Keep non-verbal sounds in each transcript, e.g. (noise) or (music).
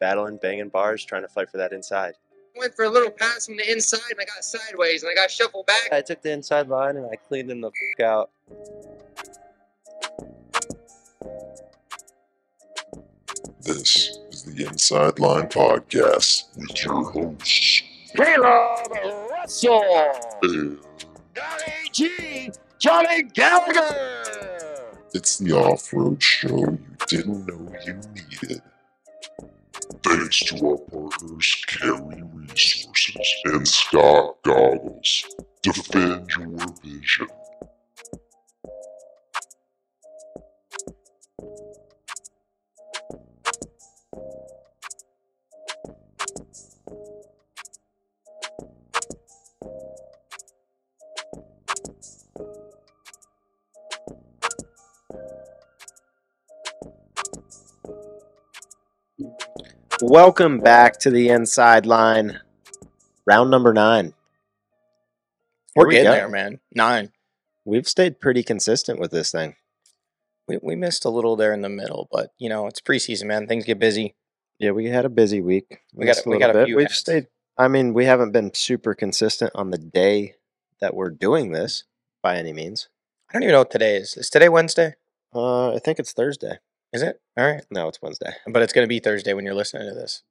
Battling, banging bars, trying to fight for that inside. Went for a little pass from the inside and I got sideways and I got shuffled back. I took the inside line and I cleaned him the f- out. This is the Inside Line Podcast with your hosts, Caleb Russell, and Johnny G, Johnny Gallagher. It's the off road show you didn't know you needed. Thanks to our partners, Carry Resources and Scott Goggles. Defend your vision. Welcome back to the inside line. Round number nine. We're getting go. there, man. Nine. We've stayed pretty consistent with this thing. We, we missed a little there in the middle, but you know it's preseason, man. Things get busy. Yeah, we had a busy week. We got- Missed we got a bit. few We've ads. stayed. I mean, we haven't been super consistent on the day that we're doing this by any means. I don't even know what today is. Is today Wednesday? Uh, I think it's Thursday. Is it? All right, No, it's Wednesday but it's gonna be Thursday when you're listening to this.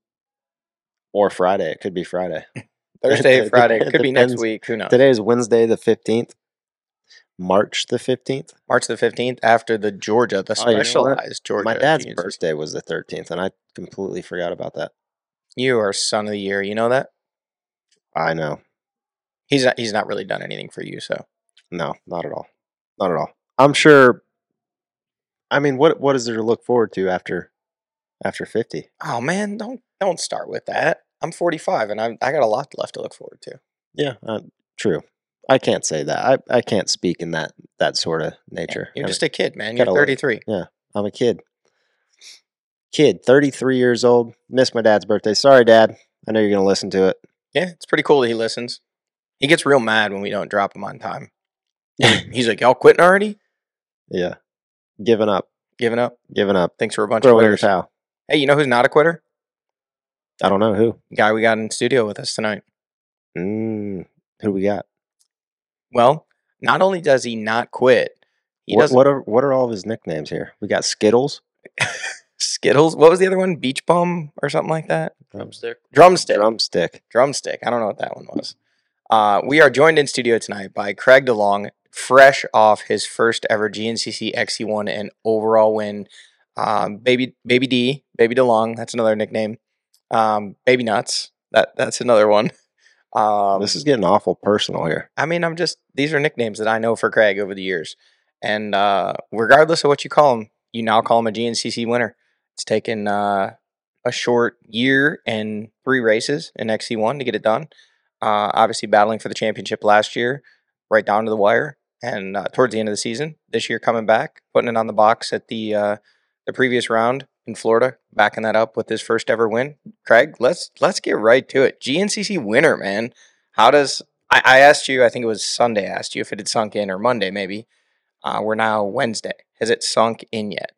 or Friday. It could be Friday. (laughs) Thursday, Friday, dep- could be next week. Who knows? Today is Wednesday the fifteenth, March the fifteenth. March the fifteenth, after the Georgia, the Oh, you know specialized Georgia. My dad's birthday was the thirteenth, and I completely forgot about that. You are son of the year. You know that? I know. He's not. He's not really done anything for you. So No, not at all. Not at all. I'm sure. I mean, what what is there to look forward to after after fifty? Oh man, don't don't start with that. I'm 45 and I I got a lot left to look forward to. Yeah, uh, true. I can't say that. I, I can't speak in that that sort of nature. You're I just mean, a kid, man. You're gotta live. 33. I'm a kid. Kid, 33 years old. Missed my dad's birthday. Sorry, Dad. I know you're gonna listen to it. Yeah, it's pretty cool that he listens. He gets real mad when we don't drop him on time. (laughs) He's like, "Y'all quitting already? Yeah, giving up, Giving up? giving up. Thanks for a bunch Throwing of in the quitters." towel. Hey, you know who's not a quitter? I don't know who. Guy we got in studio with us tonight. Mm, who we got? Well, not only does he not quit, he What, does what are what are all of his nicknames here? We got Skittles, (laughs) Skittles. What was the other one? Beach bum or something like that? drumstick, Drumstick. drumstick. drumstick. I don't know what that one was. Uh, we are joined in studio tonight by Craig DeLong, fresh off his first ever GNCC XC1 and overall win. Um, baby, baby D, baby DeLong. That's another nickname. Um, baby nuts. That that's another one. (laughs) Um, this is getting awful personal here. I mean, I'm just these are nicknames that I know for Craig over the years, and uh, regardless of what you call him, you now call him a GNCC winner. It's taken uh, a short year and three races in XC1 to get it done. Uh, obviously, battling for the championship last year, right down to the wire, and uh, towards the end of the season. This year, coming back, putting it on the box at the uh, the previous round in Florida, backing that up with his first ever win. Craig, let's let's get right to it. GNCC winner, man. How does I, I asked you? I think it was Sunday. I asked you if it had sunk in, or Monday maybe. Uh, we're now Wednesday. Has it sunk in yet?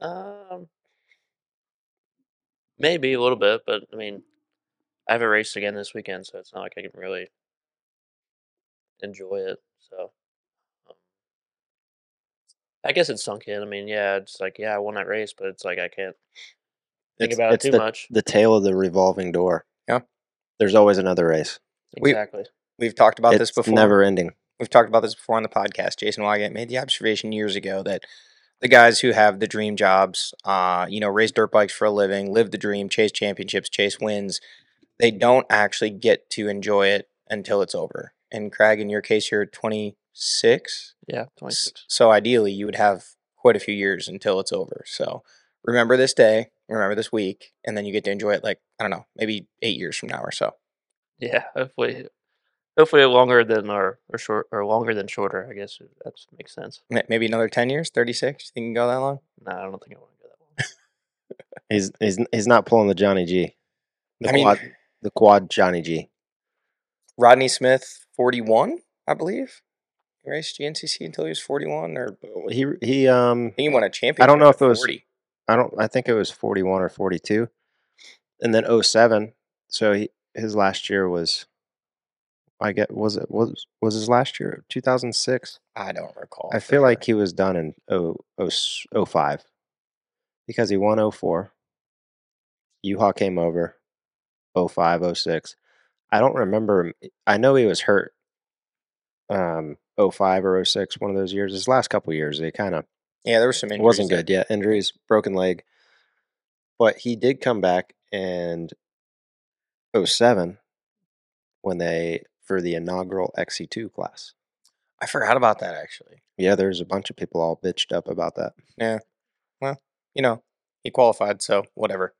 Um, maybe a little bit, but I mean, I haven't raced again this weekend, so it's not like I can really enjoy it. So, um, I guess it's sunk in. I mean, yeah, it's like yeah, I won that race, but it's like I can't think It's- about it too the, much. The tail of the revolving door. Yeah. There's always another race. we- Exactly. We've talked about it's this before. never ending. We've talked about this before on the podcast. Jason Weigandt made the observation years ago that the guys who have the dream jobs, uh, you know, race dirt bikes for a living, live the dream, chase championships, chase wins, they don't actually get to enjoy it until it's over. And Craig, in your case, you're 26. Yeah, 26. So ideally, you would have quite a few years until it's over. So remember this day, remember this week, and then you get to enjoy it like, I don't know, maybe eight years from now or so. Yeah, hopefully, hopefully longer than or or short or longer than shorter. I guess that makes sense. Maybe another 10 years, 36. You think you can go that long? No, I don't think I want to go that long. (laughs) He's he's he's not pulling the Johnny G. The I mean- the quad Johnny G. Rodney Smith, 41, I believe. raced GNCC until he was 41, or He he um he won a championship. I don't know if it was- 40. I don't I think it was 41 or 42. And then 07, so he his last year was I get was it was was his last year 2006? I don't recall. I feel like he was done in 0, 0, 05 because he won 04. U-Haul came over 05, 06. I don't remember. I know he was hurt um 05 or 06, one of those years. His last couple years, they kind of yeah, there was some it injuries. wasn't good. Yeah, injuries, broken leg. But he did come back and 07 when they for the inaugural XC2 class. I forgot about that actually. Yeah, there's a bunch of people all bitched up about that. Yeah. Well, you know, he qualified, so whatever.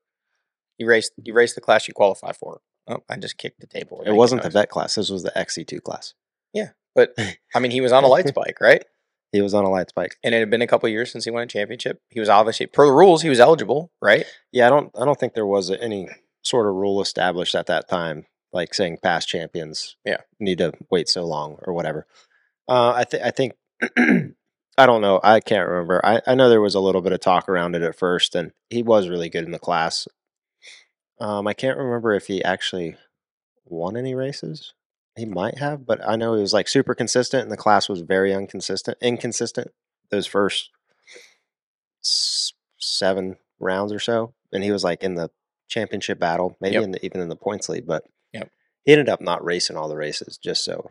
You raced. You raced the class you qualified for. Oh, I just kicked the table. It wasn't the vet class. This was the XC2 class. Yeah, but I mean, he was on a lights (laughs) bike, right? He was on a lights bike. And it had been a couple years since he won a championship. He was obviously per the rules, he was eligible, right? Yeah, I don't. I don't think there was any sort of rule established at that time, like saying past champions, Yeah. need to wait so long or whatever. Uh, I think. I think. (clears throat) I don't know. I can't remember. I, I know there was a little bit of talk around it at first, and he was really good in the class. Um, I can't remember if he actually won any races. He might have, but I know he was like super consistent, and the class was very inconsistent. Inconsistent those first seven rounds or so, and he was like in the championship battle, maybe Yep. in the, even in the points lead. But Yep. he ended up not racing all the races just so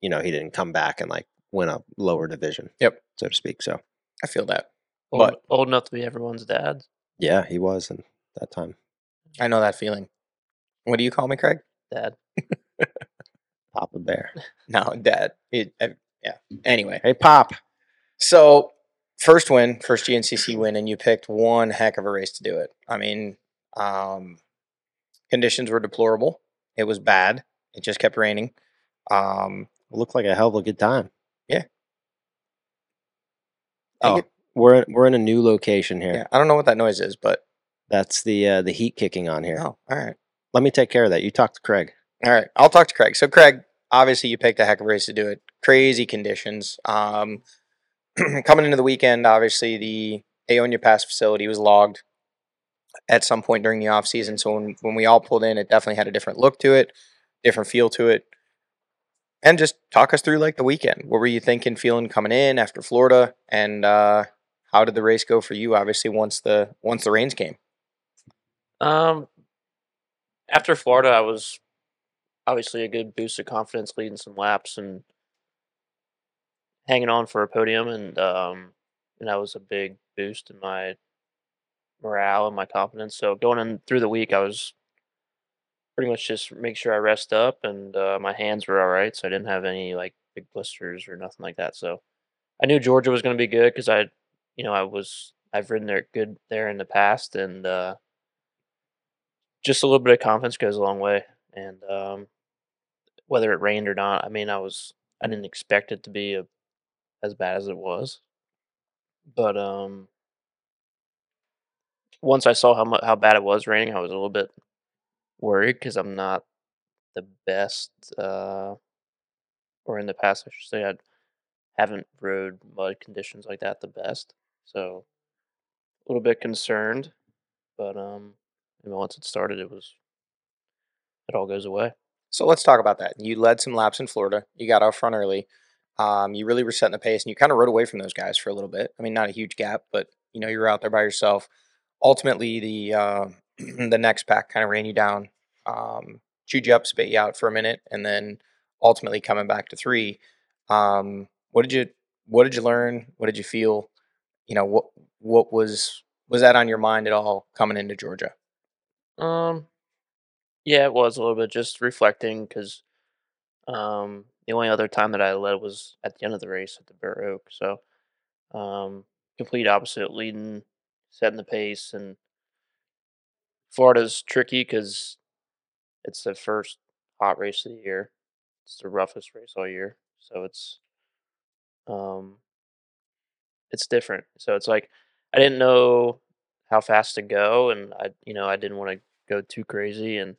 you know he didn't come back and like win a lower division. Yep. so to speak. So I feel that. Old, But- old enough to be everyone's dad. yeah, he was in that time. I know that feeling. What do you call me, Craig? Dad. (laughs) Papa Bear. (laughs) No, Dad. It, I- yeah. Anyway, Hey, Pop. so first win, first GNCC win, and you picked one heck of a race to do it. I mean, um, conditions were deplorable. It was bad. It just kept raining. Um, Looked like a hell of a good time. Yeah. Oh, it- we're we're in a new location here. yeah, I don't know what that noise is, but That's the uh, the heat kicking on here. oh, all right. Let me take care of that. You talk to Craig. All right, I'll talk to Craig. So, Craig, obviously, you picked a heck of a race to do it. Crazy conditions. Um, (clears throat) coming into the weekend, obviously, the Aonia Pass facility was logged at some point during the off season. So when when we all pulled in, it definitely had a different look to it, different feel to it. And just talk us through like the weekend. What were you thinking, feeling coming in after Florida, and uh, how did the race go for you? Obviously, once the once the rains came. Um, after Florida, I was obviously a good boost of confidence, leading some laps and hanging on for a podium, and um, and that was a big boost in my morale and my confidence. So going in through the week, I was pretty much just make sure I rest up, and uh, my hands were all right, so I didn't have any like big blisters or nothing like that. So I knew Georgia was going to be good because I, you know, I was I've ridden there good there in the past, and uh, just a little bit of confidence goes a long way. And um, whether it rained or not, I mean, I was I didn't expect it to be a, as bad as it was, but um, once I saw how mu- how bad it was raining, I was a little bit worried because I'm not the best, uh, or in the past, I should say, I haven't rode mud conditions like that the best, so a little bit concerned. But um, know, once it started, it was it all goes away. So let's talk about that. You led some laps in Florida. You got out front early. Um, you really were setting the pace, and you kind of rode away from those guys for a little bit. I mean, not a huge gap, but you know you were out there by yourself. Ultimately, the uh, (clears throat) the next pack kind of ran you down, um, chewed you up, spit you out for a minute, and then ultimately coming back to three. Um, what did you What did you learn? What did you feel? You know what What was was that on your mind at all coming into Georgia? Um, yeah, it was a little bit just reflecting because um, the only other time that I led was at the end of the race at the Burr Oak. So, um, complete opposite, leading, setting the pace, and Florida's tricky because it's the first hot race of the year. It's the roughest race all year, so it's um, it's different. So it's like I didn't know how fast to go, and I, you know, I didn't want to go too crazy, and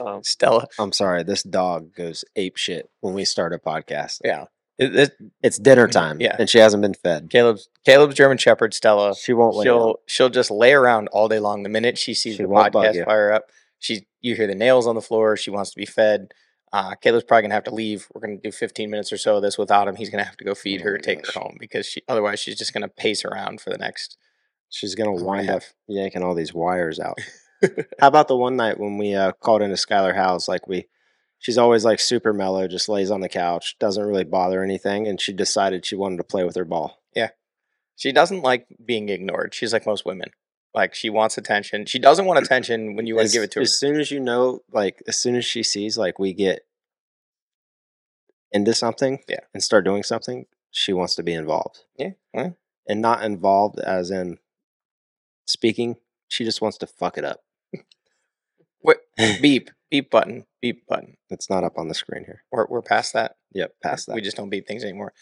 Um, Stella. I'm sorry, this dog goes ape shit when we start a podcast. Yeah. It- it- It's dinner time, Yeah. and she hasn't been fed. Caleb's Caleb's German Shepherd Stella. She won't she'll down. she'll just lay around all day long. The minute she sees She the podcast fire up, she you hear the nails on the floor. She wants to be fed. Uh, Caleb's probably gonna have to leave. We're gonna do 15 minutes or so of this without him. He's gonna have to go feed Oh her, take gosh. her home because she otherwise she's just gonna pace around for the next. She's gonna wind up yanking all these wires out. (laughs) How about the one night when we uh, called into Skyler Howes? Like we, she's always like super mellow, just lays on the couch, doesn't really bother anything, and she decided she wanted to play with her ball. Yeah, she doesn't like being ignored. She's like most women. Like she wants attention. She doesn't want attention when you want to give it to her. as soon as you know, like as soon as she sees like we get into something, Yeah. and start doing something, she wants to be involved. Yeah, well. and not involved as in speaking. She just wants to fuck it up. (laughs) What (laughs) beep beep button beep button. It's not up on the screen here. We're we're past that. Yep, past that. We just don't beep things anymore.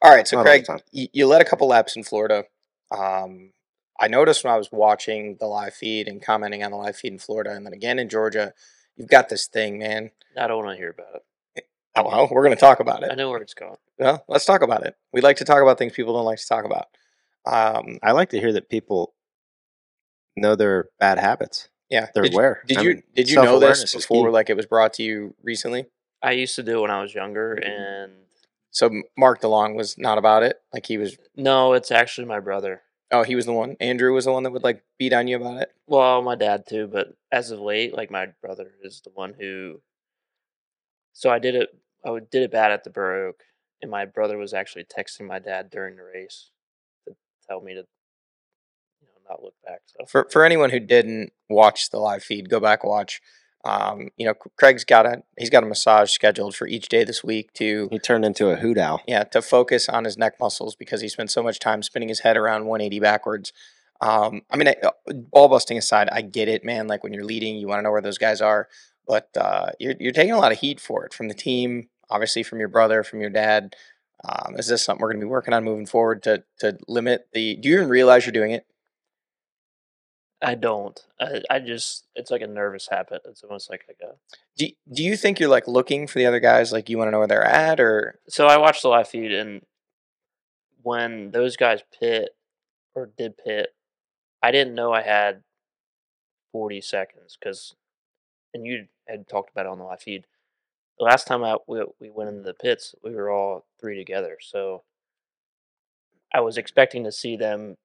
All right, so Not Craig, you, you led a couple laps in Florida. Um, I noticed when I was watching the live feed and commenting on the live feed in Florida, and then again in Georgia, you've got this thing, man. I don't want to hear about it. Oh, well, we're going to talk about it. I know where it's going. Well, let's talk about it. We like to talk about things people don't like to talk about. Um, I like to hear that people know their bad habits. yeah, They're did, you- aware. Did I you mean, did you know this before? Like it was brought to you recently? I used to do it when I was younger, and So Mark DeLong was not about it. Like he was. no, it's actually my brother. Oh, he was the one. Andrew was the one that would like beat on you about it. Well, my dad too, but as of late, like my brother is the one who. So I did it. I did it bad at the Burr Oak, and my brother was actually texting my dad during the race to tell me to, you know, not look back. So for for anyone who didn't watch the live feed, go back watch. Um, you know, Craig's got a he's got a massage scheduled for each day this week to He turned into a hoot owl. yeah to focus on his neck muscles because he spent so much time spinning his head around 180 backwards. Um, I mean, I, ball busting aside, I get it, man. Like when you're leading, you want to know where those guys are, but uh, you're you're taking a lot of heat for it from the team, obviously from your brother, from your dad. Um, is this something we're going to be working on moving forward to to limit the? Do you even realize you're doing it? I don't. I, I just it's like a nervous habit. It's almost like like a. Do, do you think you're like looking for the other guys? Like you want to know where they're at, or So I watched the live feed, and when those guys pit or did pit, I didn't know I had forty seconds because, and you had talked about it on the live feed. The last time I we, we went into the pits, we were all three together. So I was expecting to see them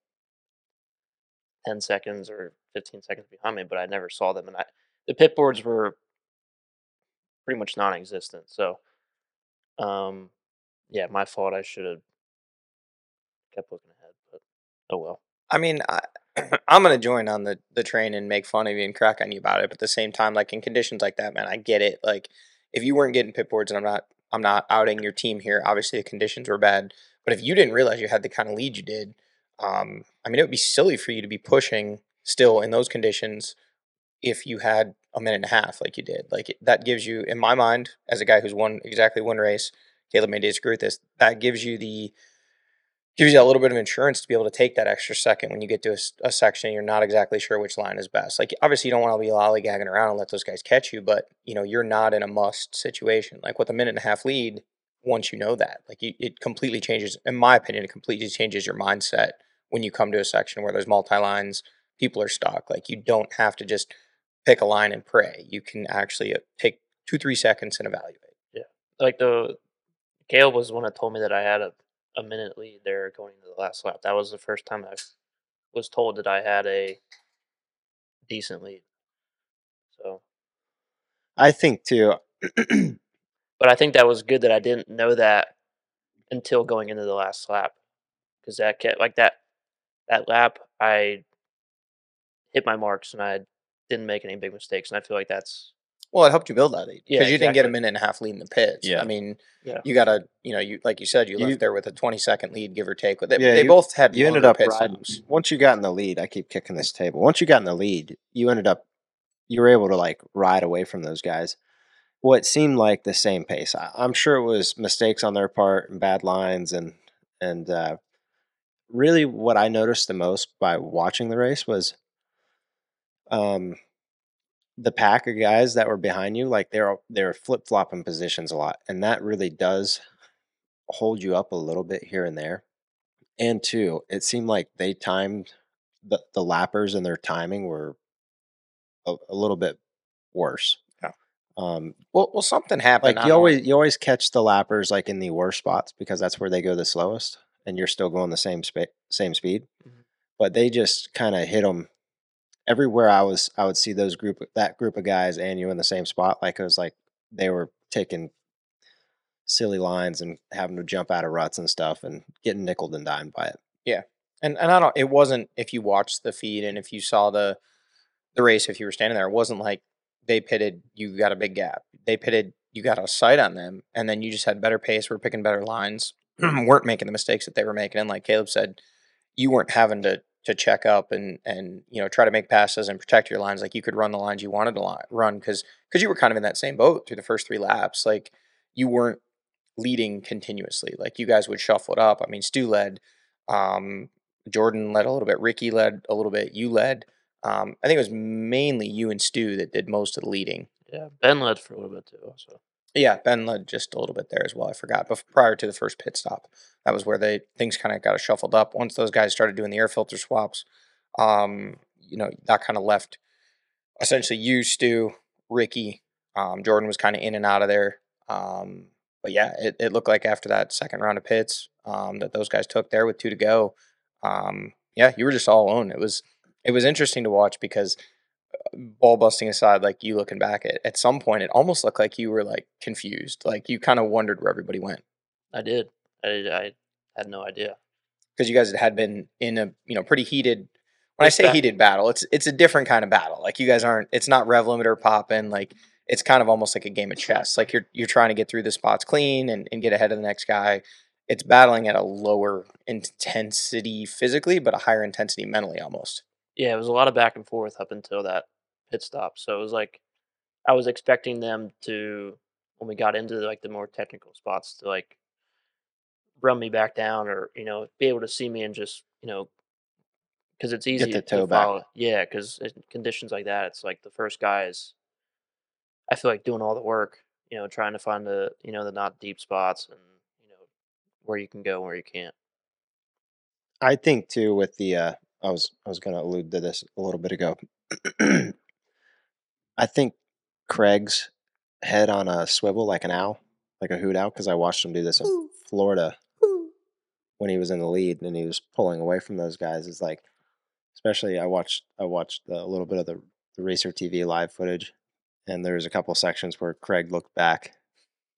ten seconds or fifteen seconds behind me, but I never saw them, and I the pit boards were pretty much non-existent. So, um, yeah, my fault. I should have kept looking ahead, but oh well. I mean, I, (clears throat) I'm gonna join on the the train and make fun of you and crack on you about it. But at the same time, like in conditions like that, man, I get it. Like if you weren't getting pit boards, and I'm not, I'm not outing your team here. Obviously, the conditions were bad. But if you didn't realize you had the kind of lead you did, um, I mean, it would be silly for you to be pushing still in those conditions if you had a minute and a half like you did. Like that gives you, in my mind, as a guy who's won exactly one race, Caleb may disagree with this. That gives you the gives you a little bit of insurance to be able to take that extra second when you get to a section you're not exactly sure which line is best. Like obviously you don't want to be lollygagging around and let those guys catch you, but you know you're not in a must situation. Like with a minute and a half lead, once you know that, like you, it completely changes. In my opinion, it completely changes your mindset when you come to a section where there's multi lines, people are stuck. Like you don't have to just pick a line and pray. You can actually uh, take two three seconds and evaluate. Yeah. Like the Caleb was the one that told me that I had a, a minute lead there going into the last lap. That was the first time I was told that I had a decent lead. So, I think too. (clears throat) but I think that was good that I didn't know that until going into the last lap, because that kept like that that lap I hit my marks and I didn't make any big mistakes, and I feel like that's Well, it helped you build that lead because Yeah, you didn't get a minute and a half lead in the pits. Yeah. I mean, Yeah. you got a you know you like you said you, You- left there with a twenty second lead, give or take. But they, Yeah, they you- both had you ended up pit riding. stops. Once you got in the lead, I keep kicking this table. Once you got in the lead, you ended up, you were able to like ride away from those guys. What seemed like the same pace. I, I'm sure it was mistakes on their part and bad lines, and and uh, really what I noticed the most by watching the race was, um, the pack of guys that were behind you, like they're they're flip flopping positions a lot, and that really does hold you up a little bit here and there. And two, it seemed like they timed the the lappers and their timing were a, a little bit worse. Yeah. Um, Well, well, something happened. like you don't know. always you always catch the lappers like in the worst spots because that's where they go the slowest, and you're still going the same spa- same speed. Mhm. But they just kind of hit them everywhere. I was I would see those group that group of guys and you in the same spot. Like it was like they were taking silly lines and having to jump out of ruts and stuff and getting nickled and dimed by it. Yeah. And and I don't. It wasn't if you watched the feed and if you saw the the race, if you were standing there, it wasn't like they pitted. You got a big gap. They pitted. You got a sight on them, and then you just had better pace. Were picking better lines. (clears throat) weren't making the mistakes that they were making. And like Caleb said, you weren't having to to check up and and you know try to make passes and protect your lines. Like you could run the lines you wanted to li- run because because you were kind of in that same boat through the first three laps. Like you weren't leading continuously. Like you guys would shuffle it up. I mean, Stu led. Um, Jordan led a little bit. Ricky led a little bit. You led. Um, I think it was mainly you and Stu that did most of the leading. Yeah, Ben led for a little bit too. So Yeah, Ben led just a little bit there as well. I forgot, but prior to the first pit stop, that was where they things kind of got shuffled up. Once those guys started doing the air filter swaps, um, you know, that kind of left essentially you, Stu, Ricky, um, Jordan was kind of in and out of there. Um, but yeah, it, it looked like after that second round of pits um, that those guys took there with two to go. Um, yeah, you were just all alone. It was it was interesting to watch because ball busting aside, like you looking back at at some point, it almost looked like you were like confused, like you kind of wondered where everybody went I did. I I had no idea. because you guys had been in a you know pretty heated. When I say that- heated battle, it's it's a different kind of battle. Like you guys aren't. It's not rev limiter popping. Like it's kind of almost like a game of chess. Like you're you're trying to get through the spots clean and, and get ahead of the next guy. It's battling at a lower intensity physically, but a higher intensity mentally almost. Yeah, it was a lot of back and forth up until that pit stop. So it was like I was expecting them to when we got into like the more technical spots to like run me back down or you know be able to see me and just you know because it's easy to back. follow. Yeah, because conditions like that, it's like the first guy is. I feel like doing all the work, you know, trying to find the you know the not deep spots and you know where you can go and where you can't. I think too with the uh I was I was gonna allude to this a little bit ago. (clears throat) I think Craig's head on a swivel like an owl, like a hoot owl, because I watched him do this in Florida when he was in the lead and he was pulling away from those guys. Is like, especially I watched I watched a little bit of the, the Racer TV live footage, and there was a couple sections where Craig looked back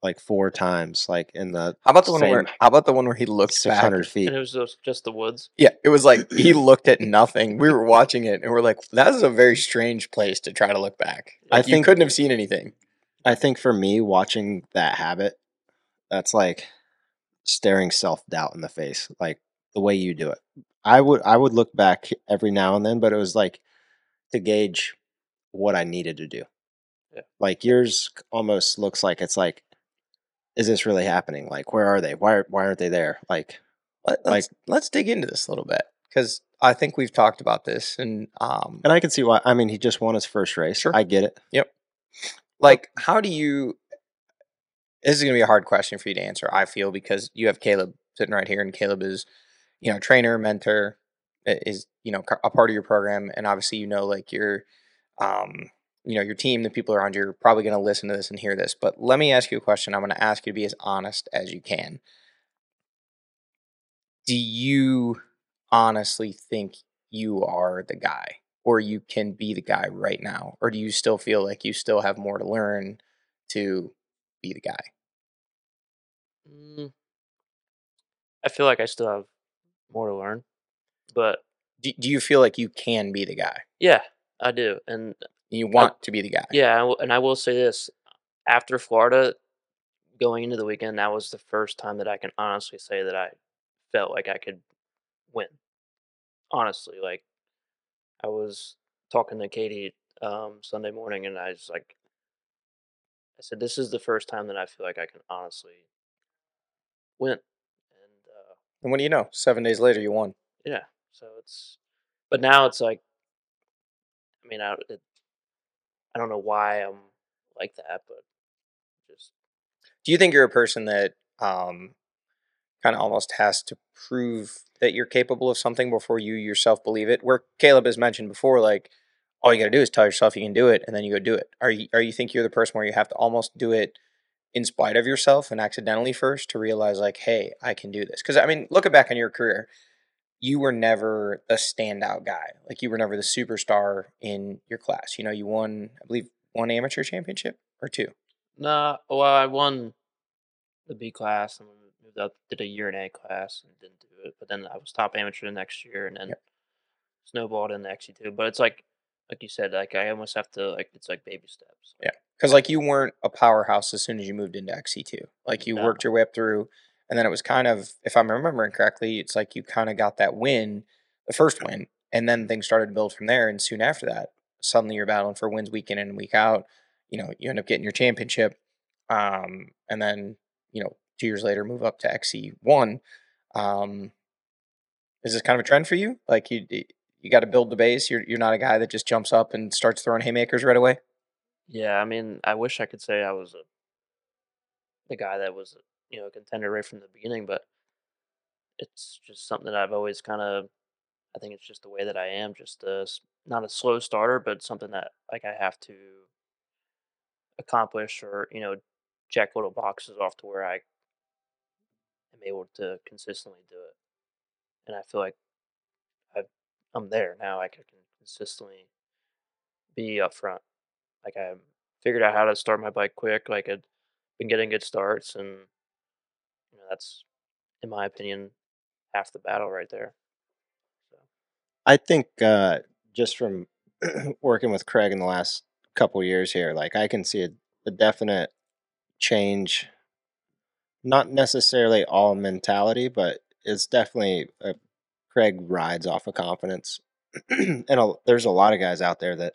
like four times, like in the How about the one where? How about the one where he looked six back? hundred feet. And it was just, just the woods. Yeah, it was like (clears throat) he looked at nothing. We were watching it and we're like, that is a very strange place to try to look back. I Like, you think- couldn't have seen anything. I think for me, watching that habit, that's like staring self doubt in the face, like the way you do it. I would I would look back every now and then, but it was like to gauge what I needed to do. Yeah. Like yours almost looks like it's like, is this really happening? Like, where are they? Why are, why aren't they there? Like, Let, Like- let's let's dig into this a little bit because I think we've talked about this and um, and I can see why. I mean, he just won his first race. Sure. I get it. Yep. Like how do you? This is gonna be a hard question for you to answer. I feel because you have Caleb sitting right here, and Caleb is, you know, trainer, mentor, is you know a part of your program, and obviously you know like your, um, you know your team, the people around you are probably gonna listen to this and hear this. But let me ask you a question. I'm gonna ask you to be as honest as you can. Do you honestly think you are the guy? or you can be the guy right now? Or do you still feel like you still have more to learn to be the guy? Mm, I feel like I still have more to learn, but Do, do you feel like you can be the guy? yeah, I do. And You want to be the guy? yeah, and I will say this: after Florida, going into the weekend, that was the first time that I can honestly say that I felt like I could win. Honestly, like I was talking to Katie um, Sunday morning, and I was like, I said, "This is the first time that I feel like I can honestly win." And uh, And what do you know? Seven days later, you won. yeah, so it's, but now it's like, I mean, I, it, I don't know why I'm like that, but just Do you think you're a person that um, kind of almost has to prove that you're capable of something before you yourself believe it? Where Caleb has mentioned before, like all you got to do is tell yourself you can do it, and then you go do it. Are you? Are you think you're the person where you have to almost do it in spite of yourself and accidentally first to realize like, hey, I can do this? Because I mean, looking back on your career, you were never the standout guy. Like you were never the superstar in your class. You know, you won, I believe, one amateur championship or two. nah. Well, I won the B class and moved up, did a year in A class and didn't do it. But then I was top amateur the next year, and then Yep. snowballed in the XC2. But it's like, like you said, like I almost have to like it's like baby steps. Yeah. Because like you weren't a powerhouse as soon as you moved into XC2. Like you No. worked your way up through, and then it was kind of, if I'm remembering correctly, it's like you kind of got that win, the first win, and then things started to build from there. And soon after that, suddenly you're battling for wins week in and week out. You know, you end up getting your championship, um, and then you know two years later move up to XC1. Um, is this kind of a trend for you? Like you, you got to build the base. You're you're not a guy that just jumps up and starts throwing haymakers right away. Yeah, I mean, I wish I could say I was a the guy that was you know a contender right from the beginning, but it's just something that I've always kind of. I think it's just the way that I am, just a, not a slow starter, but something that like I have to accomplish or you know check little boxes off to where I am able to consistently do it, and I feel like I've, I'm there now. I can consistently be up front. Like I figured out how to start my bike quick. Like I'd been getting good starts, and that's, in my opinion, half the battle right there. So I think uh, just from (clears throat) working with Craig in the last couple years here, like I can see a, a definite change. Not necessarily all mentality, but it's definitely uh Craig rides off of confidence, (clears throat) and a, there's a lot of guys out there that,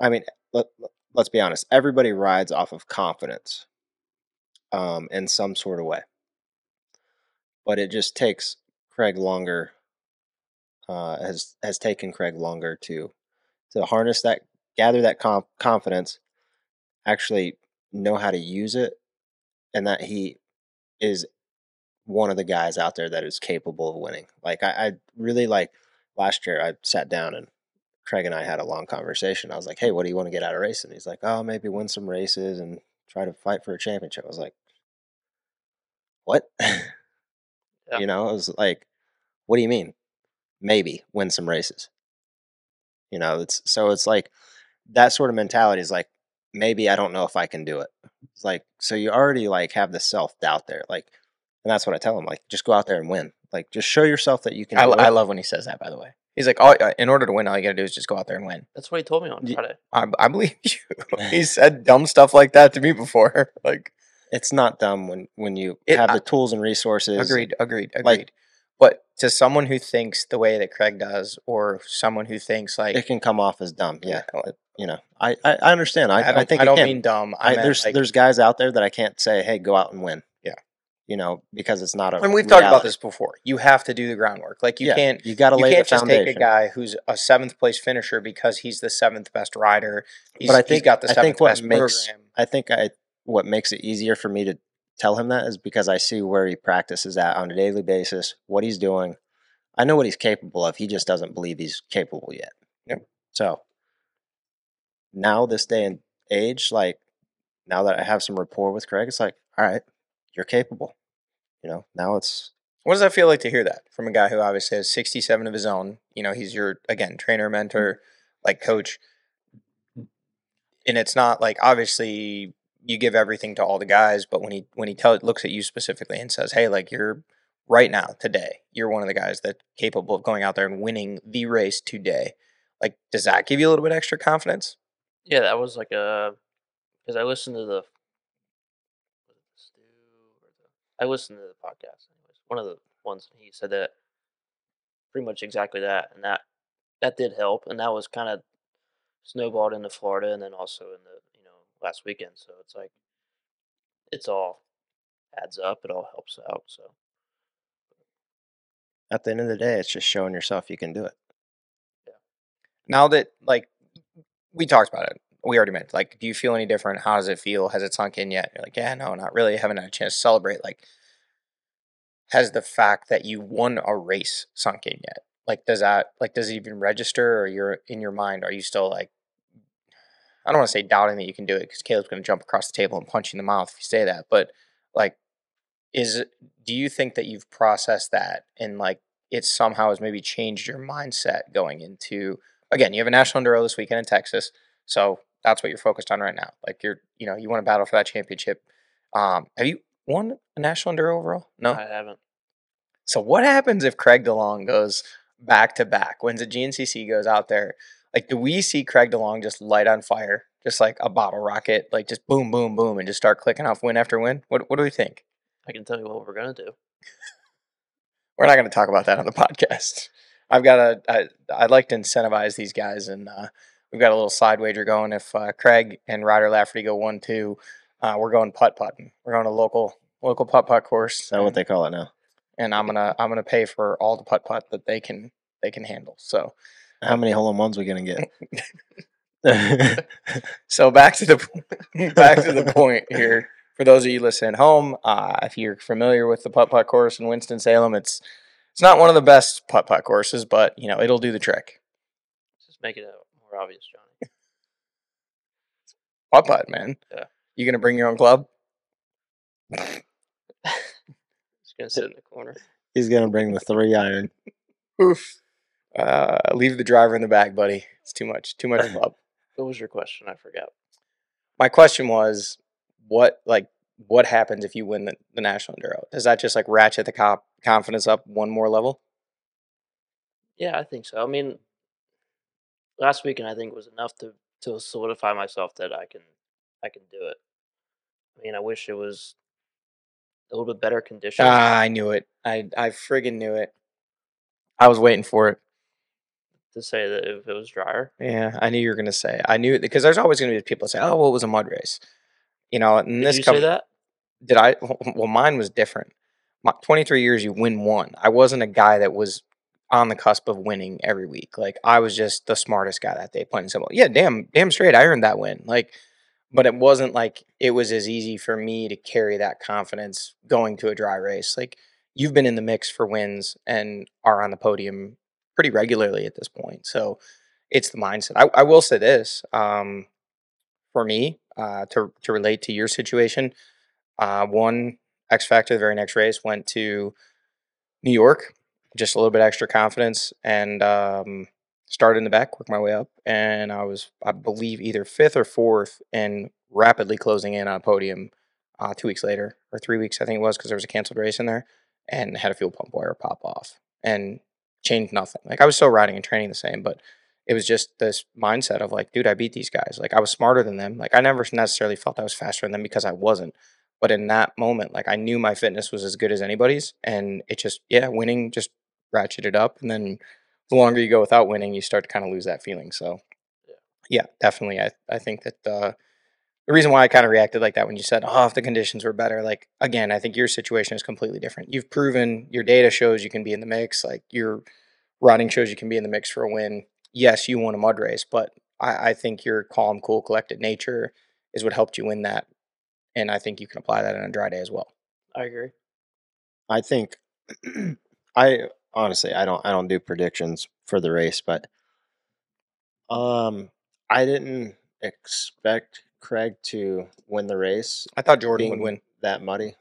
I mean, let, let's be honest, everybody rides off of confidence, um, in some sort of way, but it just takes Craig longer uh, has has taken Craig longer to to harness that, gather that conf- confidence, actually know how to use it, and that he is one of the guys out there that is capable of winning. Like I, I really like last year. I sat down and Craig and I had a long conversation. I was like, "Hey, what do you want to get out of racing?" He's like, "Oh, maybe win some races and try to fight for a championship." I was like, "What?" (laughs) Yeah. You know, I was like, "What do you mean? Maybe win some races?" You know, it's so it's like that sort of mentality is like maybe I don't know if I can do it. It's like so you already like have the self doubt there, like, and that's what I tell him. Like, just go out there and win. Like, just show yourself that you can. I, I love when he says that. By the way, he's like, "Oh, uh, in order to win, all you got to do is just go out there and win." that's what he told me on Friday. I, I believe (laughs) you. (laughs) he said dumb stuff like that to me before. (laughs) Like, It's not dumb when when you It- have I- the tools and resources. agreed, agreed, agreed. like- but to someone who thinks the way that Craig does, or someone who thinks like, It can come off as dumb. Yeah, you know, I I, I understand. I, I, I, don't, think I don't mean dumb. I, I, meant, there's like, there's guys out there that I can't say, hey, go out and win. Yeah. You know, because it's not a. and we've talked about this before. You have to do the groundwork. Like you Yeah, can't. You got to lay You can't the just foundation. take a guy who's a seventh place finisher because he's the seventh best rider. He's, I he's think- got the I seventh best makes- program. I think I what makes it easier for me to tell him that is because I see where he practices at on a daily basis, what he's doing. I know what he's capable of. He just doesn't believe he's capable yet. Yep. So now, this day and age, like now that I have some rapport with Craig, it's like, all right, you're capable. You know, now it's What does that feel like to hear that from a guy who obviously has 67 of his own? You know, he's your, again, trainer, mm-hmm. mentor, like coach. And it's not like obviously you give everything to all the guys, but when he when he tell looks at you specifically and says, "Hey, like you're right now today, you're one of the guys that capable of going out there and winning the race today." Like, does that give you a little bit extra confidence? Yeah, that was like uh, a because I listened to the I listened to the podcast anyways. One of the ones he said that pretty much exactly that and that that did help and that was kind of snowballed into Florida and then also in the last weekend. So it's like it's all adds up. It all helps out. So at the end of the day, it's just showing yourself you can do it. now that like we talked about it we already met. Like, do you feel any different? How does it feel? Has it sunk in yet? You're like, yeah, no, not really. haven't had a chance to celebrate. Like, has the fact that you won a race sunk in yet? Like, does that like does it even register, or you're in your mind? Are you still like, I don't want to say doubting that you can do it because Caleb's going to jump across the table and punch you in the mouth if you say that. But like, is it- do you think that you've processed that and like it somehow has maybe changed your mindset going into again? You have a national enduro this weekend in Texas, so that's what you're focused on right now. Like you're, you know, you want to battle for that championship. Um, have you won a national enduro overall? No. I haven't. So what happens if Craig DeLong goes back to back? When's a GNCC goes out there? Like, do we see Craig DeLong just light on fire, just like a bottle rocket, like just boom, boom, boom, and just start clicking off win after win? What What do we think? I can tell you what we're gonna do. We're not going to talk about that on the (laughs) podcast. I've got a. I, I'd like to incentivize these guys, and uh, we've got a little side wager going. If uh, Craig and Ryder Lafferty go one two, uh, we're going putt putting. We're going to local local putt putt course. Is that what they call it now? and I'm gonna I'm gonna pay for all the putt putt that they can they can handle. So How many hole in ones we gonna get? (laughs) (laughs) so back to the (laughs) back to the point here. For those of you listening at home, uh, if you're familiar with the putt putt course in Winston Salem, it's it's not one of the best putt putt courses, but you know it'll do the trick. Just make it uh, more obvious, Johnny. Putt putt, man. Yeah. You gonna bring your own club? Just gonna sit in the corner. He's gonna bring the three iron. Oof. Uh, leave the driver in the back, buddy. It's too much. Too much (laughs) club. What was your question? I forgot. my question was what like what happens if you win the, the national enduro does that just like ratchet the cop confidence up one more level Yeah, I think so. I mean, last weekend I think was enough to to solidify myself that I can I can do it. I mean, I wish it was a little bit better condition. ah i knew it i i friggin knew it i was waiting for it to say that if it was drier. yeah i knew you were gonna say i knew because there's always gonna be people that say oh well it was a mud race you know and Did this you com- say that? did I? Well, mine was different. My 23 years, you win one. I wasn't a guy that was on the cusp of winning every week. Like I was just the smartest guy that day, plain and simple. Yeah, damn, damn straight, I earned that win. Like, but it wasn't like it was as easy for me to carry that confidence going to a dry race. Like you've been in the mix for wins and are on the podium pretty regularly at this point. So it's the mindset. I, I will say this um, for me uh, to to relate to your situation. Uh, one X Factor, the very next race, went to New York, just a little bit extra confidence, and um, started in the back, worked my way up, and I was, I believe, either fifth or fourth, and rapidly closing in on a podium. Uh, two weeks later, or three weeks, I think it was, because there was a canceled race in there, and had a fuel pump wire pop off, and changed nothing. Like I was still riding and training the same, but it was just this mindset of like, dude, I beat these guys. Like I was smarter than them. Like I never necessarily felt I was faster than them because I wasn't. But in that moment, like I knew my fitness was as good as anybody's, and it just yeah, winning just ratcheted up, and then the longer you go without winning, you start to kind of lose that feeling. So Yeah. definitely. I I think that uh, the reason why I kind of reacted like that when you said, "Oh, if the conditions were better," like again, I think your situation is completely different. You've proven your data shows you can be in the mix. Like your riding shows you can be in the mix for a win. Yes, you won a mud race, but I, I think your calm, cool, collected nature is what helped you win that, and I think you can apply that on a dry day as well. I agree. I think (clears throat) I honestly I don't I don't do predictions for the race, but um I didn't expect Craig to win the race I thought Jordan would win. that muddy.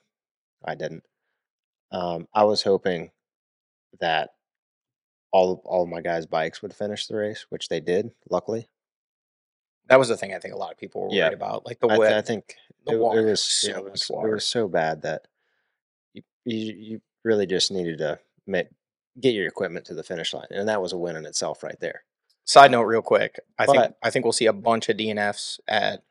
I didn't. Um I was hoping that all all of my guys' bikes would finish the race, which they did, luckily. That was the thing I think a lot of people were Yeah. worried about, like the I, th- wet. I think the it, water, it was so it was, water. it was so bad that you, you you really just needed to make get your equipment to the finish line, and that was a win in itself right there. Side note, real quick, I think I think we'll see a bunch of DNFs at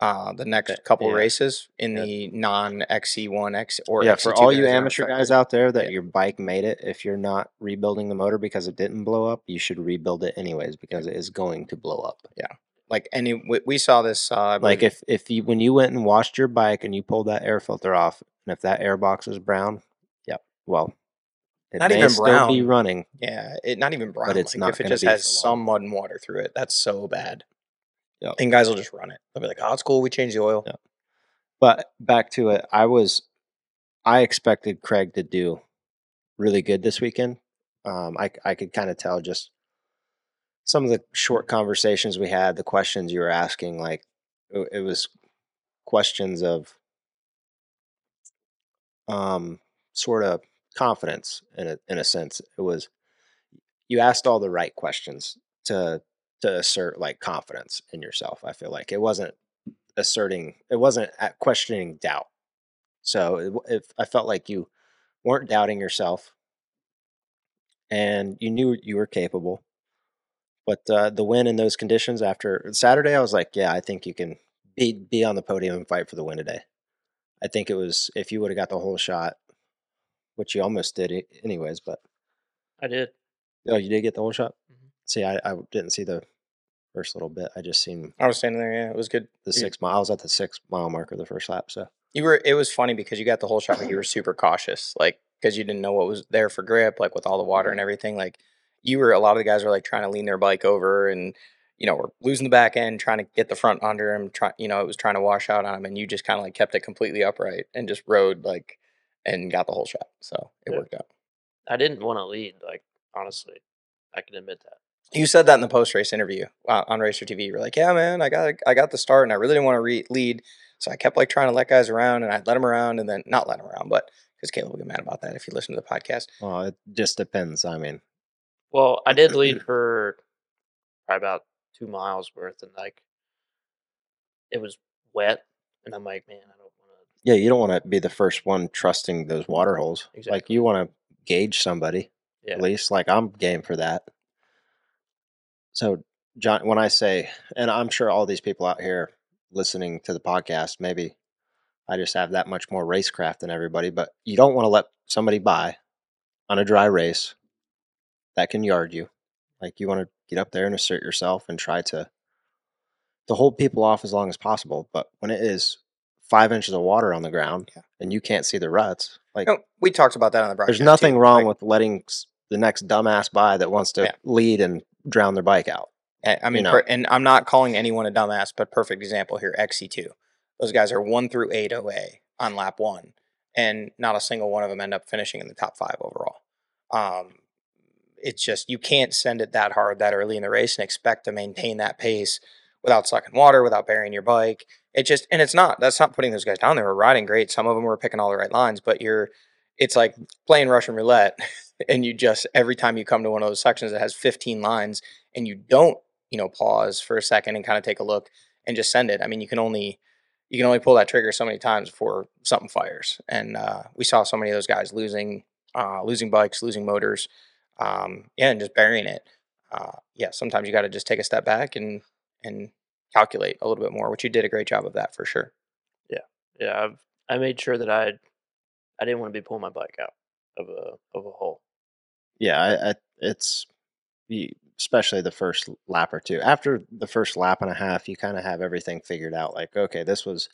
uh, the next That- couple yeah. races in Yeah. the non XC1 X or yeah, for XC2 all you guys that aren't amateur guys out there that Yeah. your bike made it, if you're not rebuilding the motor because it didn't blow up, you should rebuild it anyways because it is going to blow up. Yeah. Like any we, we saw this uh, Like if if you when you went and washed your bike and you pulled that air filter off, and if that air box is brown, yep, well, it Not may even still be running. yeah, it not even brown. But it's like not if it just has some mud and water through it, that's so bad. Yep. And guys will just run it. They'll be like, "Oh, it's cool. We changed the oil." Yeah. But back to it, I was, I expected Craig to do really good this weekend. Um, I I could kind of tell just some of the short conversations we had, the questions you were asking, like it, it was questions of um sort of confidence in a in a sense. It was you asked all the right questions to to assert like confidence in yourself. I feel like it wasn't asserting it wasn't questioning doubt so it, if i felt like you weren't doubting yourself and you knew you were capable but uh, the win in those conditions after saturday i was like yeah i think you can be be on the podium and fight for the win today i think it was if you would have got the whole shot which you almost did anyways but I did. oh you did get the whole shot Mhm. see I, I didn't see the first little bit i just seen I was standing there. Yeah, it was good. the You- six mile i was at the six mile marker the first lap so You were. It was funny because you got the whole shot, but you were super cautious, like because you didn't know what was there for grip, like with all the water and mm-hmm. everything. Like you were. A lot of the guys were like trying to lean their bike over, and you know, were losing the back end, trying to get the front under him. Try, you know, it was trying to wash out on him, and you just kind of like kept it completely upright and just rode like and got the whole shot. So it Yeah. worked out. I didn't want to lead. Like honestly, I can admit that. You said that in the post race interview uh, on Racer TV. You were like, "Yeah, man, I got I got the start, and I really didn't want to re- lead, so I kept like trying to let guys around, and I'd let them around, and then not let them around, but because Caleb will get mad about that if you listen to the podcast. well it just depends i mean Well, I did lead (clears throat) for probably about two miles worth, and like it was wet, and I'm like, man, I don't want to. Yeah, you don't want to be the first one trusting those water holes. Like you want to gauge somebody Yeah. at least. Like I'm game for that. So, John, when I say, and I'm sure all these people out here listening to the podcast, maybe I just have that much more racecraft than everybody, but you don't want to let somebody by on a dry race that can yard you. Like you want to get up there and assert yourself and try to to hold people off as long as possible. But when it is five inches of water on the ground Yeah. and you can't see the ruts, like No, we talked about that on the broadcast. there's nothing too. wrong with letting the next dumbass by that wants to Yeah. lead and drown their bike out. I I mean, know. per, and I'm not calling anyone a dumbass, but perfect example here, XC2. Those guys are one through eight OA on lap one, and not a single one of them end up finishing in the top five overall. Um, it's just you can't send it that hard that early in the race and expect to maintain that pace without sucking water, without burying your bike. It just and it's not that's not putting those guys down. They were riding great. Some of them were picking all the right lines, but you're it's like playing Russian roulette, (laughs) and you just every time you come to one of those sections that has 15 lines and you don't you know pause for a second and kind of take a look and just send it. I mean, you can only you can only pull that trigger so many times before something fires. And uh, we saw so many of those guys losing uh, losing bikes, losing motors, um, yeah, and just burying it. Uh, yeah, sometimes you got to just take a step back and and calculate a little bit more, which you did a great job of that for sure. Yeah, yeah I've I made sure that I I didn't want to be pulling my bike out of a of a hole. Yeah, I, I, it's especially the first lap or two. After the first lap and a half, you kind of have everything figured out. Like, okay, this was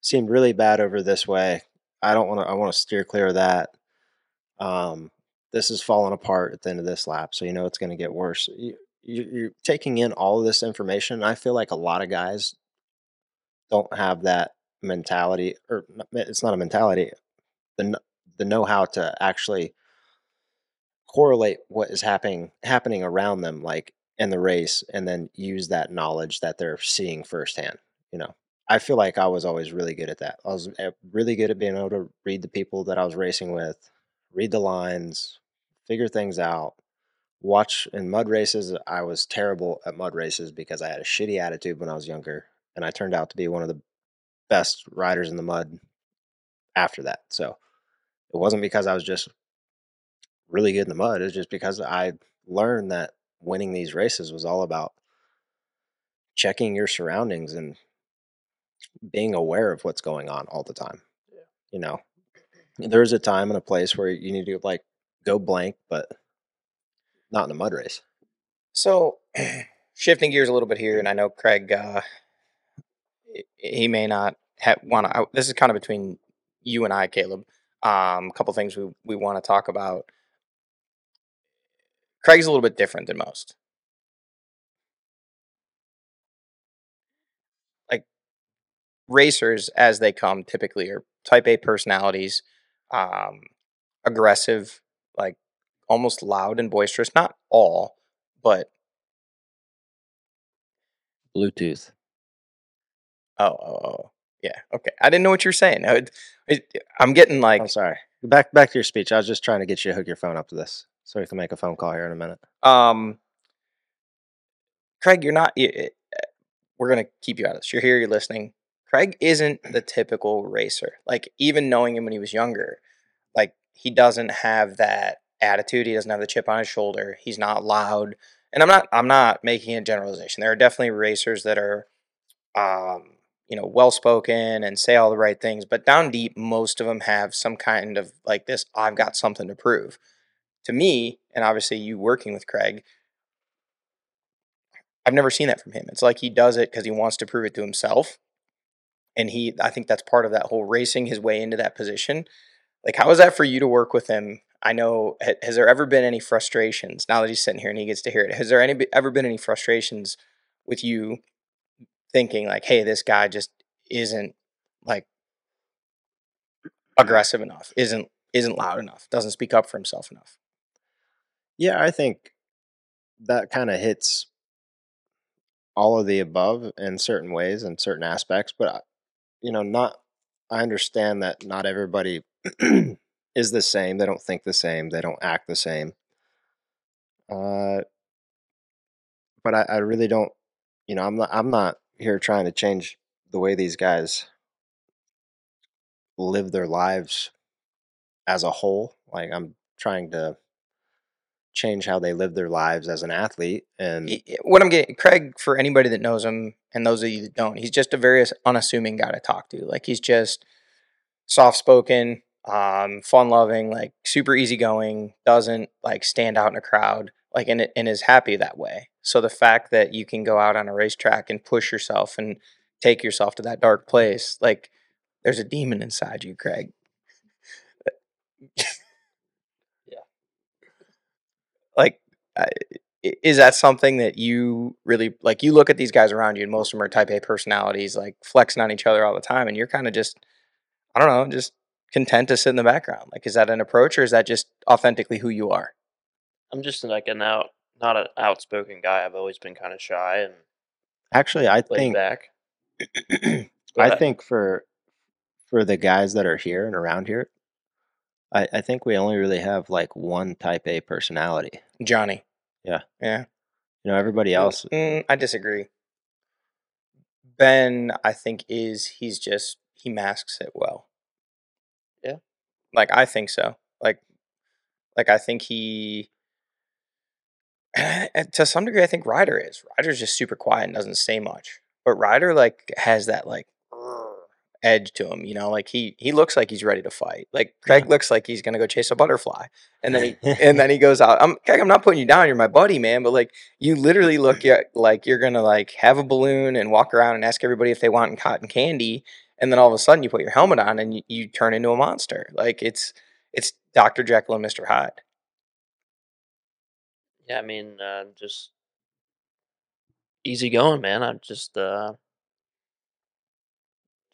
seemed really bad over this way. I don't want to. I want to steer clear of that. Um, this is falling apart at the end of this lap, so you know it's going to get worse. You, you, you're taking in all of this information. I feel like a lot of guys don't have that mentality, or it's not a mentality. The the know how to actually correlate what is happening happening around them like in the race and then use that knowledge that they're seeing firsthand you know? I feel like i was always really good at that. I was uh, really good at being able to read the people that i was racing with read the lines figure things out watch in mud races. I was terrible at mud races because i had a shitty attitude when i was younger and i turned out to be one of the best riders in the mud after that so it wasn't because i was just really good in the mud. It's just because I learned that winning these races was all about checking your surroundings and being aware of what's going on all the time. Yeah. You know, there's a time and a place where you need to like go blank, but not in a mud race. So, (clears throat) shifting gears a little bit here, and I know Craig, uh, he- may not want to. This is kind of between you and I, Caleb. Um, a couple things we we want to talk about. Craig's a little bit different than most. Like racers as they come typically are type A personalities, um, aggressive, like almost loud and boisterous. Not all, but Bluetooth. oh, oh, oh, yeah, okay. I didn't know what you were saying. I, I'm getting like I'm sorry. Back back to your speech. I was just trying to get you to hook your phone up to this so we can make a phone call here in a minute. Um, Craig, you're not. We're gonna keep you out of this. You're here. You're listening. Craig isn't the typical racer. Like even knowing him when he was younger, like he doesn't have that attitude. He doesn't have the chip on his shoulder. He's not loud. And I'm not. I'm not making a generalization. There are definitely racers that are, um, you know, well spoken and say all the right things. But down deep, most of them have some kind of like this. I've got something to prove. To me, and obviously you working with Craig, I've never seen that from him. It's like he does it because he wants to prove it to himself. And he, I think that's part of that whole racing his way into that position. Like, how is that for you to work with him? I know, has there ever been any frustrations now that he's sitting here and he gets to hear it? Has there any ever been any frustrations with you thinking, like, hey, this guy just isn't like aggressive enough, isn't isn't loud enough, doesn't speak up for himself enough? Yeah, I think that kind of hits all of the above in certain ways and certain aspects, but you know, not I understand that not everybody (clears throat) is the same. They don't think the same. They don't act the same. Uh, but I, I really don't. You know, I'm not. I'm not here trying to change the way these guys live their lives as a whole. Like I'm trying to change how they live their lives as an athlete and what I'm getting, Craig, for anybody that knows him and those of you that don't, he's just a very unassuming guy to talk to. Like he's just soft spoken, um, fun loving, like super easygoing, doesn't like stand out in a crowd, like and, and is happy that way. So the fact that you can go out on a racetrack and push yourself and take yourself to that dark place, like there's a demon inside you, Craig. (laughs) Yeah. Like, I, i- is that something that you really like? You look at these guys around you, and most of them are Type A personalities, like flexing on each other all the time, and you're kind of just, I don't know, just content to sit in the background. Like, is that an approach, or is that just authentically who you are? I'm just like an out, not an outspoken guy. I've always been kind of shy and actually I think back. (clears throat) I think for for the guys that are here and around here, I, I think we only really have like one type A personality. Johnny. Yeah. Yeah. You know, everybody else Mm, I disagree. Ben, I think is he's just he masks it well. Yeah. Like I think so. Like, like I think he. Eh, and to some degree, I think Ryder is. Ryder's just super quiet and doesn't say much. But Ryder like has that like edge to him, you know. Like he he looks like he's ready to fight. Like Craig looks like he's gonna go chase a butterfly, and then he (laughs) and then he goes out. I'm Craig, I'm not putting you down. You're my buddy, man. But like you literally look like you're gonna like have a balloon and walk around and ask everybody if they want cotton candy, and then all of a sudden you put your helmet on and you, you turn into a monster. Like it's it's Doctor Jekyll and Mister Hyde. Yeah, I mean, uh, just easy going, man. I'm just, uh,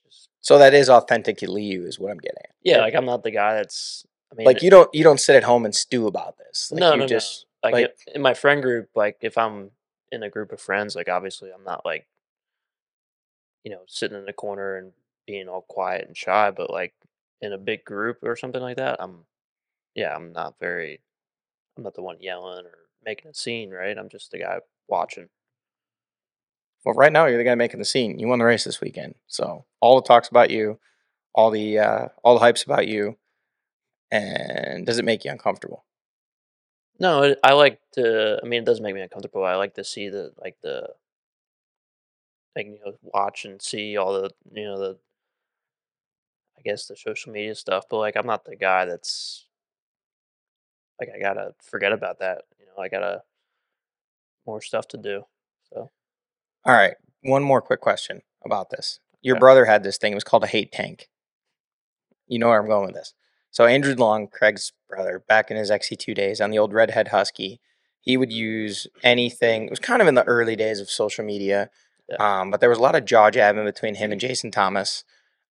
just So that is authentically you, is what I'm getting at. yeah, like I'm not the guy that's. I mean, Like you don't you don't sit at home and stew about this. Like no, you no, just no. Like, like- in my friend group, like if I'm in a group of friends, like obviously I'm not like, you know, sitting in the corner and being all quiet and shy, but like in a big group or something like that, I'm, yeah, I'm not very, I'm not the one yelling or making a scene, right? I'm just the guy watching. Well, right now you're the guy making the scene. You won the race this weekend, so all the talks about you, all the uh, all the hypes about you, and does it make you uncomfortable? No, I like to. I mean, it does make me uncomfortable. I like to see the like the like you know watch and see all the you know the I guess the social media stuff. But like, I'm not the guy that's like I gotta forget about that. You know, I gotta more stuff to do. So All right, one more quick question about this. Your Okay. brother had this thing. It was called a hate tank. You know where I'm going with this. So Andrew DeLong, Craig's brother, back in his XC2 days on the old Redhead Husky, he would use anything. It was kind of in the early days of social media. Yeah. Um, but there was a lot of jaw jabbing between him and Jason Thomas.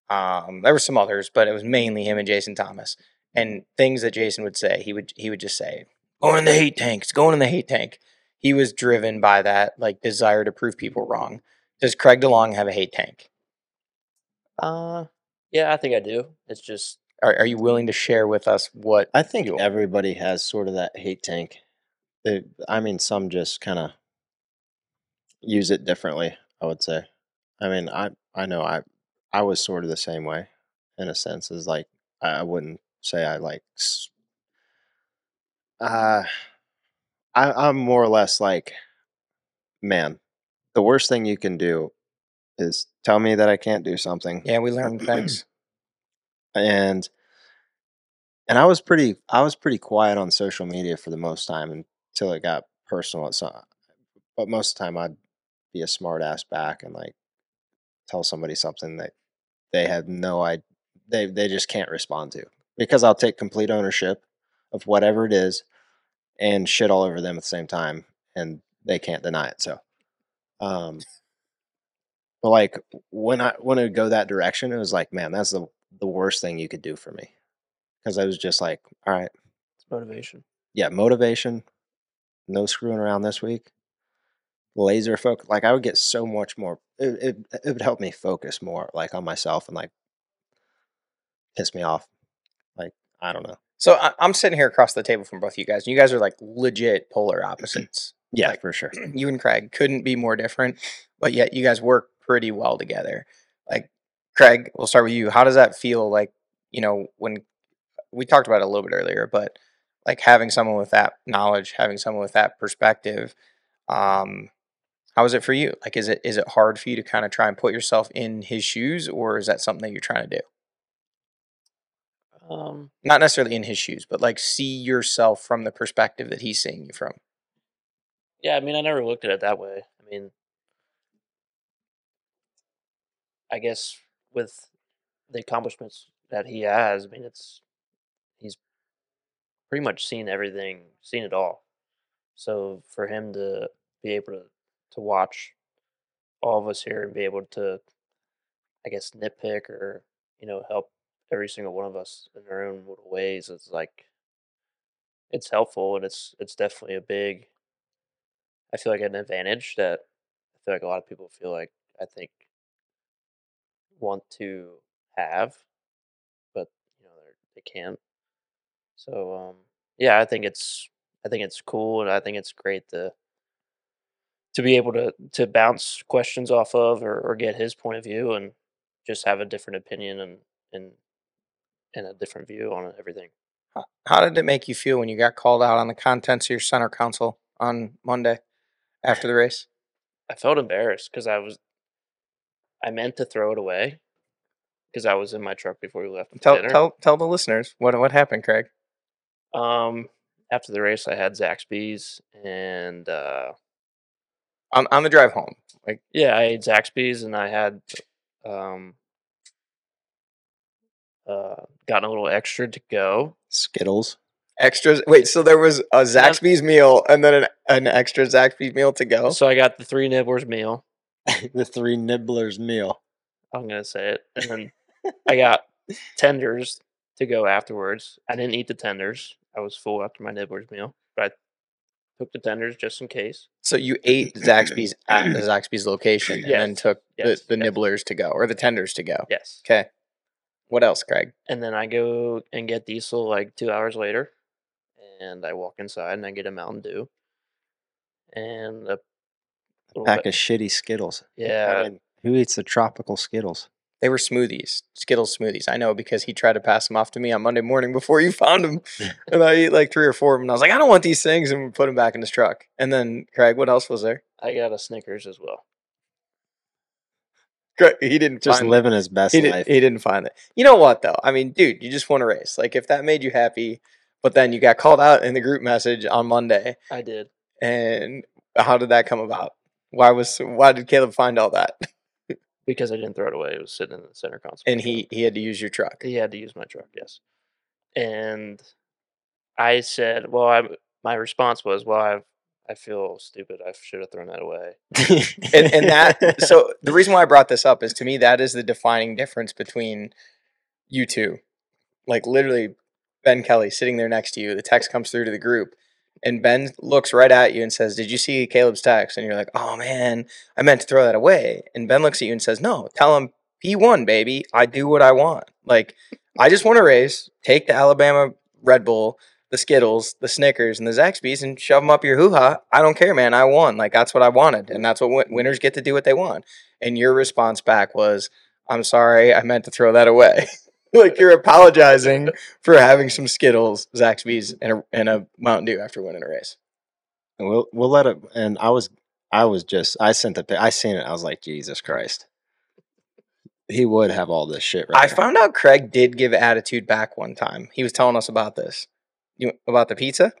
Um, there were some others, but it was mainly him and Jason Thomas. And things that Jason would say, he would he would just say, "Going in the hate tank. It's going in the hate tank." He was driven by that like desire to prove people wrong. Does Craig DeLong have a hate tank? Uh, yeah, I think I do. It's just Are, are you willing to share with us what? I think you- everybody has sort of that hate tank. They, I mean, some just kind of use it differently. I would say. I mean, I I know I I was sort of the same way, in a sense. Is like I, I wouldn't say I like. s- Uh, I I'm more or less like, man, the worst thing you can do is tell me that I can't do something Yeah, we learned things. (clears throat) and and I was pretty I was pretty quiet on social media for the most time until it got personal. So, but most of the time I'd be a smart ass back and like tell somebody something that they have no idea they they just can't respond to because I'll take complete ownership of whatever it is and shit all over them at the same time and they can't deny it. So, um, but like when I when it would go that direction, it was like, man, that's the the worst thing you could do for me because I was just like, all right, it's motivation. yeah, motivation, no screwing around this week, laser focus. Like I would get so much more. It, it it would help me focus more, like on myself, and like piss me off. Like I don't know. So I, I'm sitting here across the table from both of you guys. and You guys are like legit polar opposites. (clears throat) Yeah, Like- for sure. (clears throat) you and Craig couldn't be more different, but yet you guys work pretty well together. Like Craig, we'll start with you. How does that feel like, you know, when we talked about it a little bit earlier, but like having someone with that knowledge, having someone with that perspective, um, how is it for you? Like is it is it hard for you to kind of try and put yourself in his shoes or is that something that you're trying to do? Um, Not necessarily in his shoes, but like see yourself from the perspective that he's seeing you from. yeah, I mean, I never looked at it that way. I mean, I guess with the accomplishments that he has, I mean, it's he's pretty much seen everything, seen it all. So for him to be able to to watch all of us here and be able to, I guess, nitpick or you know help every single one of us in our own little ways, it's like it's helpful and it's it's definitely a big. I feel like an advantage that I feel like a lot of people feel like I think want to have, but you know they can't. So um, yeah, I think it's I think it's cool, and I think it's great to to be able to to bounce questions off of or, or get his point of view and just have a different opinion and and and a different view on everything. How- How did it make you feel when you got called out on the contents of your center console on Monday after the race? I felt embarrassed because I was I meant to throw it away because I was in my truck before we left Tell dinner. tell tell the listeners what what happened, Craig. Um, after the race, I had Zaxby's and uh, On on the drive home, like yeah, I ate Zaxby's and I had um uh gotten a little extra to go. Skittles. extras. Wait, so there was a Zaxby's meal and then an, an extra Zaxby's meal to go. So I got the three nibblers meal. (laughs) the three nibblers meal. I'm gonna say it, and then (laughs) I got tenders to go afterwards. I didn't eat the tenders. I was full after my nibblers meal, but I took the tenders just in case. So you ate Zaxby's at the (coughs) (coughs) Zaxby's location and then took yes, the, the yes. nibblers to go or the tenders to go. Yes. Okay. What else, Craig? And then I go and get diesel like two hours later, and I walk inside and I get a Mountain Dew, and a little Pack bit- of shitty Skittles. yeah, I mean, who eats the tropical Skittles? They were smoothies, Skittles smoothies. I know because he tried to pass them off to me on Monday morning before you found them. (laughs) and I ate like three or four of them. And I was like, I don't want these things. And we put them back in his truck. And then, Craig, what else was there? I got a Snickers as well. Craig, he didn't Just find living his best he, didn't, life. he didn't find it. You know what, though? I mean, dude, you just won a race. Like, if that made you happy, but then you got called out in the group message on Monday. I did. And how did that come about? Why was why did Caleb find all that? (laughs) Because I didn't throw it away. It was sitting in the center console. And he he had to use your truck. he had to use my truck, yes. And I said, well, I my response was, well, I've I feel stupid. I should have thrown that away. and, and that (laughs) so the reason why I brought this up is to me that is the defining difference between you two. Like literally Ben Kelly sitting there next to you, the text comes through to the group, and Ben looks right at you and says, Did you see Caleb's text? And you're like, Oh man, I meant to throw that away. And Ben looks at you and says, No, tell him he won, baby. I do what I want. Like, I just want to race, take the Alabama Red Bull, the Skittles, the Snickers, and the Zaxby's and shove them up your hoo ha. I don't care, man. I won. Like, that's what I wanted. And that's what win- winners get to do what they want. And your response back was, I'm sorry, I meant to throw that away. (laughs) like, you're apologizing for having some Skittles, Zaxby's, and a, and a Mountain Dew after winning a race. And we'll we'll let it. And I was I was just I sent the I seen it. I was like Jesus Christ. He would have all this shit right. I found out Craig did give attitude back one time. He was telling us about this. You about the pizza?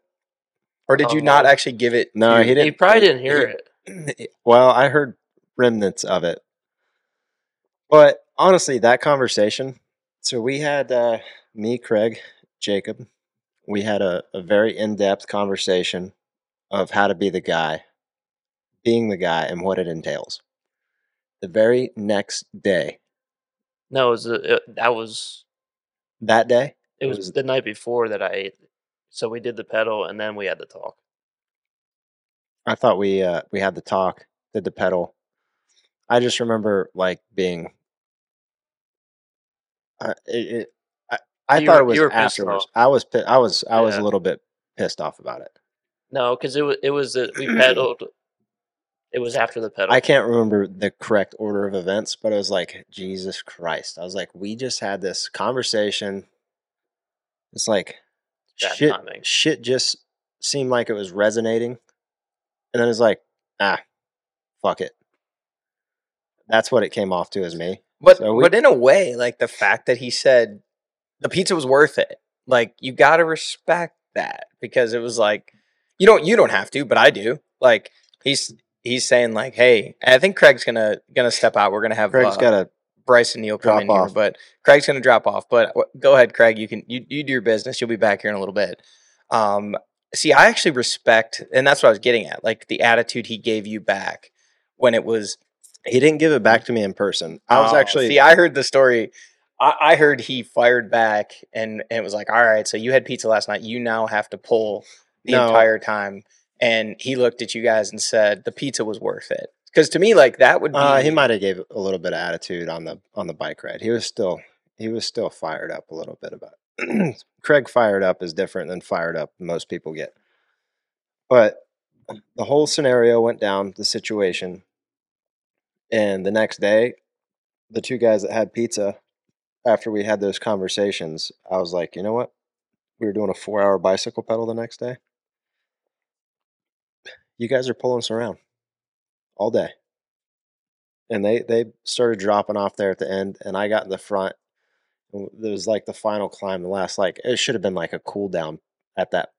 Or did you not no. actually give it? No, to- he didn't. He probably didn't hear it. (clears throat) Well, I heard remnants of it, but honestly, that conversation. So we had uh, me, Craig, Jacob. We had a, a very in depth conversation of how to be the guy, being the guy, and what it entails. The very next day, No, it was the- it, that was that day, it was, was- the night before that I ate. So we did the pedal and then we had the talk. I thought we uh, we had the talk, did the pedal. I just remember like being. Uh, it, it, I, I thought were- it was you were pissed afterwards. I was I was I was a little bit pissed off about it. No, because it was it was the, we (clears throat) pedaled. It was after the pedal. I can't remember the correct order of events, but it was like Jesus Christ. I was like, we just had this conversation. It's like shit. timing. Shit just seemed like it was resonating, and then it's like, ah, fuck it. That's what it came off to as me. But So we- but in a way, like the fact that he said the pizza was worth it. Like you got to respect that because it was like you don't you don't have to, but I do. Like he's he's saying like, hey, I think Craig's gonna gonna step out. We're gonna have Craig's uh, got a Brycen Neal come drop in off. here, but Craig's going to drop off. But go ahead, Craig. You can you you do your business. You'll be back here in a little bit. Um, see, I actually respect, and that's what I was getting at, like the attitude he gave you back when it was. He didn't give it back to me in person. I was Oh, actually see. I heard the story. I, I heard he fired back, and, and it was like, all right, so you had pizza last night. You now have to pull the No. entire time. And he looked at you guys and said, the pizza was worth it. Because to me, like that would be. uh, he might have gave a little bit of attitude on the on the bike ride. He was still he was still fired up a little bit about it. (clears throat) Craig fired up is different than fired up most people get. But the whole scenario went down, the situation, and the next day, the two guys that had pizza, after we had those conversations, I was like, you know what? We were doing a four hour bicycle pedal the next day. You guys are pulling us around all day. And they, they started dropping off there at the end, and I got in the front. It was like the final climb, the last like it should have been like a cool down at that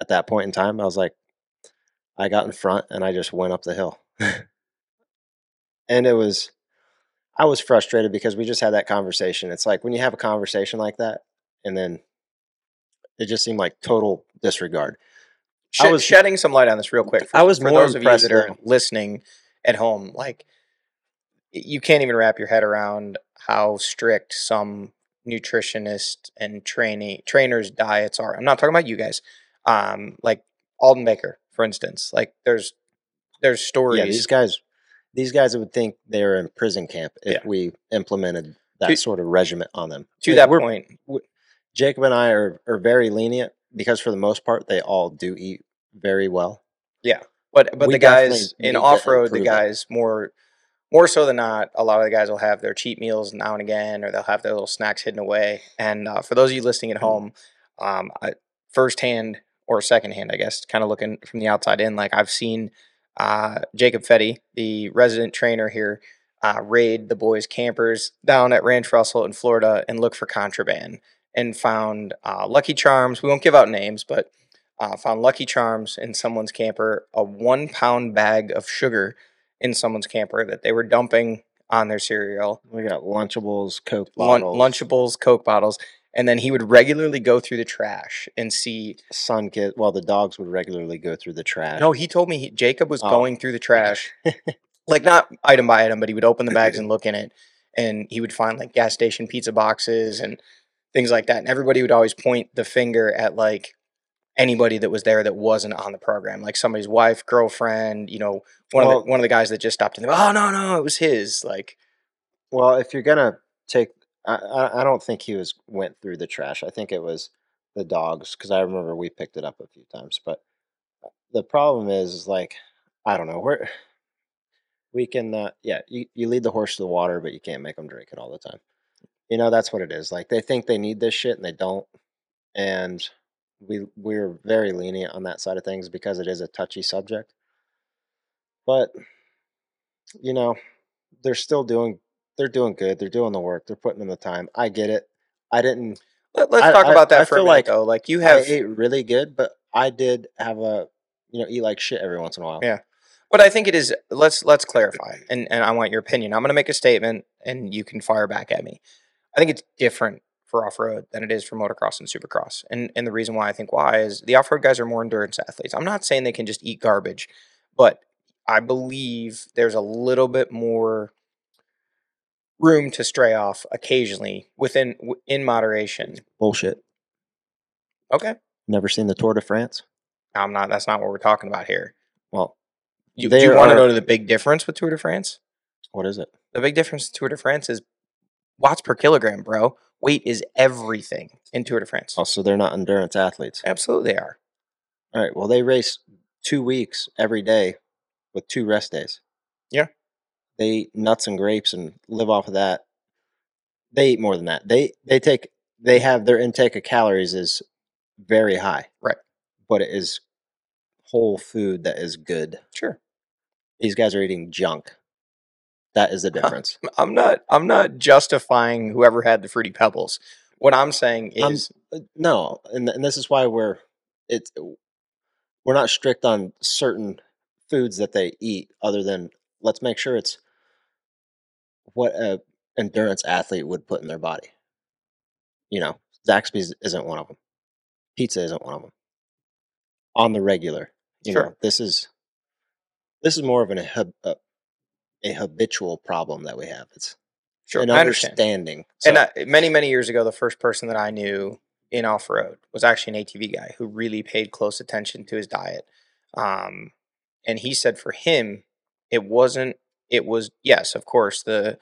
at that point in time. I was like, I got in front and I just went up the hill. (laughs) and it was I was frustrated because we just had that conversation. It's like when you have a conversation like that and then it just seemed like total disregard. I was- shedding some light on this real quick. For, I was for more those of you that are listening at home. Like, you can't even wrap your head around how strict some nutritionists and training trainers' diets are. I'm not talking about you guys. Um, like Aldon Baker, for instance. Like, there's there's stories. Yeah, these guys these guys would think they're in prison camp if Yeah. we implemented that To- sort of regiment on them. to Like, that we're- point, Jacob and I are, are very lenient because for the most part they all do eat very well. But but We the guys in off road, the guys more more so than not, a lot of the guys will have their cheat meals now and again, or they'll have their little snacks hidden away. And uh, for those of you listening Mm-hmm. at home, um, I, firsthand or secondhand, I guess, kind of looking from the outside in, like I've seen uh, Jacob Fetty, the resident trainer here, uh, raid the boys' campers down at Ranch Russell in Florida and look for contraband and found uh, Lucky Charms. We won't give out names, but uh, found Lucky Charms in someone's camper, a one pound bag of sugar in someone's camper that they were dumping on their cereal, We got Lunchables, Coke Lun- bottles. Lunchables, Coke bottles. and then he would regularly go through the trash and see. Son kid. Well, the dogs would regularly go through the trash. No, he told me he, Jacob was Oh. going through the trash, (laughs) like not item by item, but he would open the bags and (laughs) look in it, and he would find like gas station pizza boxes and things like that. And everybody would always point the finger at like anybody that was there that wasn't on the program, like somebody's wife, girlfriend, you know, one of the one of the guys that just stopped in. There, oh no, no, it was his. Like, Well, if you're gonna take, I, I, don't think he was went through the trash. I think it was the dogs because I remember we picked it up a few times. But uh, the problem is, is like, I don't know, we're (sighs) we can, uh, yeah, you, you lead the horse to the water, but you can't make them drink it all the time. You know, that's what it is. Like they think they need this shit and they don't, and we we're very lenient on that side of things because it is a touchy subject. But you know, they're still doing they're doing good. They're doing the work. They're putting in the time. I get it. I didn't. let, us I- talk I- about that I for a minute, like though. Like you I have, ate really good, but I did have a you know eat like shit every once in a while. Yeah. But I think it is. Let's let's clarify, and and I want your opinion. I'm going to make a statement, and you can fire back at me. I think it's different for off road than it is for motocross and supercross, and and the reason why I think why is the off road guys are more endurance athletes. I'm not saying they can just eat garbage, but I believe there's a little bit more room to stray off occasionally within in moderation. Bullshit. Okay, Never seen the Tour de France? I'm not. That's not what we're talking about here. Well, You, do you want to to the big difference with Tour de France? what is it? The big difference in Tour de France is watts per kilogram, bro. Weight is everything in Tour de France. Also, they're not endurance athletes. Absolutely they are. All right. Well, they race two weeks every day with two rest days. Yeah. They eat nuts and grapes and live off of that. They eat more than that. They they take they have their intake of calories is very high. Right. But it is whole food that is good. Sure. These guys are eating junk. That is the (laughs) difference. I'm not I'm not justifying whoever had the fruity pebbles. What I'm saying I'm- is Uh, no, and and this is why we're it's we're not strict on certain foods that they eat. Other than let's make sure it's what a endurance athlete would put in their body. You know, Zaxby's isn't one of them. Pizza isn't one of them. On the regular, you Sure. know, this is this is more of an hab- a, habitual problem that we have. It's sure an understanding. And So- I, many many years ago, the first person that I knew in off road was actually an ATV guy who really paid close attention to his diet. Um, and he said for him, it wasn't. It was yes, of course the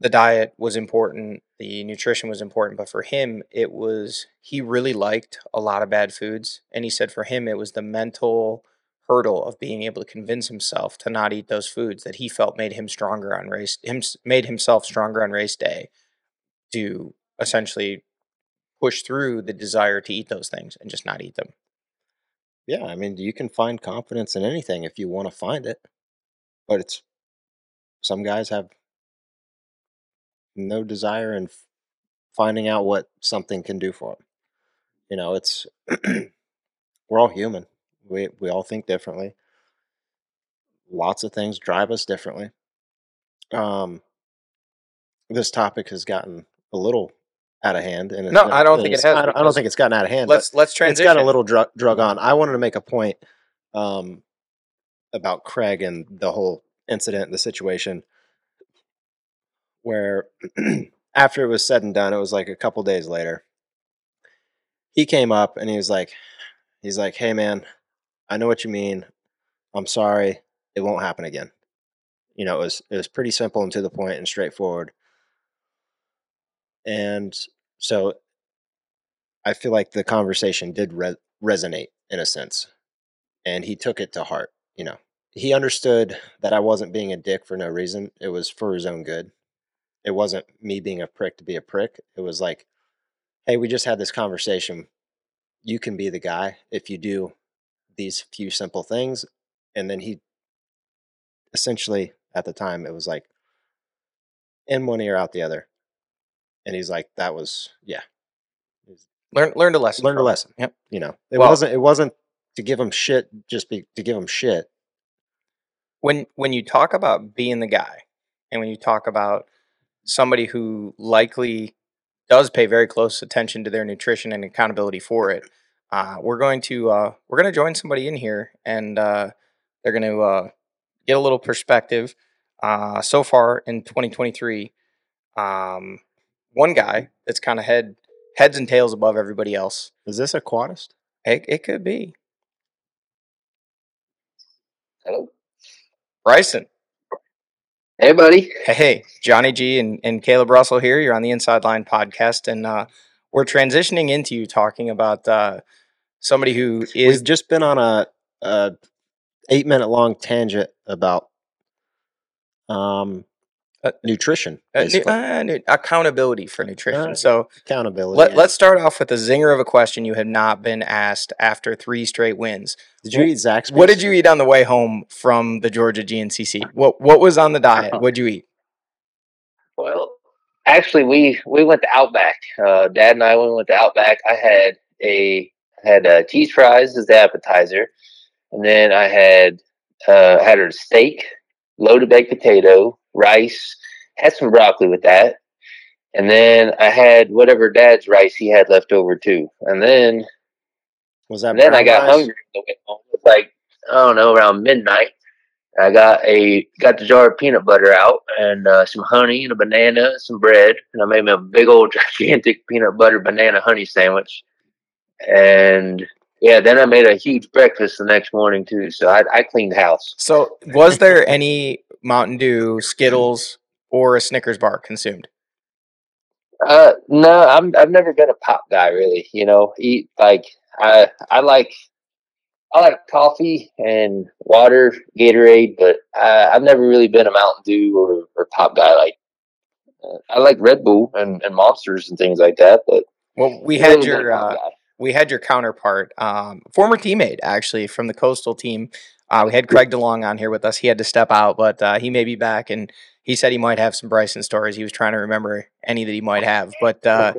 the diet was important, the nutrition was important, but for him, it was he really liked a lot of bad foods, and he said for him, it was the mental hurdle of being able to convince himself to not eat those foods that he felt made him stronger on race him made himself stronger on race day to essentially push through the desire to eat those things and just not eat them. Yeah, I mean, you can find confidence in anything if you want to find it. But it's some guys have no desire in finding out what something can do for them. You know, it's (clears throat) we're all human. We we all think differently. Lots of things drive us differently. Um this topic has gotten a little out of hand and No, I don't think it it's- has, I don't, I don't think it's gotten out of hand. Let's let's it's transition. got a little drug, drug on. I wanted to make a point um, about Craig and the whole incident, the situation, where (clears throat) after it was said and done, it was like a couple days later. He came up and he was like, he's like, hey man, I know what you mean. I'm sorry. It won't happen again. You know, it was it was pretty simple and to the point and straightforward. And so I feel like the conversation did re- resonate in a sense, and he took it to heart. You know, he understood that I wasn't being a dick for no reason. It was for his own good. It wasn't me being a prick to be a prick. It was like, hey, we just had this conversation. You can be the guy if you do these few simple things. And then he essentially, at the time, it was like in one ear, out the other. And he's like, that was, yeah, learn learned a lesson. learned a lesson. Yep. You know, it Well- wasn't it wasn't to give him shit just be, to give him shit. when when you talk about being the guy and when you talk about somebody who likely does pay very close attention to their nutrition and accountability for it. Uh, we're going to uh, we're going to join somebody in here, and uh, they're going to uh, get a little perspective. Uh, so far in 2023, um, one guy that's kind of head heads and tails above everybody else. Is this a quadist? It, it could be Hello. Brycen. Hey, buddy. Hey, Johnny G and, and Caleb Russell here. You're on the Inside Line podcast, and uh, we're transitioning into you talking about uh, somebody who is We've just been on a, a eight minute long tangent about um Uh, nutrition, uh, nu- uh, nu- accountability for nutrition. Uh, So accountability. let, yeah. let's start off with a zinger of a question you have not been asked after three straight wins. Did you eat Zaxby's? What did you eat on the way home from the Georgia GNCC? What what was on the diet? What'd you eat? Well, actually, we we went to Outback. Uh, Dad and I we went to Outback. I had a had uh, cheese fries as the appetizer, and then I had uh, had a steak, loaded baked potato, rice. Had some broccoli with that, and then I had whatever Dad's rice he had left over too. And then Was that and then I got rice? hungry. on the way home. It was like I don't know around midnight. I got a got the jar of peanut butter out and uh, some honey and a banana, some bread, and I made me a big old (laughs) gigantic peanut butter banana honey sandwich. And yeah, then I made a huge breakfast the next morning too. So I, I cleaned house. So was there any Mountain Dew, Skittles, or a Snickers bar consumed? Uh, no, I'm I've never been a pop guy really. You know, eat like I I like I like coffee and water, Gatorade, but uh, I've never really been a Mountain Dew or, or pop guy. Like uh, I like Red Bull and, and Monsters and things like that, but Well, we had a your uh, we had your counterpart, um, former teammate actually from the Coastal team. Uh, we had Craig DeLong on here with us. He had to step out, but uh, he may be back, and he said he might have some Brycen stories. He was trying to remember any that he might have, but uh,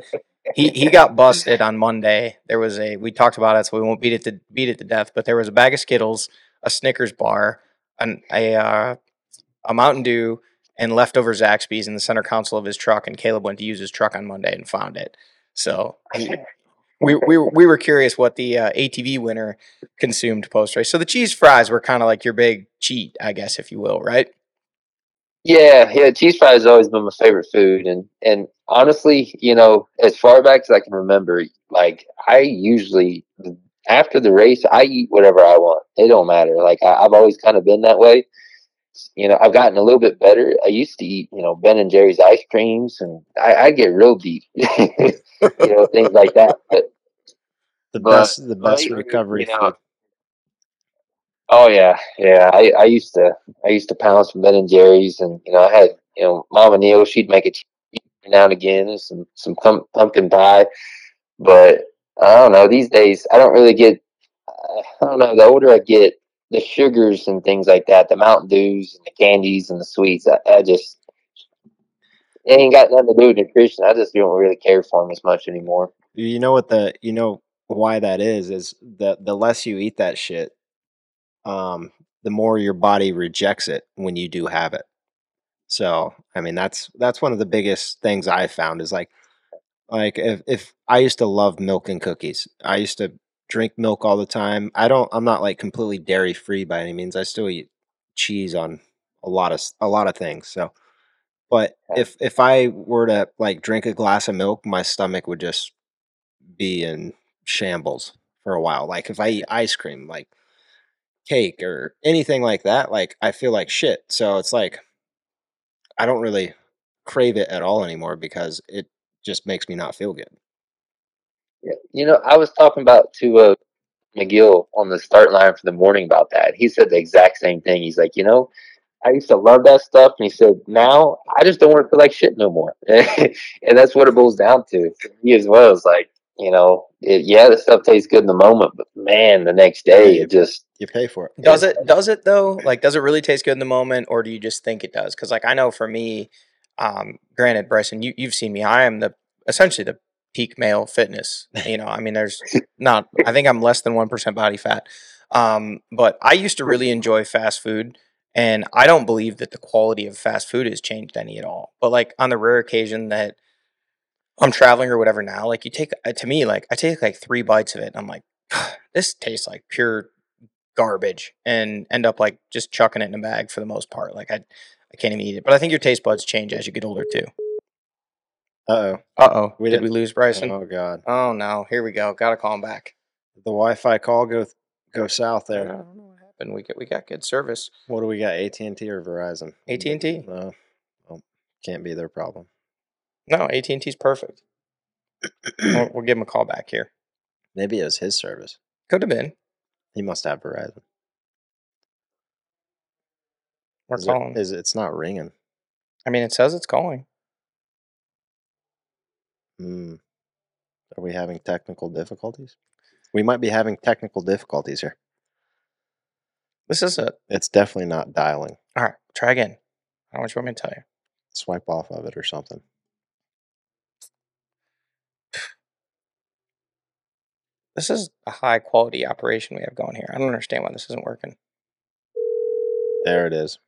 he he got busted on Monday. There was a we talked about it, so we won't beat it to beat it to death. But there was a bag of Skittles, a Snickers bar, an, a uh, a Mountain Dew, and leftover Zaxby's in the center console of his truck. And Caleb went to use his truck on Monday and found it. So he, we we we were curious what the uh, ATV winner consumed post race. So the cheese fries were kind of like your big cheat, I guess, if you will, right? Yeah, yeah, cheese fries has always been my favorite food, and and honestly, you know, as far back as I can remember, like I usually after the race, I eat whatever I want. It don't matter. Like I, I've always kind of been that way. You know, I've gotten a little bit better. I used to eat, you know, Ben and Jerry's ice creams, and I, I get real deep, (laughs) you know, things like that. But The But- best, the best you recovery know, food. Oh yeah, yeah. I, I used to I used to pound some Ben and Jerry's, and you know I had you know Mama Neal. She'd make it now and again, some some pump, pumpkin pie. But I don't know. These days, I don't really get. I don't know. The older I get, the sugars and things like that, the Mountain Dews and the candies and the sweets, I, I just it ain't got nothing to do with nutrition. I just don't really care for them as much anymore. You know what the you know why that is is the the less you eat that shit, um, the more your body rejects it when you do have it. So I mean that's that's one of the biggest things I found is like like if if I used to love milk and cookies. I used to drink milk all the time. I don't I'm not like completely dairy free by any means. I still eat cheese on a lot of a lot of things. So but if if I were to like drink a glass of milk, my stomach would just be in shambles for a while. Like if I eat ice cream, like cake or anything like that, like I feel like shit. So it's like I don't really crave it at all anymore because it just makes me not feel good. Yeah. You know, I was talking about to uh, McGill on the start line for the morning about that. He said the exact same thing. He's like, you know, I used to love that stuff, and he said now I just don't want to feel like shit no more. (laughs) and that's what it boils down to for me as well. It's like, you know, it, yeah, the stuff tastes good in the moment, but man, the next day Yeah. it just You pay for it. Does it? Does it though? Like, does it really taste good in the moment, or do you just think it does? Because, like, I know for me, um, granted, Brycen, you you've seen me. I am the essentially the peak male fitness. You know, I mean, there's not. I think I'm less than one percent body fat. Um, but I used to really enjoy fast food, and I don't believe that the quality of fast food has changed any at all. But like on the rare occasion that I'm traveling or whatever now, like you take uh, to me like I take like three bites of it. And I'm like, (sighs) this tastes like pure garbage, and end up like just chucking it in a bag for the most part. Like I, I can't even eat it. But I think your taste buds change as you get older too. Uh oh. Uh oh, did we lose Bryson? Oh god. Oh no, here we go. Got to call him back. The Wi-Fi call go go south there. I don't know what happened. We got we got good service. What do we got? AT and T or Verizon? AT and T? No, well, can't be their problem. No, AT and T's perfect. we'll, (clears throat) we'll give him a call back here. Maybe it was his service. Could have been. He must have Verizon. We're Is calling. is it's not ringing? I mean, it says it's calling. Hmm. Are we having technical difficulties? We might be having technical difficulties here. This is it. It's definitely not dialing. All right, try again. I don't know what you want me to tell you. Swipe off of it or something. This is a high quality operation we have going here. I don't understand why this isn't working. There it is.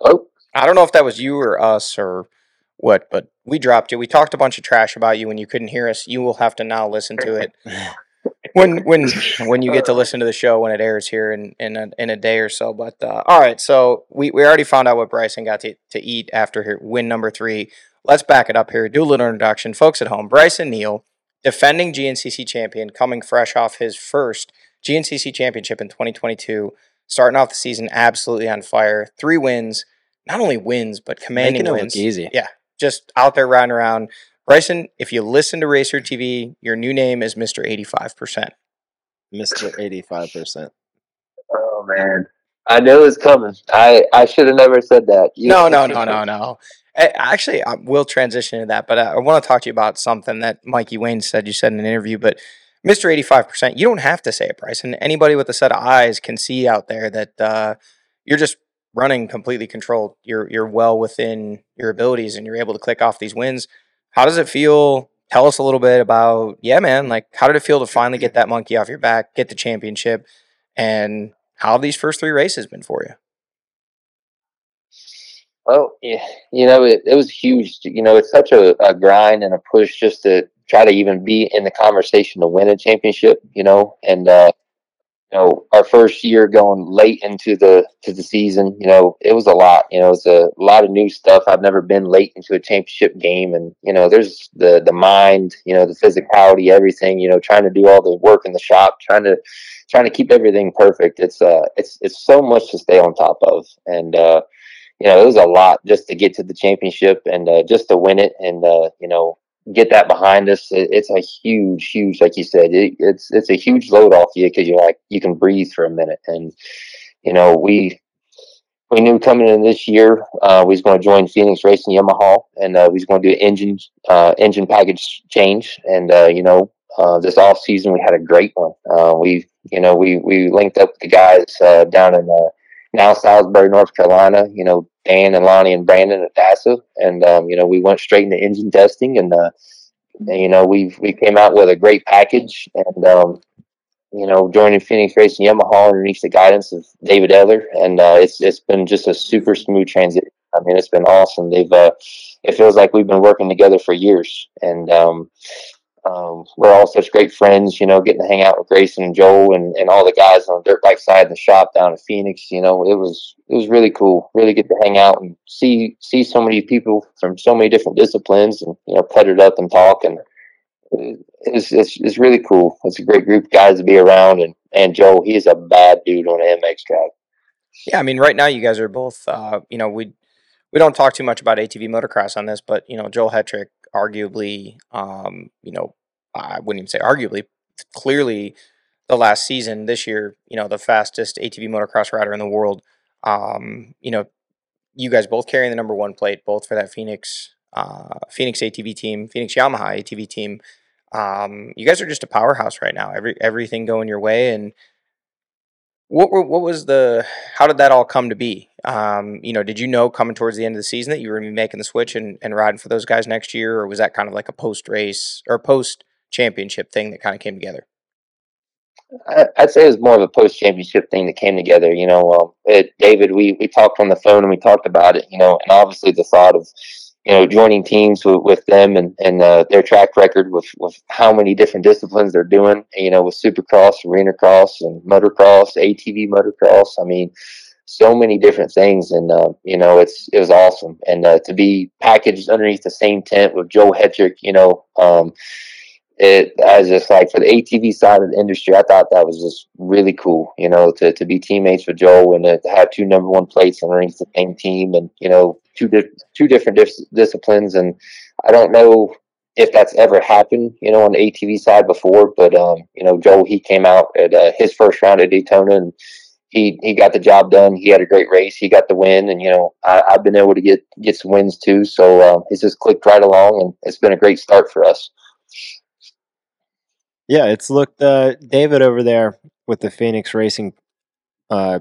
Oh, I don't know if that was you or us or what, but we dropped you. We talked a bunch of trash about you when you couldn't hear us. You will have to now listen to it when (laughs) when when you get to listen to the show when it airs here in in a, in a day or so. But uh, all right, so we, we already found out what Brycen got to, to eat after her win number three. Let's back it up here. Do a little introduction, folks at home. Brycen Neal, defending GNCC champion, coming fresh off his first GNCC championship in 2022, starting off the season absolutely on fire. Three wins, not only wins but commanding Making it wins look easy. Yeah. just out there riding around. Brycen, if you listen to Racer TV, your new name is Mr. 85%. Mr. 85%. oh man, I knew it was coming. I I should have never said that. You- (laughs) No, no, no, no, no. Actually, I will transition to that, but I want to talk to you about something that Mikey Wayne said you said in an interview. But Mr. 85%, you don't have to say a price. And Anybody with a set of eyes can see out there that uh, you're just running completely controlled. You're you're well within your abilities and you're able to click off these wins. How does it feel? Tell us a little bit about, yeah, man, like how did it feel to finally get that monkey off your back, get the championship, and how have these first three races been for you? Well, you know, it, it was huge. You know, it's such a, a grind and a push just to try to even be in the conversation to win a championship. You know, and uh, you know, our first year going late into the to the season, you know, it was a lot. You know, it's a lot of new stuff. I've never been late into a championship game, and you know, there's the the mind, you know, the physicality, everything. You know, trying to do all the work in the shop, trying to trying to keep everything perfect. It's uh, it's it's so much to stay on top of, and uh, you know, it was a lot just to get to the championship and uh, just to win it, and uh, you know, get that behind us. It, it's a huge, huge, like you said, it, it's it's a huge load off you because you're like you can breathe for a minute, and you know, we we knew coming in this year uh, we was going to join Phoenix Racing Yamaha, and uh, we was going to do an engine uh, engine package change, and uh, you know. Uh, this off season, we had a great one. We, you know, we we linked up with the guys down in uh, now Salisbury, North Carolina. You know, Dan and Lonnie and Brandon at DASA, and um, you know, we went straight into engine testing, and, uh, you know, we we came out with a great package, and um, you know, joining Phoenix Racing Yamaha underneath the guidance of David Eller, and uh, it's it's been just a super smooth transition. I mean, it's been awesome. They've uh, it feels like we've been working together for years, and um, um, we're all such great friends, you know, getting to hang out with Grayson and Joel and, and all the guys on the dirt bike side of the shop down in Phoenix. You know, it was it was really cool. Really get to hang out and see see so many people from so many different disciplines and you know, pet it up and talk and it's, it's it's really cool. It's a great group of guys to be around and and Joel, he is a bad dude on an MX track. Yeah, I mean, right now you guys are both. Uh, you know, we we don't talk too much about ATV motocross on this, but you know, Joel Hetrick, arguably, um, you know, I wouldn't even say arguably, clearly, the last season this year, you know, the fastest ATV motocross rider in the world. Um, you know, you guys both carrying the number one plate, both for that Phoenix uh, Phoenix ATV team, Phoenix Yamaha ATV team. Um, you guys are just a powerhouse right now. Every everything going your way, and what were, what was the how did that all come to be? Um, you know, did you know coming towards the end of the season that you were going to be making the switch and, and riding for those guys next year, or was that kind of like a post race or post championship thing that kind of came together? I'd say it was more of a post championship thing that came together. You know, um, it, David, we we talked on the phone and we talked about it. You know, and obviously the thought of you know, joining teams with, with them and, and uh, their track record with, with how many different disciplines they're doing, you know, with supercross, arena cross, and motocross, ATV motocross. I mean, so many different things. And, uh, you know, it's, it was awesome. And uh, to be packaged underneath the same tent with Joe Hetrick, you know, um, it I was just like for the ATV side of the industry, I thought that was just really cool, you know, to, to be teammates with Joe and to, have two number one plates underneath the same team and, you know, two, di- two different dis- disciplines. And I don't know if that's ever happened, you know, on the ATV side before, but, um, you know, Joe, he came out at uh, his first round at Daytona and he, he got the job done. He had a great race. He got the win, and you know I, I've been able to get get some wins too. So uh, it's just clicked right along, and it's been a great start for us. Yeah, it's looked uh, David over there with the Phoenix Racing uh,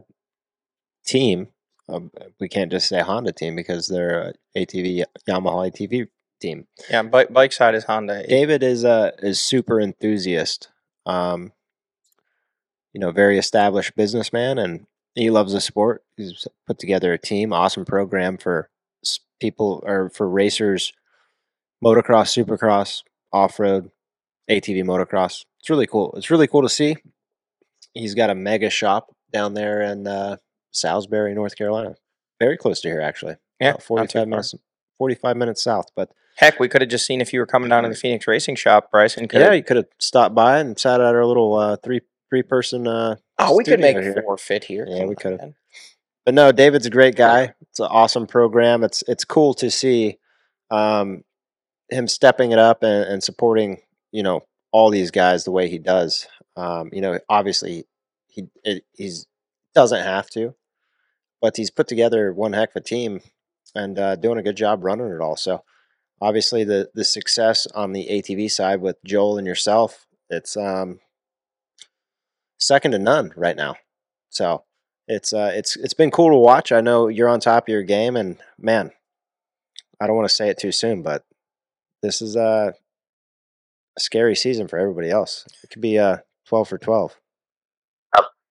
team. Um, we can't just say Honda team because they're a ATV Yamaha ATV team. Yeah, bike, bike side is Honda. David is a is super enthusiast. Um, you know, very established businessman, and he loves the sport. He's put together a team, awesome program for people or for racers, motocross, supercross, off road, ATV motocross. It's really cool. It's really cool to see. He's got a mega shop down there in uh, Salisbury, North Carolina, very close to here, actually. Yeah, About forty-five minutes. Forty-five minutes south, but Heck, we could have just seen if you were coming down to the Phoenix Racing Shop, Brycen. Could yeah, you could have stopped by and sat at our little uh, three three person. Uh, Oh, we could make here. four fit here. Yeah, Come we could've. But no, David's a great guy. It's an awesome program. It's it's cool to see um, him stepping it up and, and supporting you know all these guys the way he does. Um, you know, obviously he it, he's doesn't have to, but he's put together one heck of a team and uh, doing a good job running it all. So obviously the the success on the ATV side with Joel and yourself, it's um, second to none right now. So it's uh, it's it's been cool to watch. I know you're on top of your game, and man, I don't want to say it too soon, but this is uh, a scary season for everybody else. It could be uh, twelve for twelve.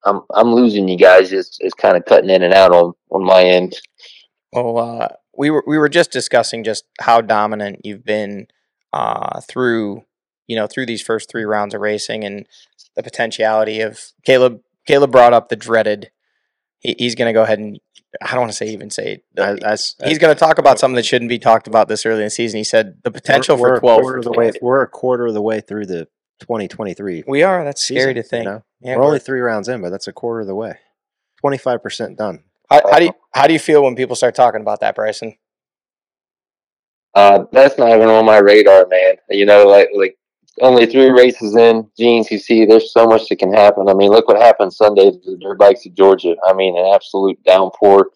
I'm I'm losing you guys. It's it's kind of cutting in and out on on my end. Well, uh, we were we were just discussing just how dominant you've been uh, through you know through these first three rounds of racing and the potentiality of Caleb. Caleb brought up the dreaded. He, he's going to go ahead and I don't want to say even say it. I, I s- he's going to talk about something that shouldn't be talked about this early in the season. He said the potential we're, for we're twelve. A the way, we're a quarter of the way through the 2023. We are. That's scary season, to you think. know? Yeah, we're only three rounds in, but that's a quarter of the way. Twenty five percent done. how, how do you how do you feel when people start talking about that, Brycen? Uh, that's not even on my radar, man. You know, like like only three races in jeans. You see, There's so much that can happen. I mean, look what happened Sunday to the dirt bikes of Georgia. I mean, an absolute downpour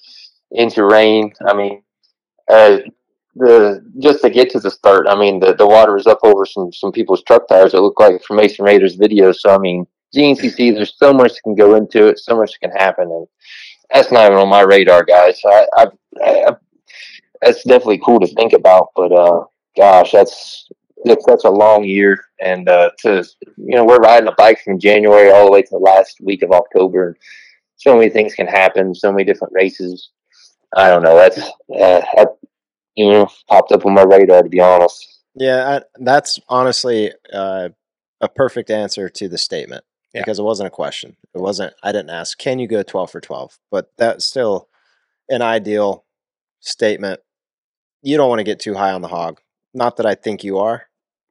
into rain. I mean, uh, the just to get to the start. I mean, the, the water was up over some some people's truck tires. It looked like from Mason Raiders video. So I mean, GNCC. There's so much that can go into it. So much that can happen, and that's not even on my radar, guys. I, I, I that's definitely cool to think about. But uh, gosh, that's that's such a long year, and uh, to you know, we're riding a bike from January all the way to the last week of October. And so many things can happen. So many different races. I don't know. That's uh, you know popped up on my radar to be honest. Yeah, I, that's honestly uh, a perfect answer to the statement Yeah. because it wasn't a question. It wasn't. I didn't ask, "Can you go twelve for 12? But that's still an ideal statement. You don't want to get too high on the hog. Not that I think you are.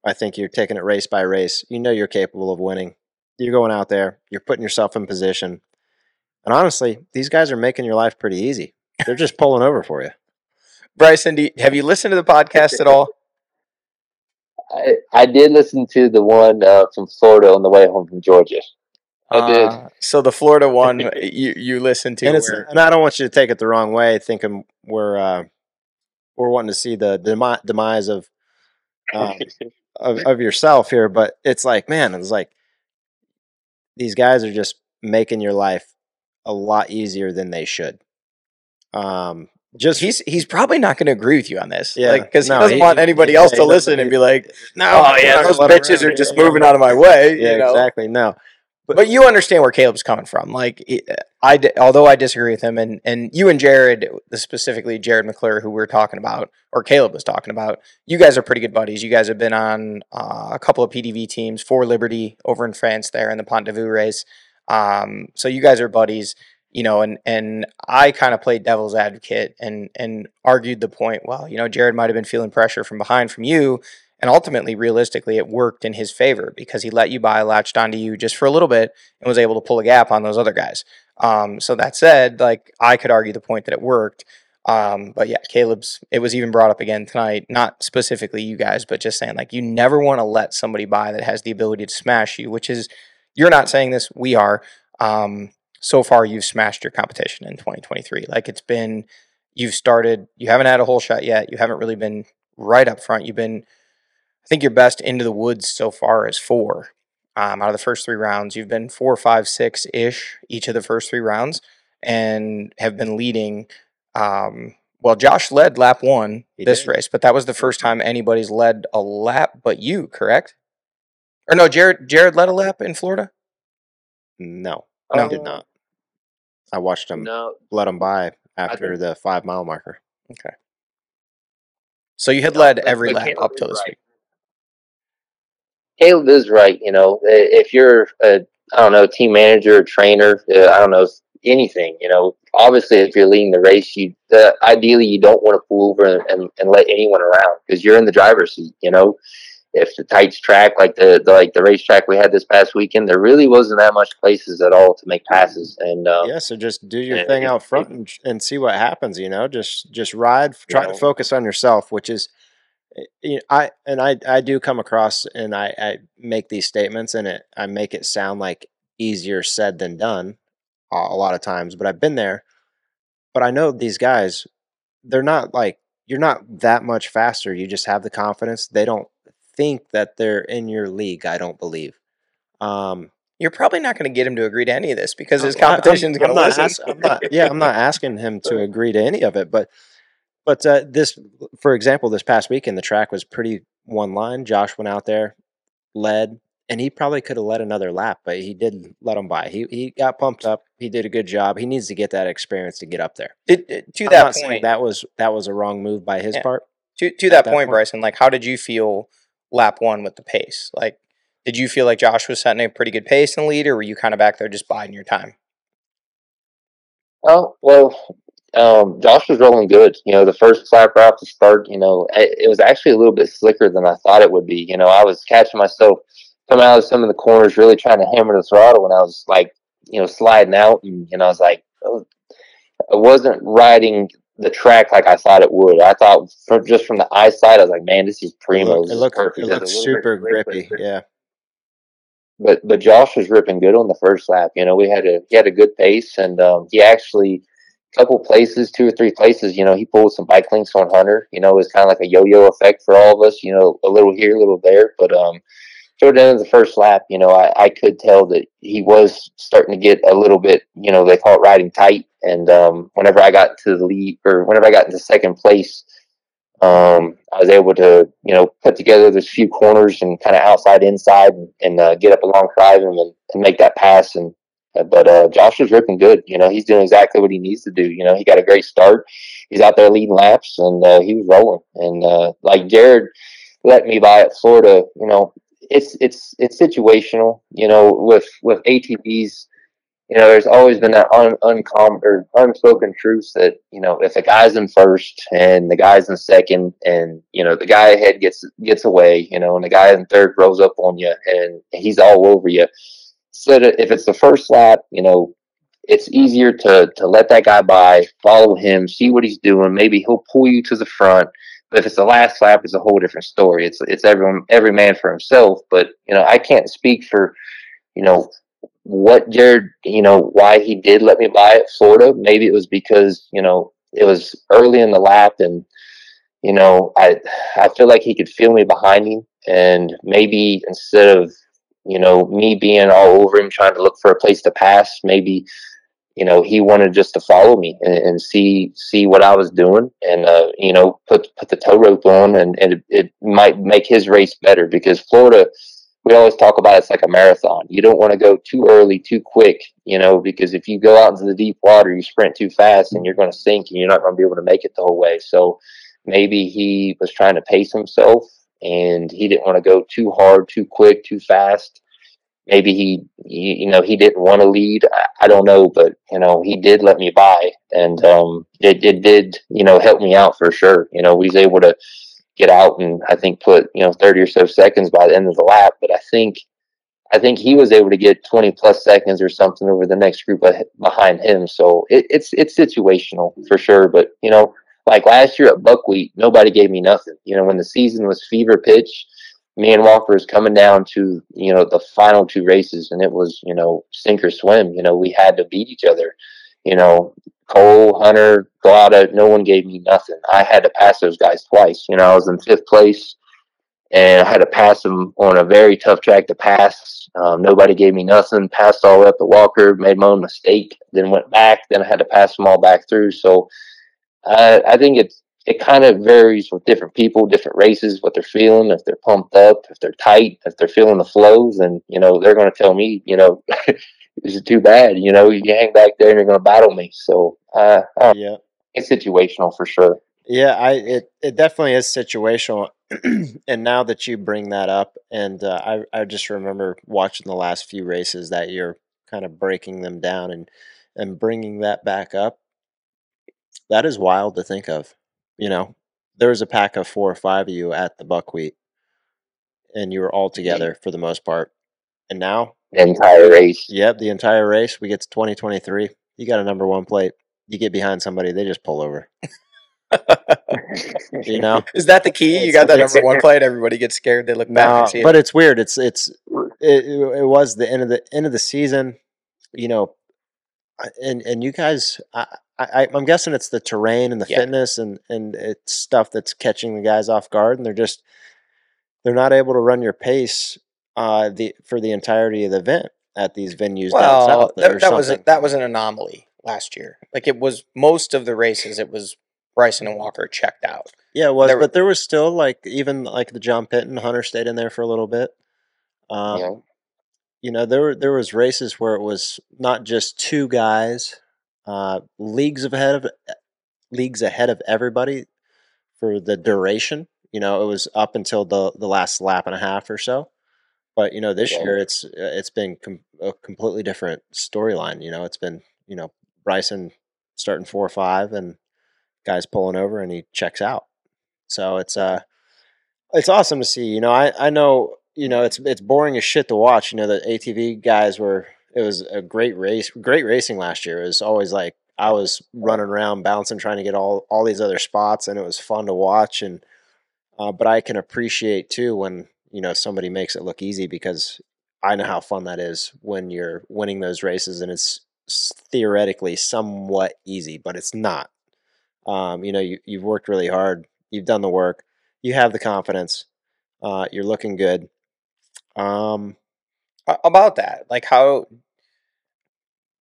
I think you're taking it race by race. You know you're capable of winning. You're going out there. You're putting yourself in position. And honestly, these guys are making your life pretty easy. They're just pulling over for you. Brycen, do you, have you listened to the podcast at all? (laughs) I, I did listen to the one uh, from Florida on the way home from Georgia. I did. Uh, so the Florida one (laughs) you you listened to and it's where- and I don't want you to take it the wrong way, thinking we're uh, we're wanting to see the demi- demise of, um, of (laughs) of yourself here, but it's like, man, it's like these guys are just making your life a lot easier than they should. Um, just he's he's probably not going to agree with you on this. Yeah, like because no, he doesn't he- want anybody yeah, else he to listen and be like, no, "Oh yeah, those gonna let 'em bitches around. are just Yeah, moving yeah. out of my way." yeah, you know? exactly. No, But you understand where Caleb's coming from. Like, I, although I disagree with him, and and you and Jared, specifically Jared McClure, who we are talking about, or Caleb was talking about, you guys are pretty good buddies. You guys have been on uh, a couple of PDV teams for Liberty over in France, there in the Pont de Vaux race. Um, so you guys are buddies, you know. And and I kind of played devil's advocate and and argued the point. Well, you know, Jared might have been feeling pressure from behind from you, and ultimately, realistically, it worked in his favor because he let you by, latched onto you just for a little bit, and was able to pull a gap on those other guys. Um, so that said, like I could argue the point that it worked. Um, but yeah, Caleb's it was even brought up again tonight, not specifically you guys, but just saying like you never want to let somebody by that has the ability to smash you, which is you're not saying this, we are. Um, so far you've smashed your competition in 2023. Like it's been you've started, you haven't had a whole shot yet. You haven't really been right up front. You've been I think your best into the woods so far is four. Um, out of the first three rounds, you've been four, five, six ish each of the first three rounds, and have been leading. Um, well, Josh led lap one He this did. race, but that was the first time anybody's led a lap but you, correct? Or no, Jared. Jared led a lap in Florida. No, No. I did not. I watched him No, let him by after the five mile marker. Okay. So you had No, led every lap Caleb up to this right. week. Caleb is right. You know, if you're a, I don't know, team manager, trainer, uh, I don't know, anything. You know, obviously, if you're leading the race, you uh, ideally you don't want to pull over and, and let anyone around because you're in the driver's seat. You know, if the tights track like the, the like the racetrack we had this past weekend, there really wasn't that much places at all to make passes. And um, yeah, so just do your and thing out front and, and see what happens. You know, just just ride. Try know. to focus on yourself, which is, eh, you know, I and I I do come across and I I make these statements and it I make it sound like easier said than done a lot of times. But I've been there. But I know these guys, they're not like you're not that much faster. You just have the confidence. They don't think that they're in your league. I don't believe. Um, You're probably not going to get him to agree to any of this because his competition I'm- going to listen. ask- I'm not, yeah, I'm not asking him to (laughs) agree to any of it, but but uh, this, for example, this past weekend the track was pretty one line. Josh went out there, led, and he probably could have led another lap, but he did let him by. He he got pumped up. He did a good job. He needs to get that experience to get up there. Did- uh, to I'm that point, that was that was a wrong move by his Yeah. part. to to that, that point, point. Brycen, like how did you feel lap one with the pace? Like, did you feel like Josh was setting a pretty good pace in the lead, or were you kind of back there just biding your time? Oh well, um, Josh was rolling good. You know, the first lap off the start, you know, it, it was actually a little bit slicker than I thought it would be. You know, I was catching myself coming out of some of the corners, really trying to hammer the throttle, and I was like, you know, sliding out, and know, I was like, oh, I wasn't riding the track like I thought it would. I thought from just from the eyesight, I was like, man, this is primo. it looked, perfect. it looked super grippy. Yeah, but but Josh was ripping good on the first lap. You know, we had a he had a good pace, and um, he actually a couple places, two or three places. You know, he pulled some bike links on Hunter. You know, it was kind of like a yo-yo effect for all of us. You know, a little here, a little there. But um, toward the end of the first lap, you know, I, I could tell that he was starting to get a little bit. You know, they call it riding tight. And um, whenever I got to the lead, or whenever I got into second place, um, I was able to, you know, put together those few corners and kind of outside, inside, and, and uh, get up alongside him and, and make that pass. And uh, but uh, Josh was ripping good. You know, he's doing exactly what he needs to do. You know, he got a great start. He's out there leading laps, and uh, he was rolling. And uh, like Jared let me by at Florida, you know, it's it's it's situational. You know, with with ATVs you know, there's always been that un, uncom or unspoken truth that you know if a guy's in first and the guy's in second, and you know the guy ahead gets gets away, you know, and the guy in third rolls up on you and he's all over you. So if it's the first lap, you know, it's easier to to let that guy by, follow him, see what he's doing. Maybe he'll pull you to the front. If it's the last lap, it's a whole different story. It's it's everyone every man for himself. But you know, I can't speak for you know what Jared, you know, why he did let me buy at Florida. Maybe it was because, you know, it was early in the lap and, you know, I I feel like he could feel me behind him, and maybe instead of, you know, me being all over him trying to look for a place to pass, maybe, you know, he wanted just to follow me and, and see see what I was doing and uh, you know, put put the tow rope on and, and it, it might make his race better because Florida we always talk about it's like a marathon. You don't want to go too early, too quick, you know, because if you go out into the deep water, you sprint too fast and you're going to sink and you're not going to be able to make it the whole way. So maybe he was trying to pace himself and he didn't want to go too hard, too quick, too fast. Maybe he, he you know, he didn't want to lead. I, I don't know, but you know, he did let me by, and um, it, it did, you know, help me out for sure. You know, he's able to get out and I think put you know thirty or so seconds by the end of the lap. But I think I think he was able to get twenty plus seconds or something over the next group behind him. So it, it's it's situational for sure. But you know, like last year at Buckwheat, nobody gave me nothing. You know, when the season was fever pitch, me and Walker was coming down to you know the final two races, and it was you know sink or swim. You know, we had to beat each other. You know, Cole, Hunter, Galata, no one gave me nothing. I had to pass those guys twice. You know, I was in fifth place and I had to pass them on a very tough track to pass. Um, nobody gave me nothing. Passed all the way up to Walker, made my own mistake, then went back. Then I had to pass them all back through. So uh, I think it's it kind of varies with different people, different races, what they're feeling, if they're pumped up, if they're tight, if they're feeling the flows, and you know they're going to tell me, you know, (laughs) this is too bad. You know, you hang back there and you're going to battle me. So uh, Yeah. it's situational for sure. Yeah, I it it definitely is situational, (clears throat) and now that you bring that up, and uh, I I just remember watching the last few races that you're kind of breaking them down and and bringing that back up. That is wild to think of. You know, there was a pack of four or five of you at the buckwheat, and you were all together for the most part. And now, The entire race. yep, the entire race we get to 2023. You got a number one plate. You get behind somebody, they just pull over. (laughs) You know. Is that the key? You got that number one (laughs) plate. Everybody gets scared. They look back No, and see it. but it's weird. It's it's it, it, it was the end of the end of the season, you know, I- and and you guys, I, I I'm guessing it's the terrain and the Yeah. fitness and and it's stuff that's catching the guys off guard, and they're just they're not able to run your pace uh the for the entirety of the event at these venues down well, south. that, that was a, that was an anomaly last year. Like it was most of the races. It was Brycen and Walker checked out. Yeah, it was, There but there was still like even like the John Pitton Hunter stayed in there for a little bit. Um, know, you know there were there was races where it was not just two guys, uh, leagues ahead of leagues ahead of everybody for the duration. You know, it was up until the the last lap and a half or so. But you know, this Yeah. year it's uh, it's been com- a completely different storyline. You know, it's been you know Brycen starting four or five and guys pulling over and he checks out. So it's uh it's awesome to see. You know, I I know you know it's it's boring as shit to watch. You know, the ATV guys were it was a great race, great racing last year. It was always like I was running around bouncing trying to get all all these other spots and it was fun to watch and uh, but I can appreciate too when you know somebody makes it look easy because I know how fun that is when you're winning those races and it's theoretically somewhat easy, but it's not. Um, you know, you, you've worked really hard, you've done the work, you have the confidence, uh, you're looking good. Um, About that, like how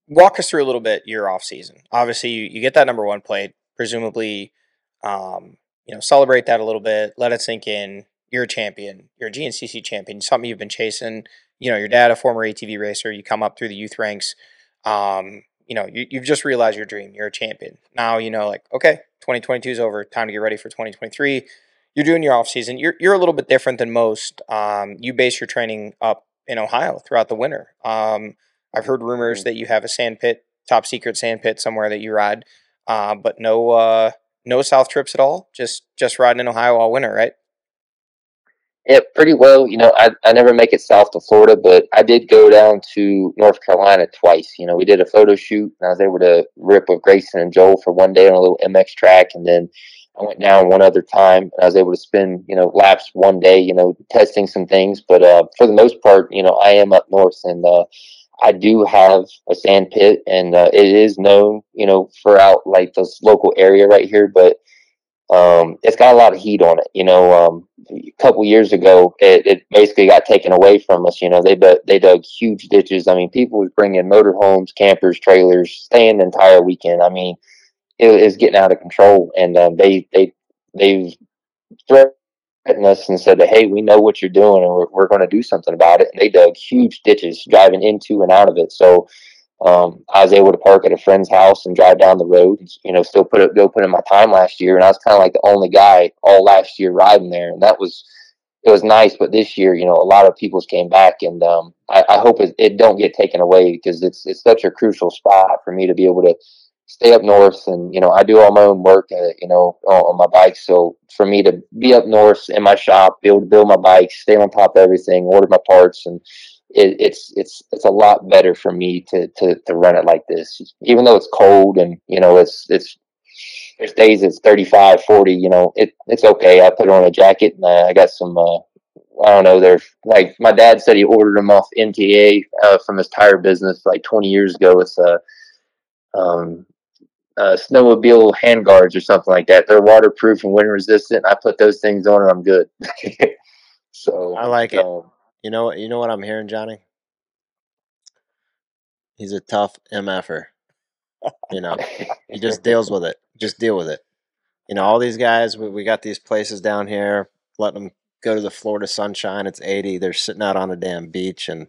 walk us through a little bit your off season. Obviously, you, you get that number one plate. Presumably, um, you know, celebrate that a little bit. Let it sink in. You're a champion. You're a GNCC champion. Something you've been chasing. You know, your dad, a former ATV racer. You come up through the youth ranks. Um, you know, you, you've just realized your dream. You're a champion. Now, you know, like, okay, 2022 is over. Time to get ready for 2023. You're doing your off season. You're, you're a little bit different than most. Um, you base your training up in Ohio throughout the winter. Um, I've heard rumors that you have a sand pit, top secret sand pit somewhere that you ride, uh, but no, uh, no south trips at all. Just just riding in Ohio all winter, right? Yeah, pretty well. You know, I, I never make it south to Florida, but I did go down to North Carolina twice. You know, we did a photo shoot, and I was able to rip with Grayson and Joel for one day on a little MX track, and then I went down one other time, and I was able to spend you know laps one day, you know, testing some things. But uh, for the most part, you know, I am up north, and uh, I do have a sand pit, and uh, it is known, you know, for out like this local area right here, but um, it's got a lot of heat on it. You know, um, a couple years ago, it, it basically got taken away from us. You know, they bu- they dug huge ditches. I mean, people was bringing motorhomes, campers, trailers, staying the entire weekend. I mean, it getting out of control, and um, they they they've threatened us and said that, hey, we know what you're doing and we're, we're going to do something about it. And they dug huge ditches driving into and out of it. So um, I was able to park at a friend's house and drive down the road. You know, still put it, go put in my time last year, and I was kind of like the only guy all last year riding there, and that was it was nice. But this year, you know, a lot of people's came back, and um, I, I hope it, it don't get taken away because it's it's such a crucial spot for me to be able to stay up north and you know i do all my own work uh, you know on, my bike so for me to be up north in my shop to build my bike stay on top of everything order my parts and it, it's it's it's a lot better for me to, to to run it like this even though it's cold and you know it's it's there's days it's 35 40 you know it it's okay i put on a jacket and uh, i got some uh, I don't know. They're like my dad said he ordered them off NTA uh, from his tire business like 20 years ago. It's a um, uh, snowmobile handguards or something like that. They're waterproof and wind resistant. I put those things on and I'm good. (laughs) so I like it. um, You know what? You know what I'm hearing, Johnny. He's a tough mf'er. You know, (laughs) he just deals with it. Just deal with it. You know, all these guys. We, we got these places down here. Letting them go to the Florida sunshine. It's 80. They're sitting out on a damn beach and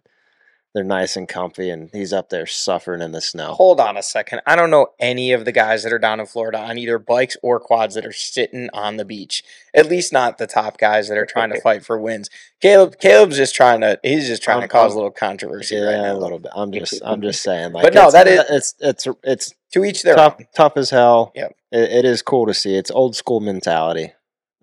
they're nice and comfy. And he's up there suffering in the snow. Hold on a second. I don't know any of the guys that are down in Florida on either bikes or quads that are sitting on the beach. At least not the top guys that are trying to fight for wins. Caleb Caleb's just trying to he's just trying to I'm- cause I'm- a little controversy Yeah, right a little bit. I'm just, I'm just saying. Like, But no, that uh, is- it's, it's, it's To each their tough, own. tough as hell. Yep. It, it is cool to see. It's old school mentality.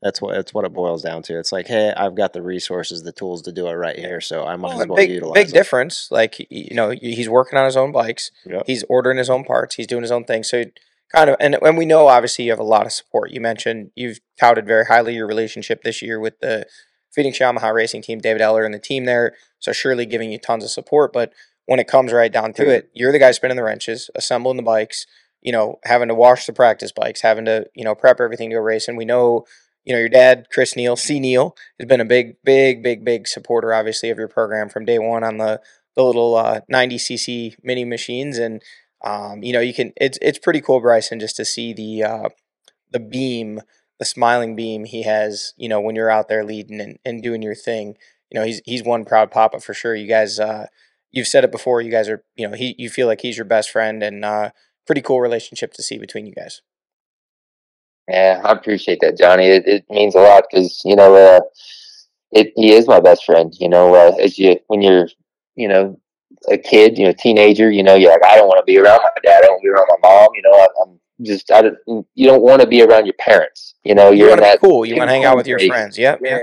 That's what it's what it boils down to. It's like, hey, I've got the resources, the tools to do it right here, so I might Well, as well big utilize big them. difference. Like you know, he's working on his own bikes. Yep. He's ordering his own parts. He's doing his own thing. So kind of, and and we know obviously you have a lot of support. You mentioned you've touted very highly your relationship this year with the Phoenix Yamaha racing team, David Eller and the team there. So surely giving you tons of support. But when it comes right down to it, you're the guy spinning the wrenches, assembling the bikes. You know, having to wash the practice bikes, having to you know prep everything to a race. And We know you know, your dad, Chris Neal, C. Neal, has been a big, big, big, big supporter, obviously, of your program from day one on the the little uh, 90cc mini machines, and um, you know, you can. It's it's pretty cool, Brycen, just to see the uh, the beam, the smiling beam he has. You know, when you're out there leading and, and doing your thing. You know, he's he's one proud papa for sure. You guys, uh, you've said it before. You guys are, you know, he you feel like he's your best friend, and uh, pretty cool relationship to see between you guys. Yeah, I appreciate that, Johnny. It, it means a lot because you know, uh, it he is my best friend. You know, uh, as you when you're, you know, a kid, you know, teenager, you know, you're like, I don't want to be around my dad. I don't want to be around my mom. You know, I, I'm just, I don't, you don't want to be around your parents. You know, You you're want in to that be cool. You want to hang out with your friends. Yep. Yeah. yep.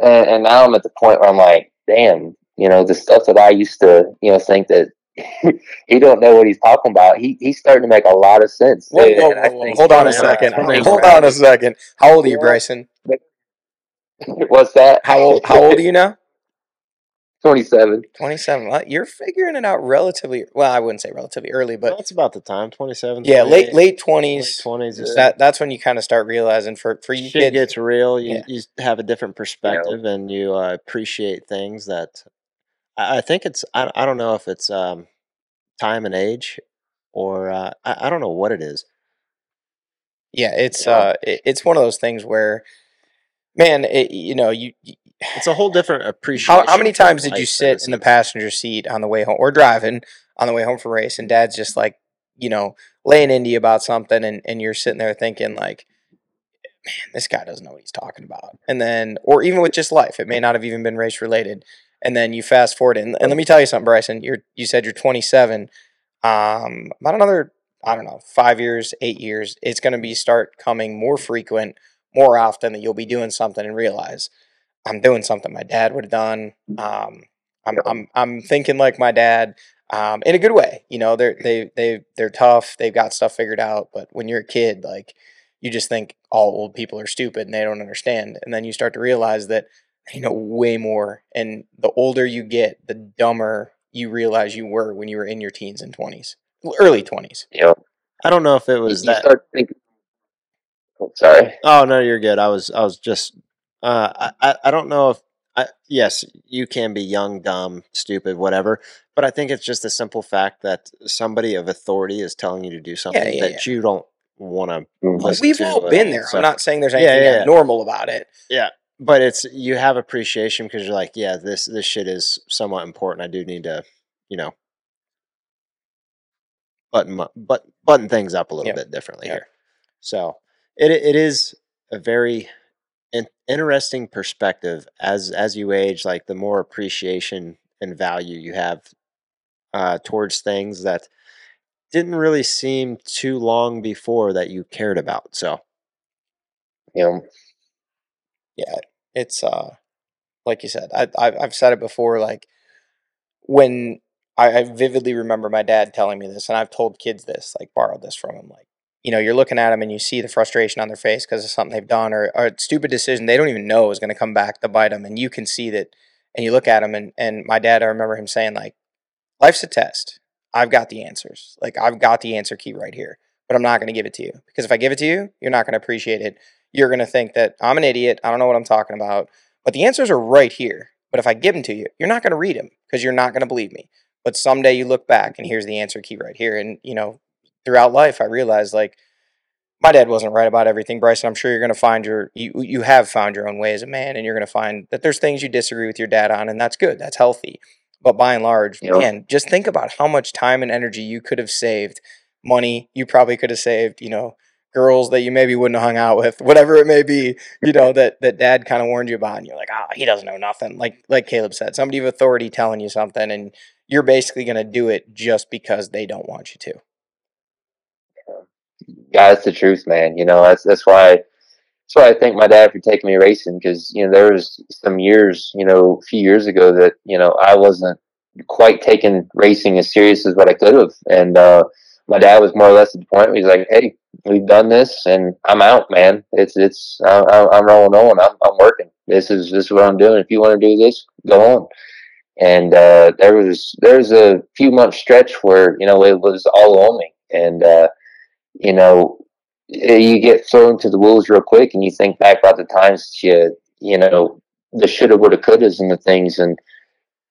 And, and now I'm at the point where I'm like, damn, you know, the stuff that I used to, you know, think that (laughs) he don't know what he's talking about. He he's starting to make a lot of sense. Whoa, whoa, whoa, whoa. think- Hold on a second. yeah. Hold on a second. How old are you, Brycen? (laughs) What's that? How old? How old are you now? (laughs) Twenty-seven. Twenty-seven. Well, You're figuring it out relatively. Well, I wouldn't say relatively early, but that's about the time. 27. yeah, late late twenties. twenties. is That that's when you kind of start realizing for for you shit kids. gets real. You Yeah. you have a different perspective and you uh, appreciate things that. I, I think it's. I, I don't know if it's um, time and age, or uh, I, I don't know what it is. yeah, it's uh, it, it's one of those things where, man, it, you know, you. you- It's a whole different appreciation. How, how many times did you sit in the passenger seat on the way home or driving on the way home from race and dad's just like, you know, laying into you about something and, and you're sitting there thinking like, man, this guy doesn't know what he's talking about. And then, or even with just life, it may not have even been race related. And then you fast forward and, and let me tell you something, Brycen, you're, you said you're 27, um, about another, I don't know, five years, eight years, it's going to be start coming more frequent, more often that you'll be doing something and realize I'm doing something my dad would have done. Um, I'm, I'm, I'm thinking like my dad, um, in a good way. You know, they're they they they're tough. They've got stuff figured out. But when you're a kid, like you just think all old people are stupid and they don't understand. And then you start to realize that you know way more. And the older you get, the dumber you realize you were when you were in your teens and twenties, early twenties. You know, I don't know if it was you that. start thinking. Oh, sorry. Oh no, you're good. I was I was just uh, I I- I don't know if I, yes you can be young, dumb, stupid, whatever. But I think it's just the simple fact that somebody of authority is telling you to do something yeah, that you don't want to Mhm. We've all been there. so- I'm not saying there's anything yeah, yeah. normal about it. But it's you have appreciation because you're like, yeah, this this shit is somewhat important. I do need to, you know, button but button things up a little Yeah. bit differently Yeah. here. So it it is a very in, interesting perspective as as you age. Like the more appreciation and value you have uh, towards things that didn't really seem too long before that you cared about. So You know, it's uh like you said I, I i've said it before like when I, I vividly remember my dad telling me this and i've told kids this like borrowed this from him like you know you're looking at them and you see the frustration on their face because of something they've done or, or a stupid decision they don't even know is going to come back to bite them and you can see that and you look at them and, and my dad i remember him saying like life's a test. I've got the answers. Like i've got the answer key right here but i'm not going to give it to you because if i give it to you you're not going to appreciate it you're going to think that I'm an idiot. I don't know what I'm talking about. But the answers are right here. But if I give them to you, you're not going to read them because you're not going to believe me. But someday you look back and here's the answer key right here. And, you know, throughout life, I realized like my dad wasn't right about everything, Brycen. I'm sure you're going to find your, you, you have found your own way as a man and you're going to find that there's things you disagree with your dad on. And that's good. That's healthy. But by and large, Yeah. man, just think about how much time and energy you could have saved, money you probably could have saved, you know, girls that you maybe wouldn't have hung out with, whatever it may be, you know, that that dad kind of warned you about, and you're like, ah, he doesn't know nothing. Like like Caleb said, somebody of authority telling you something, and you're basically gonna do it just because they don't want you to. yeah, that's the truth, man. You know, that's that's why that's why I thank my dad for taking me racing because you know there was some years, you know, a few years ago that you know I wasn't quite taking racing as serious as what I could have, and uh, my dad was more or less at the point where he's like, "Hey, we've done this, and I'm out, man. It's it's I, I- I'm rolling on. I'm I'm working. This is this is what I'm doing. If you want to do this, go on." And uh, there was there was a few month stretch where you know it was all on me, and uh, you know eh, you get thrown to the wolves real quick, and you think back about the times you you know the shoulda, woulda, couldas, and the things, and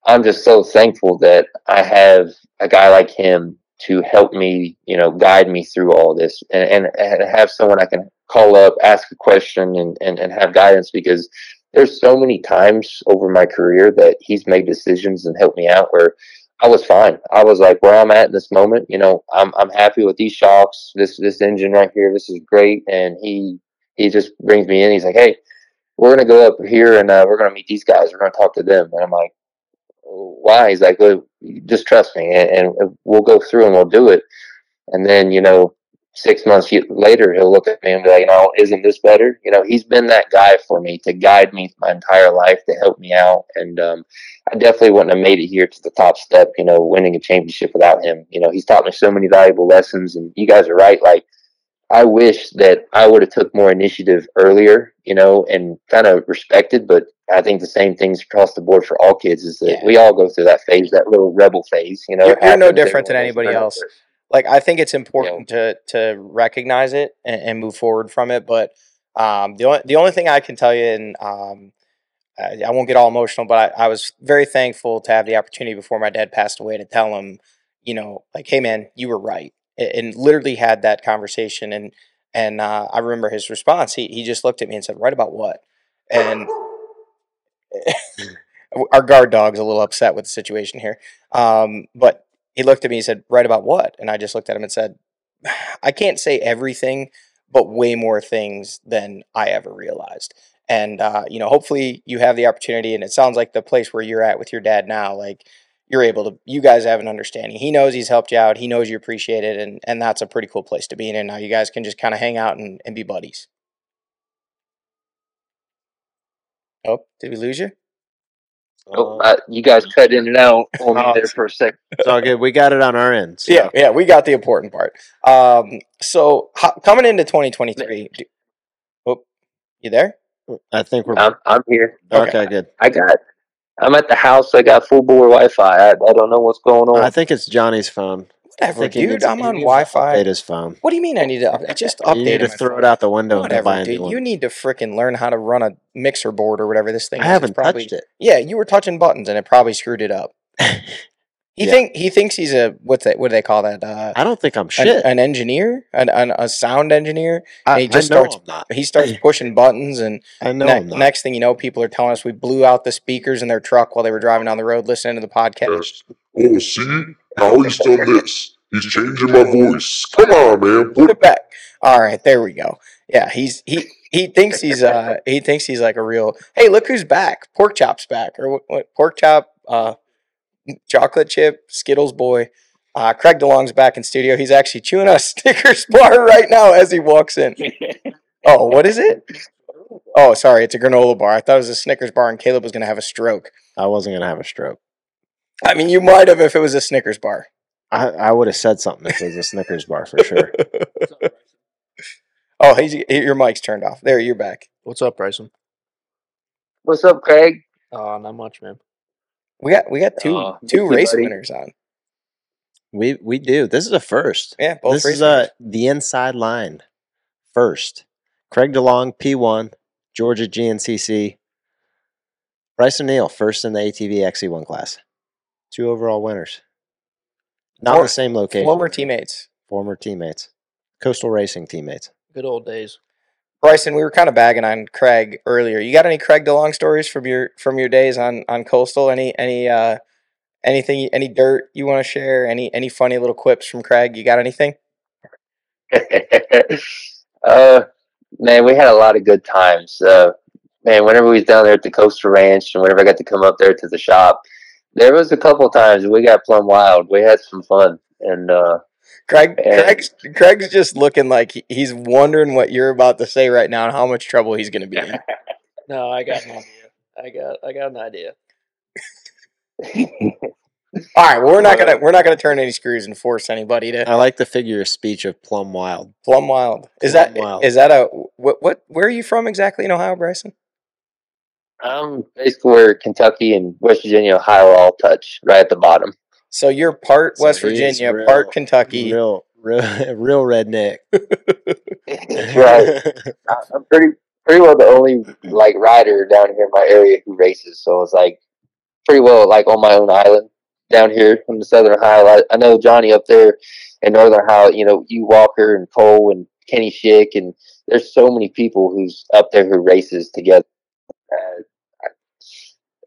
I'm just so thankful that I have a guy like him to help me, you know, guide me through all this, and and, and have someone I can call up, ask a question, and, and and have guidance because there's so many times over my career that he's made decisions and helped me out where I was fine. I was like where I'm at in this moment, you know, I'm I'm happy with these shocks, this this engine right here, this is great. And he he just brings me in, he's like, Hey, we're gonna go up here and uh, we're gonna meet these guys, we're gonna talk to them. And I'm like, Why? He's like, just trust me and, and we'll go through and we'll do it. And then, you know, six months later, he'll look at me and be like, you know, isn't this better? You know, he's been that guy for me to guide me my entire life, to help me out. And um, I definitely wouldn't have made it here to the top step, you know, winning a championship without him. You know, he's taught me so many valuable lessons. And you guys are right. Like, I wish that I would have took more initiative earlier, you know, and kind of respected. But I think the same things across the board for all kids is that Yeah. we all go through that phase, that little rebel phase. You know, You're- you're no different than anybody else. Like I think it's important to to recognize it and, and move forward from it. But um, the only the only thing I can tell you, and um, I, I won't get all emotional, but I, I was very thankful to have the opportunity before my dad passed away to tell him, you know, like, hey man, you were right, and literally had that conversation. And and uh, I remember his response. He he just looked at me and said, "Right about what?" And (laughs) our guard dog's a little upset with the situation here. Um, but he looked at me and said, Right about what? And I just looked at him and said, I can't say everything, but way more things than I ever realized. And, uh, you know, hopefully you have the opportunity. And it sounds like the place where you're at with your dad now, like you're able to, you guys have an understanding. He knows he's helped you out. He knows you appreciate it. And, and that's a pretty cool place to be in. And now you guys can just kind of hang out and, and be buddies. Oh, did we lose you? Oh, Uh, you guys cut in and out (laughs) on me Oh, there for a second. it's all good. We got it on our end. So. Yeah, yeah, we got the important part. Um, so ho- coming into 2023, do, oh, you there? I think we're I'm, I'm here. okay. Good. I got. I'm at the house. I got full bore Wi-Fi. I, I don't know what's going on. I think it's Johnny's phone. Whatever, dude. I'm on needs to Update Wi-Fi. his phone. What do you mean I need to up- just update You need to throw phone? it out the window and Whatever, buy dude. You need to freaking learn how to run a mixer board or whatever this thing I is. Haven't probably, touched it. Yeah, you were touching buttons and it probably screwed it up. (laughs) He Yeah. think he thinks he's a what's that? What do they call that? Uh, I don't think I'm an, shit. an engineer, an, an, a sound engineer. I, he just I know starts- I'm not. He starts (laughs) pushing buttons, and I know ne- I'm not. next thing you know, people are telling us we blew out the speakers in their truck while they were driving down the road listening to the podcast. Oh, see? Now he's done this. He's changing my voice. Come on, man. Put Put it back. All right, there we go. Yeah, he's he he thinks he's uh he thinks he's like a real. Hey, look who's back! Pork chop's back, or what? what pork chop, uh, chocolate chip, Skittles boy. Uh, Craig DeLong's back in studio. He's actually chewing on a (laughs) Snickers bar right now as he walks in. (laughs) Oh, what is it? Oh, sorry, it's a granola bar. I thought it was a Snickers bar, and Caleb was going to have a stroke. I wasn't gonna have a stroke. I mean, you might have if it was a Snickers bar. I, I would have said something if it was a Snickers bar for sure. (laughs) oh, he's, your mic's turned off. There, you're back. What's up, Brycen? What's up, Craig? Uh, not much, man. We got we got two Oh, two hey, race buddy. winners on. We we do. This is a first. Yeah, both this race is uh winners. the inside line first. Craig DeLong, P1, Georgia GNCC. Brycen Neal, first in the ATV XC1 E class. Two overall winners. Not For- the same location. former teammates. Former teammates. Coastal Racing teammates. Good old days. Brycen, we were kind of bagging on Craig earlier. You got any Craig DeLong stories from your from your days on on Coastal? Any any uh anything any dirt you want to share? Any any funny little quips from Craig? You got anything? (laughs) uh, man, we had a lot of good times. Uh, man, whenever we was down there at the Coastal Ranch, and whenever I got to come up there to the shop, there was a couple times we got plumb wild. We had some fun, and uh, Craig Yeah. Craig's Craig's just looking like he's wondering what you're about to say right now and how much trouble he's going to be in. (laughs) No, I got an idea. I got I got an idea. (laughs) All right, well, we're not uh, gonna we're not gonna turn any screws and force anybody to I like the figure of speech of Plum Wild. plum wild. Is Plum that Wild. is that a what what where are you from exactly in Ohio, Brycen? I'm basically where Kentucky and West Virginia, Ohio all touch, right at the bottom. So you're part So West Virginia, real- part Kentucky. Real, real, (laughs) real redneck. (laughs) Right. I- (laughs) I'm pretty pretty well the only like rider down here in my area who races, so it's like pretty well like on my own island down here in the southern Ohio. I, I know Johnny up there in northern Ohio. You know, you Walker and Cole and Kenny Schick, and there's so many people who's up there who races together. Uh,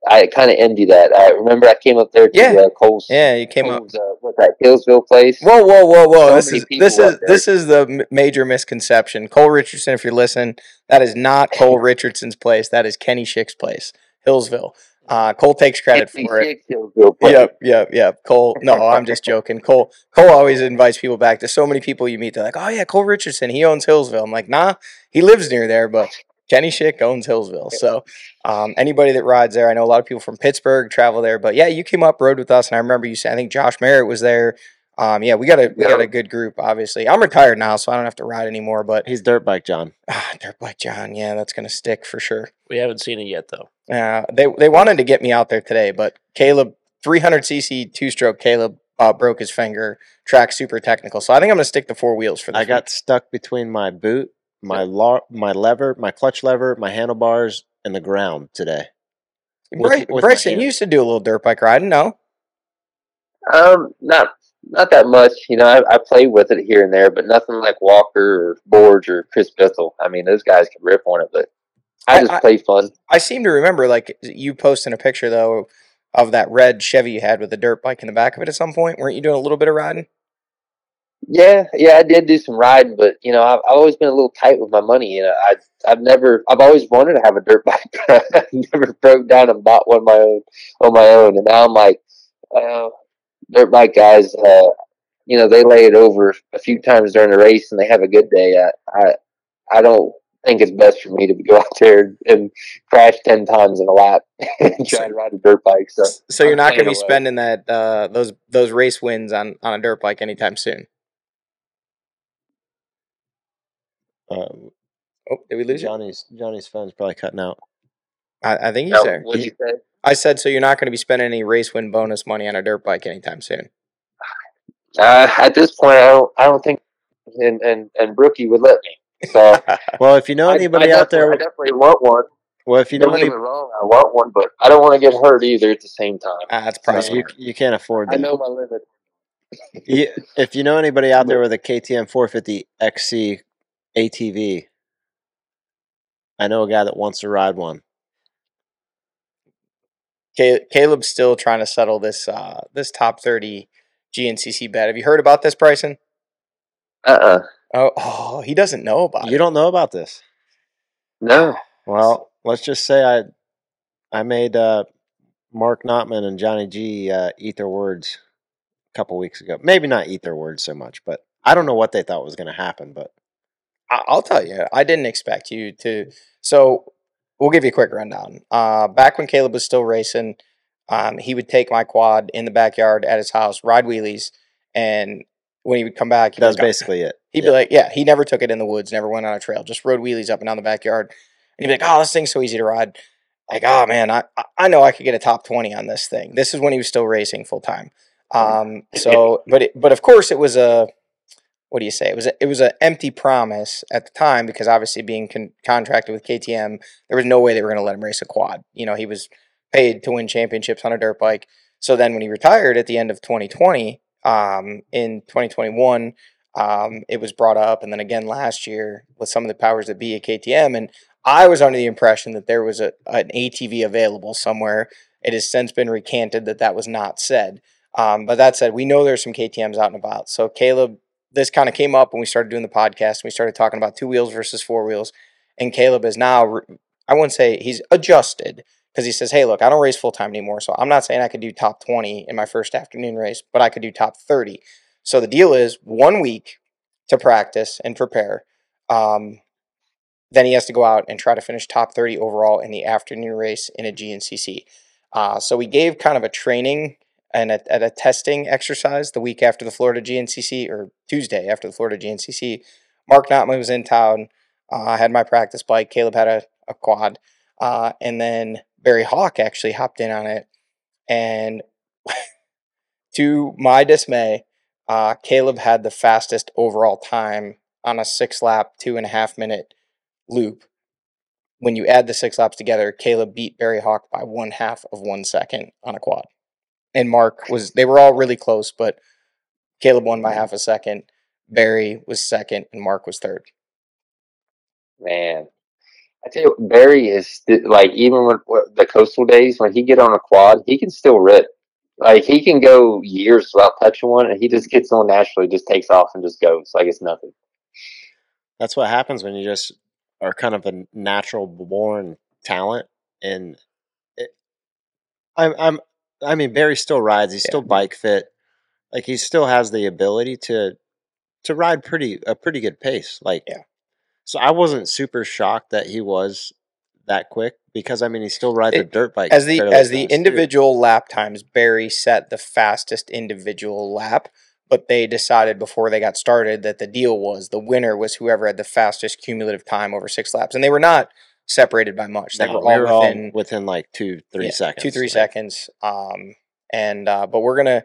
I, kind of envy that. I remember I came up there to Yeah. uh, Cole's. Yeah, you came up. Cole's, uh, what's that Hillsville place? Whoa, whoa, whoa, whoa! So this is this is this is the major misconception. Cole Richardson, if you're listening, that is not (laughs) Cole Richardson's place. That is Kenny Schick's place, Hillsville. Uh, Cole takes credit Kenny for it. Hillsville place. Yep, yep, yep. Cole. No, I'm just (laughs) joking. Cole. Cole always invites people back. There's so many people you meet. They're like, "Oh yeah, Cole Richardson. He owns Hillsville." I'm like, "Nah, he lives near there, but Kenny Schick owns Hillsville." So, um, anybody that rides there, I know a lot of people from Pittsburgh travel there. But yeah, you came up rode with us, and I remember you said I think Josh Merritt was there. Um, yeah, we got a we got a good group. Obviously, I'm retired now, so I don't have to ride anymore. But He's dirt bike John. (sighs) ah, Dirt Bike John, yeah, that's gonna stick for sure. We haven't seen it yet though. Uh, they they wanted to get me out there today, but Kailub, 300cc two stroke Kailub uh, broke his finger. Track super technical, so I think I'm gonna stick to four wheels for this. I got stuck between my boot, my lar- my lever, my clutch lever, my handlebars, and the ground today. week. with- with Brycen, you used to do a little dirt bike riding, no? Um, not not that much. You know, I, I play with it here and there, but nothing like Walker or Borge or Chris Bithell. I mean, those guys can rip on it, but I I- just I- play fun. I seem to remember like you posting a picture though of that red Chevy you had with the dirt bike in the back of it at some point. Weren't you doing a little bit of riding? Yeah, yeah, I did do some riding, but you know, I've, I've always been a little tight with my money. You know, I I've never, I've always wanted to have a dirt (laughs) bike, but I never broke down and bought one my own on my own. And now I'm like, uh, dirt bike guys, uh, you know, they lay it over a few times during the race and they have a good day. I I, I don't think it's best for me to go (laughs) out there and crash ten times in a lap (laughs) and try to ride a dirt bike. So So you're I'm not going to be away. spending that uh, those those race wins on on a dirt bike anytime soon. Um, Oh, did we lose you? Johnny's Johnny's phone's probably cutting out. I, I think he's No, there. what'd you say? I said so. You're not going to be spending any race win bonus money on a dirt bike anytime soon. (sighs) Uh, at this point, I don't, I don't think, and and and Brookie would let me. So (laughs) Well, if you know anybody I out there, I definitely want one. Well, if you know Don't get any, me wrong, I want one, but I don't want to get hurt either at the same time. Ah, that's so probably you you can't afford That. I know my limit. You, if you know anybody (laughs) out there with a KTM 450 XC ATV, I know a guy that wants to ride one. Kailub's still trying to settle this uh, this top thirty GNCC bet. Have you heard about this, Brycen? Uh uh Oh, oh he doesn't know about You it. You don't know about this. No. Well, let's just say I I made uh, Mark Notman and Johnny G uh, eat their words a couple weeks ago. Maybe not eat their words so much, but I don't know what they thought was going to happen. But I'll tell you, I didn't expect you to. So we'll give you a quick rundown. Uh, back when Kailub was still racing, um, he would take my quad in the backyard at his house, ride wheelies, and when he would come back, that's "Oh," basically it. He'd Yeah. be like, yeah, he never took it in the woods, never went on a trail, just rode wheelies up and down the backyard. And he'd be like, oh, this thing's so easy to ride. Like, oh man, I I- I know I could get a top twenty on this thing. This is when he was still racing full time. Um, so, but it, but of course, it was a what do you say? It was a, it was an empty promise at the time because obviously being con- contracted with KTM, there was no way they were going to let him race a quad. You know, he was paid to win championships on a dirt bike. So then when he retired at the end of 2020, um, in 2021, um, it was brought up, and then again last year with some of the powers that be at KTM, and I was under the impression that there was a, an ATV available somewhere. It has since been recanted that that was not said. Um, but that said, we know there's some KTM's out and about. So Kailub, this kind of came up when we started doing the podcast. We started talking about two wheels versus four wheels, and Kailub is now. I wouldn't say he's adjusted because he says, "Hey, look, I don't race full time anymore, so I'm not saying I could do top 20 in my first afternoon race, but I could do top 30." So the deal is one week to practice and prepare. Um, then he has to go out and try to finish top 30 overall in the afternoon race in a GNCC. Uh, so we gave kind of a training and a, at a testing exercise the week after the Florida GNCC or Tuesday after the Florida GNCC. Mark Notman was in town. Uh, I had my practice bike. Kailub had a, a quad. Uh, and then Barry Hawk actually hopped in on it. And (laughs) to my dismay, uh, Kailub had the fastest overall time on a six lap, two and a half minute loop. When you add the six laps together, Kailub beat Barry Hawk by one half of one second on a quad. And Mark was, they were all really close, but Kailub won by half a second. Barry was second, and Mark was third. Man, I tell you, what, Barry is like even when when the coastal days when he get on a quad, he can still rip. Like he can go years without touching one, and he just gets on naturally, just takes off and just goes like it's nothing. That's what happens when you just are kind of a natural born talent. And it, I'm, I'm, I mean, Barry still rides. He's Yeah. still bike fit. Like he still has the ability to, to ride pretty a pretty good pace. Like, Yeah. So I wasn't super shocked that he was that quick because I mean he still rides a dirt bike As the as the fast, too. individual lap times, Barry set the fastest individual lap, but they decided before they got started that the deal was the winner was whoever had the fastest cumulative time over six laps, and they were not separated by much. They No, were we all were all within within like two three yeah, seconds. two three like, seconds. Um, and uh, but we're gonna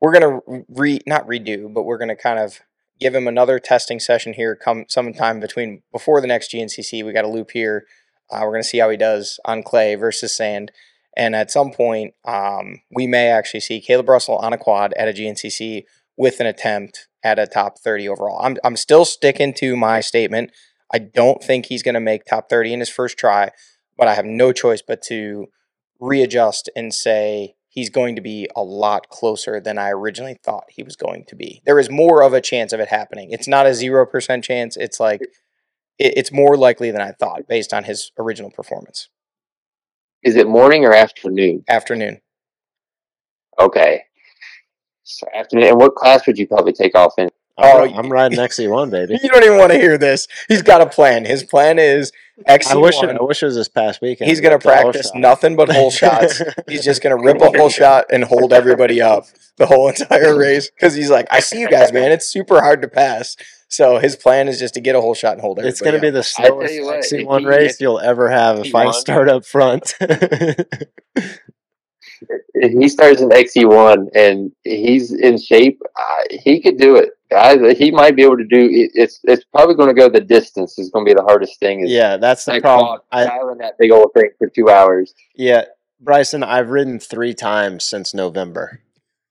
we're gonna re not redo, but we're gonna kind of give him another testing session here. Come sometime between before the next GNCC, we got a loop here. Uh, we're gonna see how he does on clay versus sand. And at some point, um, we may actually see Kailub Russell on a quad at a GNCC with an attempt at a top 30 overall. I'm, I'm still sticking to my statement. I don't think he's going to make top 30 in his first try, but I have no choice but to readjust and say he's going to be a lot closer than I originally thought he was going to be. There is more of a chance of it happening. It's not a 0% chance. It's like, it, it's more likely than I thought based on his original performance. Is it morning or afternoon? Afternoon. Okay, so afternoon. And what class would you probably take off in? I'm, Oh, ri- I'm riding XC1, baby. (laughs) You don't even want to hear this. He's got a plan. His plan is XC1. I wish it, I wish it was this past weekend. He's going to but the whole practice nothing but hole (laughs) shots. He's just going to rip a hole (laughs) shot and hold everybody up the whole entire race because he's like, I see you guys, man. It's super hard to pass. So his plan is just to get a hole shot and hold everybody It's going to be the slowest what, XC1 he- race if you'll ever have if he I start up front. If he starts in XC1 and he's in shape, uh, he could do it. I, he might be able to do. It, it's it's probably going to go the distance. Is going to be the hardest thing. Is Yeah, that's the problem. I dialing that big old thing for two hours. yeah, Brycen, I've ridden three times since November,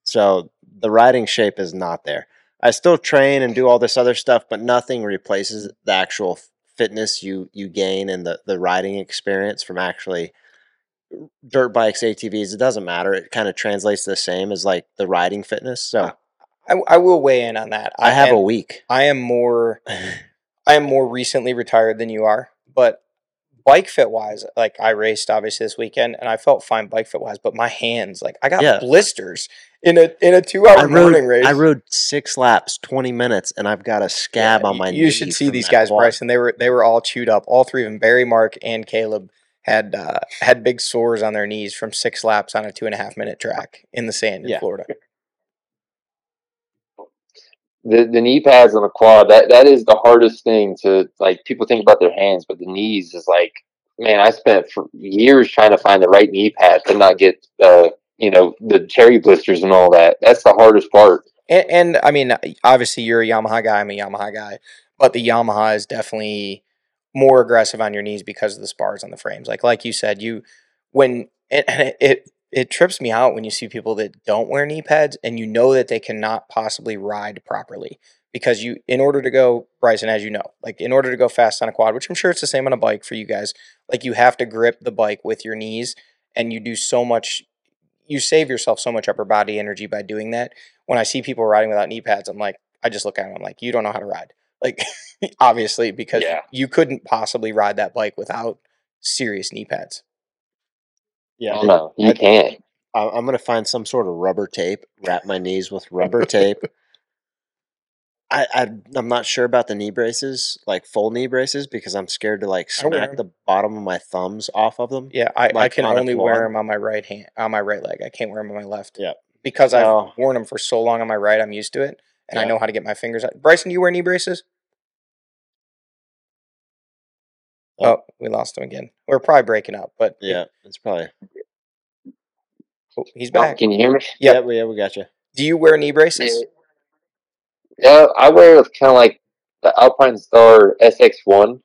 so the riding shape is not there. I still train and do all this other stuff, but nothing replaces the actual fitness you you gain and the the riding experience from actually dirt bikes, ATVs. It doesn't matter. It kind of translates the same as like the riding fitness. So I, I will weigh in on that. I have a week. I am more. (laughs) I am more recently retired than you are, but bike fit wise, like I raced obviously this weekend, and I felt fine bike fit wise. But my hands, like I got Yeah. blisters in a in a two hour I morning race. I rode six laps, twenty minutes, and I've got a scab Yeah, on my. You, should see these guys, quad. Brycen. They were they were all chewed up. All three of them, Barry, Mark, and Kailub, had uh, had big sores on their knees from six laps on a two and a half minute track in the sand in Yeah. Florida. The the knee pads on the quad that that is the hardest thing to like. People think about their hands, but the knees is like man. I spent for years trying to find the right knee pad to not get uh you know the cherry blisters and all that. That's the hardest part. And, and I mean, obviously, you're a Yamaha guy. I'm a Yamaha guy, but the Yamaha is definitely more aggressive on your knees because of the spars on the frames. Like like you said, you when it it, it trips me out when you see people that don't wear knee pads and you know that they cannot possibly ride properly because you in order to go Brycen as you know like in order to go fast on a quad which I'm sure it's the same on a bike for you guys like you have to grip the bike with your knees and you do so much you save yourself so much upper body energy by doing that. When I see people riding without knee pads I'm like I just look at them I'm like you don't know how to ride. Like (laughs) obviously because Yeah. you couldn't possibly ride that bike without serious knee pads Yeah, No, you I- can't. I- I'm gonna find some sort of rubber tape, wrap my knees with rubber (laughs) tape. I, I I'm not sure about the knee braces, like full knee braces, because I'm scared to like oh, wear smack the bottom of my thumbs off of them. Yeah, I, I can on only wear them on my right hand, on my right leg. I can't wear them on my left. Yeah. because So- I've worn them for so long on my right, I'm used to it, and I know how to get my fingers. out. Brycen, do you wear knee braces? Oh. Oh, we lost him again. We're probably breaking up, but Yeah, it's probably. oh, he's Oh, back. can you hear me? Yep. Yeah, we, yeah, we got you. Do you wear knee braces? Yeah, I wear kind of like the Alpine Star SX1,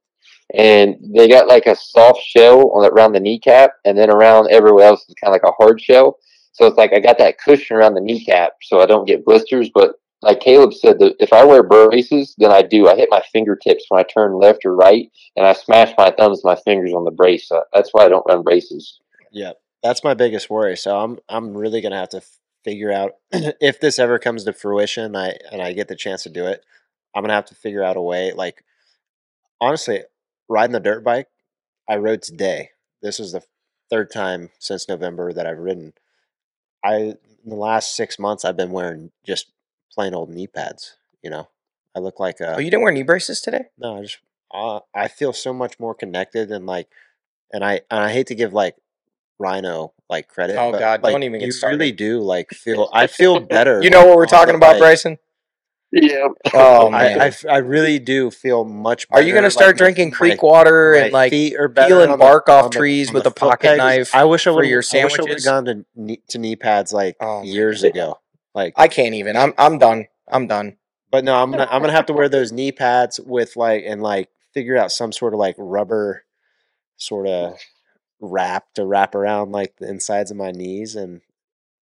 and they got like a soft shell on around the kneecap, and then around everywhere else is kind of like a hard shell. So it's like I got that cushion around the kneecap, so I don't get blisters. But like Kailub said, that if I wear braces, then I do. I hit my fingertips when I turn left or right, and I smash my thumbs, my fingers on the brace. So that's why I don't run braces. Yeah, that's my biggest worry. So I'm I'm really gonna have to figure out (clears throat) if this ever comes to fruition. I and I get the chance to do it. I'm gonna have to figure out a way. Like honestly, riding the dirt bike, I rode today. This is the third time since November that I've ridden. I in the last six months I've been wearing just plain old knee pads. You know, I look like a Oh, you didn't wear knee braces today? no, I just uh, I feel so much more connected and like, and I and I hate to give like Rhino like credit. Oh, but, God, like, don't even get you started. really do like feel. I feel better. You know what we're talking the about, bike. Brycen? Yeah. Oh man, I, man, I f- I really do feel much. Better. Are you gonna start my- drinking my- creek water my and like feet are peeling on the- bark off on the- trees with a pocket knife I wish I for would. your I wish I would have gone to knee, to knee pads like Oh, years God. ago. Like I can't even. I'm I'm done. I'm done. But no, I'm gonna I'm gonna have to wear (laughs) those knee pads with like and like figure out some sort of like rubber sort of wrap to wrap around like the insides of my knees and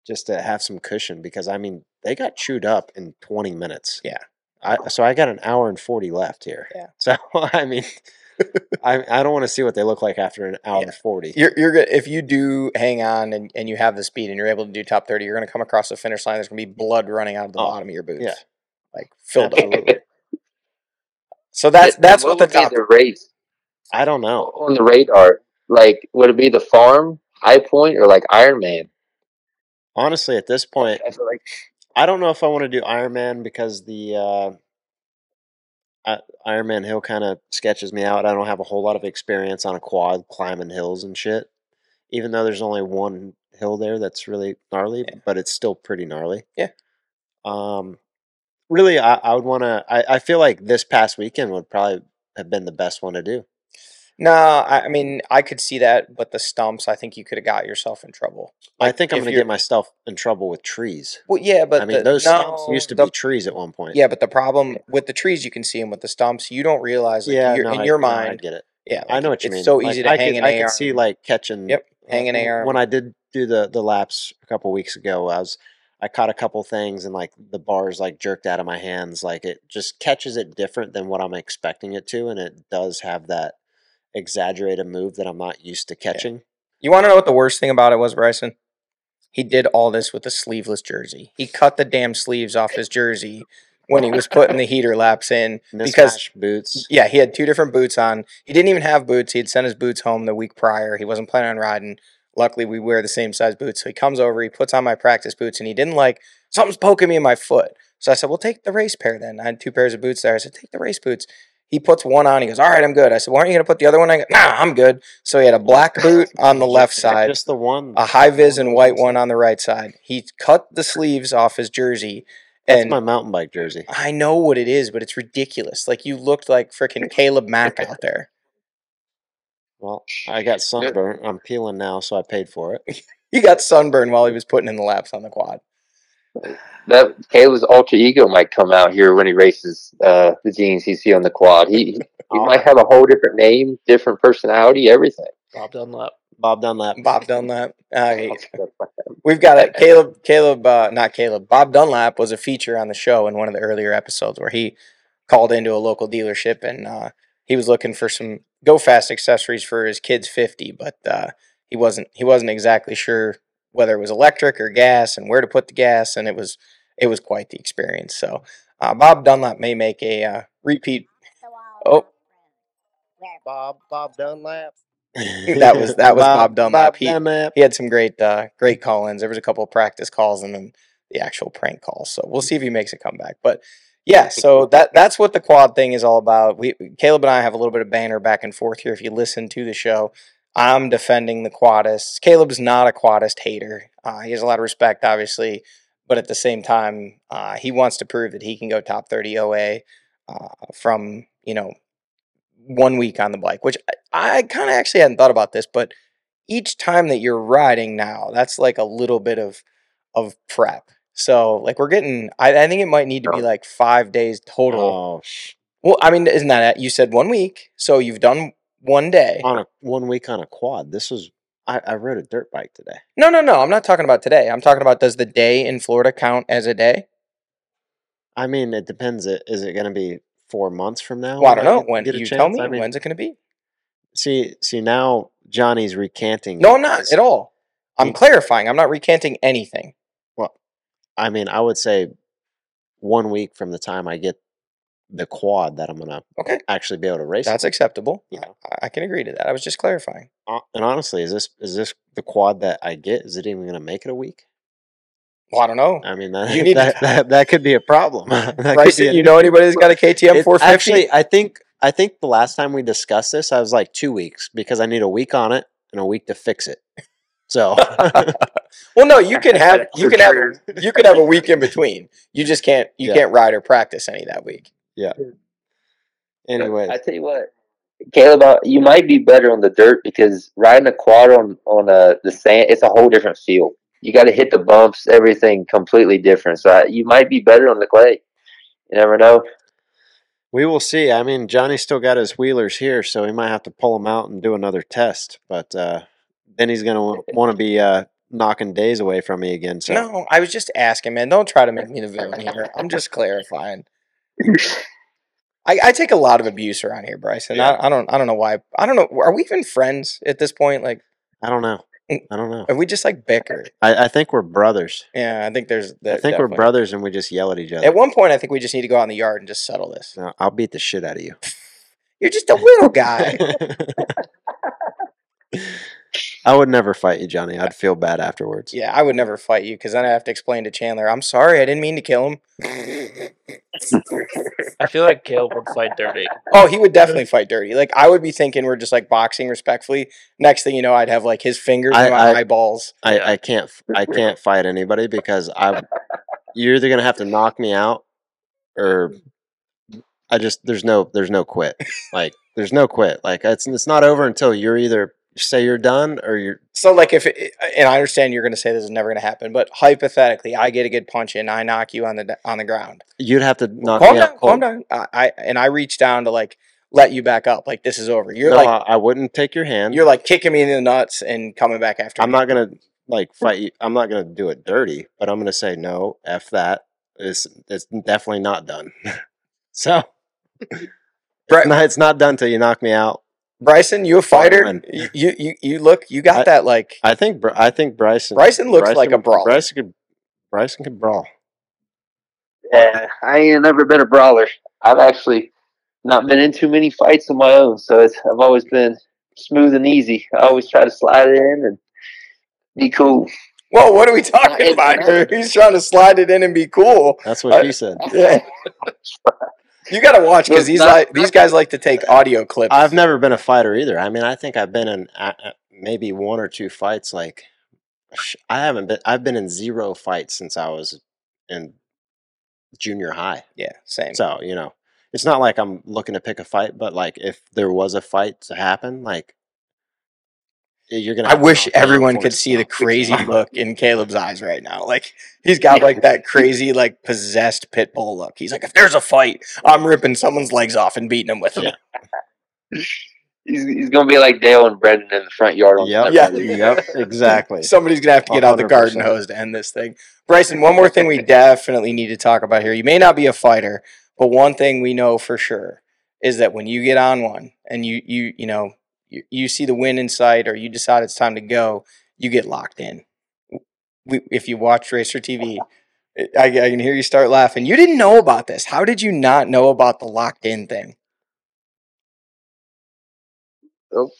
just to have some cushion because I mean they got chewed up in 20 minutes. Yeah. I so I got an hour and 40 left here. Yeah. (laughs) So I mean I I don't want to see what they look like after an hour Yeah. and 40. You're you're good if you do hang on and, and you have the speed and you're able to do top thirty. You're gonna come across the finish line. There's gonna be blood running out of the Oh, bottom of your boots. yeah. like filled up. (laughs) So that's that's what the top. the race I don't know. on the radar. Like, would it be the farm, High Point, or like Ironman? Honestly at this point I feel like I don't know if I want to do Ironman because the uh, I- Ironman hill kind of sketches me out. I don't have a whole lot of experience on a quad climbing hills and shit. Even though there's only one hill there that's really gnarly, Yeah. but it's still pretty gnarly. Yeah. Um, really, I, I would want to. I, I feel like this past weekend would probably have been the best one to do. No, I, I mean I could see that, but the stumps, I think you could have got yourself in trouble. I Like, think I'm if going to you're- get myself in trouble with trees. Well, yeah, but I mean, the, those no, stumps used to the- be trees at one point. Yeah, but the problem with the trees, you can see them with the stumps. You don't realize, like, yeah. you're, no, in I- your no, I mind, get it. yeah, I like, know what you it's mean. so Like, easy to I hang could, an I AR. could see like catching. Yep, hang an uh, AR. When I did do the the laps a couple weeks ago, I was I caught a couple things and like the bars like jerked out of my hands. Like it just catches it different than what I'm expecting it to, and it does have that exaggerated move that I'm not used to catching. You want to know what the worst thing about it was, Brycen? He did all this with a sleeveless jersey. He cut the damn sleeves off his jersey when he was putting the heater laps in (laughs) because boots. yeah, he had two different boots on. He didn't even have boots. He had sent his boots home the week prior. He wasn't planning on riding. Luckily, we wear the same size boots. So he comes over, he puts on my practice boots, and he didn't like something's poking me in my foot. So I said, "Well, take the race pair then." I had two pairs of boots there. I said, "Take the race boots." He puts one on. He goes, "All right, I'm good." I said, "Why aren't you going to put the other one on?" I go, "Nah, I'm good." So he had a black (laughs) boot on the left side, Just the one. a high vis and white one on the right side. He cut the sleeves off his jersey, That's and my mountain bike jersey. I know what it is, but it's ridiculous. Like you looked like freaking Caleb Mack (laughs) out there. Well, I got sunburnt. I'm peeling now, so I paid for it. (laughs) He got sunburned while he was putting in the laps on the quad. That Kailub's alter ego might come out here when he races uh, the GNCC on the quad. He he Oh. might have a whole different name, different personality, everything. Bob Dunlap. Bob Dunlap. Bob Dunlap. Uh, (laughs) we've got it. Kailub. Kailub. Uh, not Kailub. Bob Dunlap was a feature on the show in one of the earlier episodes where he called into a local dealership and uh, he was looking for some go fast accessories for his kid's fifty, but uh, he wasn't. He wasn't exactly sure whether it was electric or gas and where to put the gas, and it was it was quite the experience. So uh, Bob Dunlap may make a uh, repeat. Oh. Bob Bob Dunlap. (laughs) That was- that was Bob Dunlap. He- Dunlap. he had some great uh, great call ins. There was a couple of practice calls and then the actual prank calls. So we'll see if he makes a comeback. But yeah, so that that's what the quad thing is all about. We Kailub and I have a little bit of banner back and forth here. If you listen to the show, I'm defending the quadists. Kailub's not a quadist hater. Uh, he has a lot of respect, obviously, but at the same time, uh, he wants to prove that he can go top 30 OA uh, from you know one week on the bike. Which I, I kind of actually hadn't thought about this, but each time that you're riding now, that's like a little bit of of prep. So like we're getting, I, I think it might need to be like five days total. Oh, sh- Well, I mean, isn't that you said one week? So you've done one day. on a one week on a quad. This was I, I rode a dirt bike today. No, no, no. I'm not talking about today. I'm talking about does the day in Florida count as a day? I mean, it depends. It is it going to be four months from now? Well, I don't know. When you tell me, I mean, when's it going to be? see, see now Johnny's recanting. No, I'm not at all. I'm he- clarifying. I'm not recanting anything. Well, I mean, I would say one week from the time I get the quad that I'm to Okay, actually be able to race. that's it. acceptable. Yeah. Uh-huh. I, I can agree to that. I was just clarifying. Hon- and honestly, is this is this the quad that I get? Is it even going to make it a week? Well, I don't know. I mean, (laughs) that to- that, that, that could be a problem. (laughs) That could Brycen, a- you know anybody that's got a KTM 450? Actually, I think I think the last time we discussed this, I was like two weeks because I need a week on it and a week to fix it. So (laughs) well, no, you can have you can have you can have a week in between. You just can't you Yeah. can't ride or practice any that week. Anyway, I tell you what, Kailub, you might be better on the dirt because riding a quad on on uh, the sand, it's a whole different feel. You got to hit the bumps, everything completely different. So uh, you might be better on the clay. You never know. we will see. I mean, Johnny still got his wheelers here, so he might have to pull them out and do another test. But uh, then he's gonna (laughs) want to be uh, knocking days away from me again. So No, I was just asking, man. Don't try to make me the villain here. I'm just (laughs) clarifying. I, I take a lot of abuse around here, Brycen. Yeah. I, I don't I don't know why. I don't know. Are we even friends at this point? Like, I don't know. Mm. I don't know. are we just like bicker? I, I think we're brothers. Yeah, I think there's. I think we're brothers and we just yell at each other. At one point, I think we just need to go out in the yard and just settle this. No, I'll beat the shit out of you. (laughs) You're just a little guy. (laughs) I would never fight you, Johnny. I'd feel bad afterwards. yeah, I would never fight you because then I have to explain to Chandler. I'm sorry, I didn't mean to kill him. I feel like Kailub would fight Dirty. Oh, he would definitely fight dirty. Like I would be thinking we're just like boxing respectfully. Next thing you know, I'd have like his fingers I- in my I- eyeballs. I, I can't I can't fight anybody because I you're either gonna have to knock me out or I just there's no there's no quit. Like there's no quit. Like it's it's not over until you're either say you're done or you're So like if it, and I understand you're going to say this is never going to happen, but hypothetically, I get a good punch in, I knock you on the on the ground. you'd have to knock calm me down, out calm down. I, I and I reach down to like let you back up, like this is over. You're no, like I, I wouldn't take your hand. you're like kicking me in the nuts and coming back after. I'm me. not gonna like fight you. I'm not gonna do it dirty, but I'm gonna say no. F that. It's it's definitely not done. (laughs) so Right. it's, not, it's not done till you knock me out. Brycen, you a fighter? win. You, you you you look, you got I- that like I think I think Brycen Brycen looks like a brawler. Brycen could Brycen could brawl. Yeah, I ain't never been a brawler. I've actually not been in too many fights of my own, so it's, I've always been smooth and easy. I always try to slide it in and be cool. Whoa, what are we talking about here? He's trying to slide it in and be cool. That's what uh, I- you said. Yeah. (laughs) You got to watch because these like these guys like to take audio clips. I've never been a fighter either. I mean, I think I've been in uh, uh, maybe one or two fights. Like, I haven't been. I've been in zero fights since I was in junior high. yeah, same. So you know, it's not like I'm looking to pick a fight, but like if there was a fight to happen, like you're gonna. I wish knock me out everyone could see the (laughs) crazy look in Kailub's eyes right now. Like he's got like that crazy, like possessed pit bull look. He's like, if there's a fight, I'm ripping someone's legs off and beating them with them. Yeah. (laughs) He's, he's gonna be like Dale and Brennan in the front yard. On Yep. Yeah. (laughs) Yep. Exactly. Somebody's gonna have to get out the garden hose to end this thing. Brycen, one more thing we definitely need to talk about here. You may not be a fighter, but one thing we know for sure is that when you get on one and you you you know you, you see the win in sight or you decide it's time to go, you get locked in. We, if you watch Racer TV, (laughs) eh, I, I can hear you start laughing. You didn't know about this. How did you not know about the locked in thing? Oh,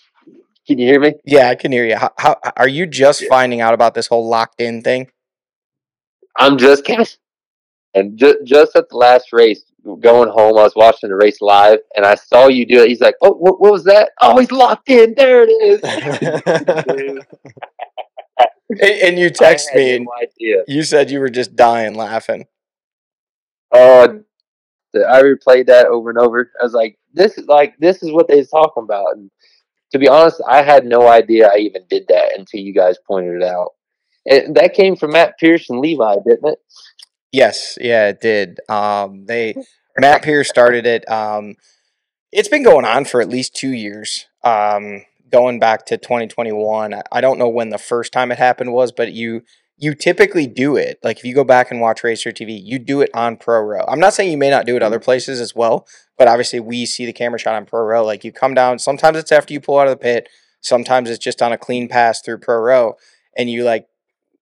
can you hear me? Yeah, I can hear you. How, how are you just finding out about this whole locked in thing? I'm just. (laughs) And just just at the last race, going home, I was watching the race live, and I saw you do it. He's like, "Oh, what, what was that? Oh, he's locked in. There it is." (laughs) And, and you text me and no idea. you said you were just dying laughing. Uh, oh, the- I replayed that over and over. I was like, "This is like this is what they was talking about." And to be honest, I had no idea I even did that until you guys pointed it out. And that came from Matt Pierce and Levi, didn't it? Yes, yeah, it did. Um, they Matt Pierce started it. Um, it's been going on for at least two years. Um, going back to 2021. I- I don't know when the first time it happened was, but you you typically do it. Like if you go back and watch Racer TV, you do it on Pro Row. I'm not saying you may not do it other places as well, but obviously we see the camera shot on Pro Row. Like you come down. Sometimes it's after you pull out of the pit. Sometimes it's just on a clean pass through Pro Row, and you like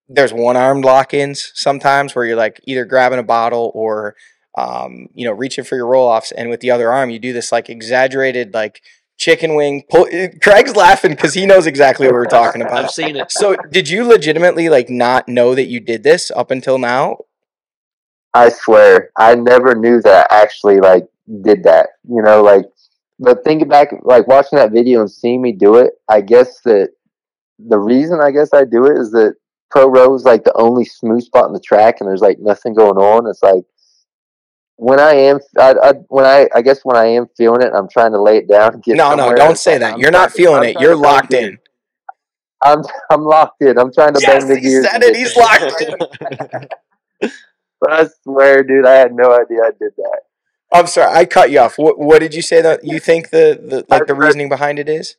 there's one armed lock ins sometimes where you're like either grabbing a bottle or um, you know reaching for your roll offs, and with the other arm you do this like exaggerated like chicken wing. Pull. Craig's laughing because he knows exactly what we're talking (laughs) about. I've seen it. So did you legitimately like not know that you did this up until now? I swear, I never knew that I actually like did that. You know, like, but thinking back, like watching that video and seeing me do it, I guess that the reason I guess I do it is that Pro Row is like the only smooth spot in the track, and there's like nothing going on. It's like when I am, I, I when I, I guess when I am feeling it, I'm trying to lay it down. No, no, don't say that. I'm You're not to- feeling I'm it. You're locked in. I'm (laughs) I'm locked in. I'm trying to Yes, bang the he gears. said it. He's locked in. But (laughs) I swear, dude, I had no idea I did that. I'm sorry, I cut you off. What, what did you say that you think the, the (laughs) like the reasoning behind it is?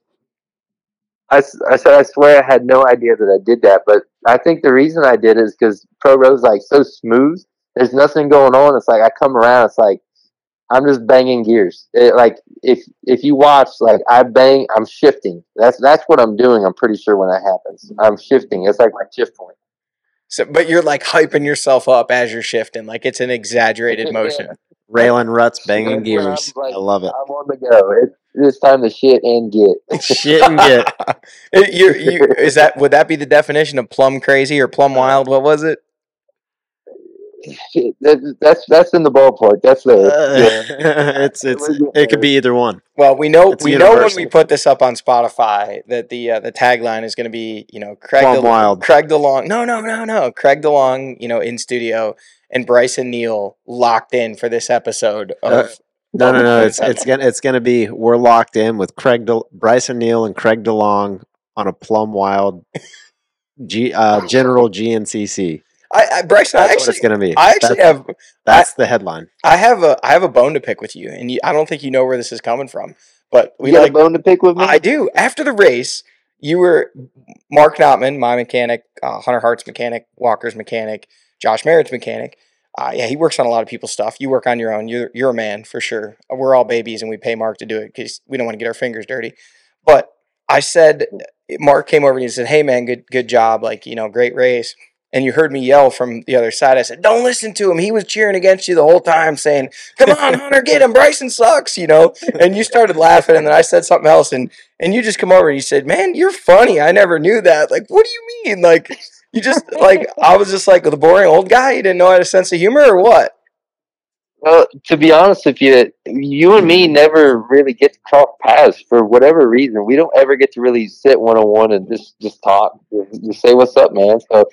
I, I said I swear I had no idea that I did that, but I think the reason I did is because Pro Row's like so smooth. There's nothing going on. It's like I come around. It's like I'm just banging gears. It, like if if you watch, like I bang, I'm shifting. That's that's what I'm doing. I'm pretty sure when that happens, I'm shifting. It's like my shift point. So, but you're like hyping yourself up as you're shifting, like it's an exaggerated (laughs) motion. Railing ruts, banging That's when I'm gears. like- I love it. I'm on the go. It's it's time to shit and get. (laughs) Shit and get. (laughs) You, you, is that would that be the definition of plum crazy or plum wild? What was it? That's that's in the ballpark. That's the Uh, (laughs) it's it's it could be either one. Well, we know It's we know when we put this up on Spotify that the uh, the tagline is going to be you know Craig Plum De- wild. Craig DeLong. No, no, no, no. Craig DeLong, you know, in studio, and Brycen Neal locked in for this episode of Uh, No, no, no. It's it's gonna it's gonna be we're locked in with Craig De, Brycen Neal and Craig DeLong on a Plum Wild G uh, General GNCC. I, I Brycen, I That's what it's actually, gonna be. I actually that's, have, that's the headline. I have a, I have a bone to pick with you, and you, I don't think you know where this is coming from, but we you got like, a bone to pick with me? I do. After the race, you were Mark Notman, my mechanic, uh, Hunter Hart's mechanic, Walker's mechanic, Josh Merritt's mechanic. Uh, yeah, he works on a lot of people's stuff. You work on your own. You're you're a man for sure. We're all babies, and we pay Mark to do it because we don't want to get our fingers dirty. But I said, Mark came over and he said, "Hey man, good good job. Like you know, great race." And you heard me yell from the other side. I said, "Don't listen to him. He was cheering against you the whole time, saying, "Come on, (laughs) Hunter, get him. Brycen sucks." You know. And you started laughing, and then I said something else, and and you just come over and you said, "Man, you're funny. I never knew that. Like, what do you mean? Like, you just like I was just like the boring old guy. You didn't know I had a sense of humor or what?" Well, to be honest with you, you and me never really get to cross paths for whatever reason. We don't ever get to really sit one on one and just just talk. Just say what's up, man. So,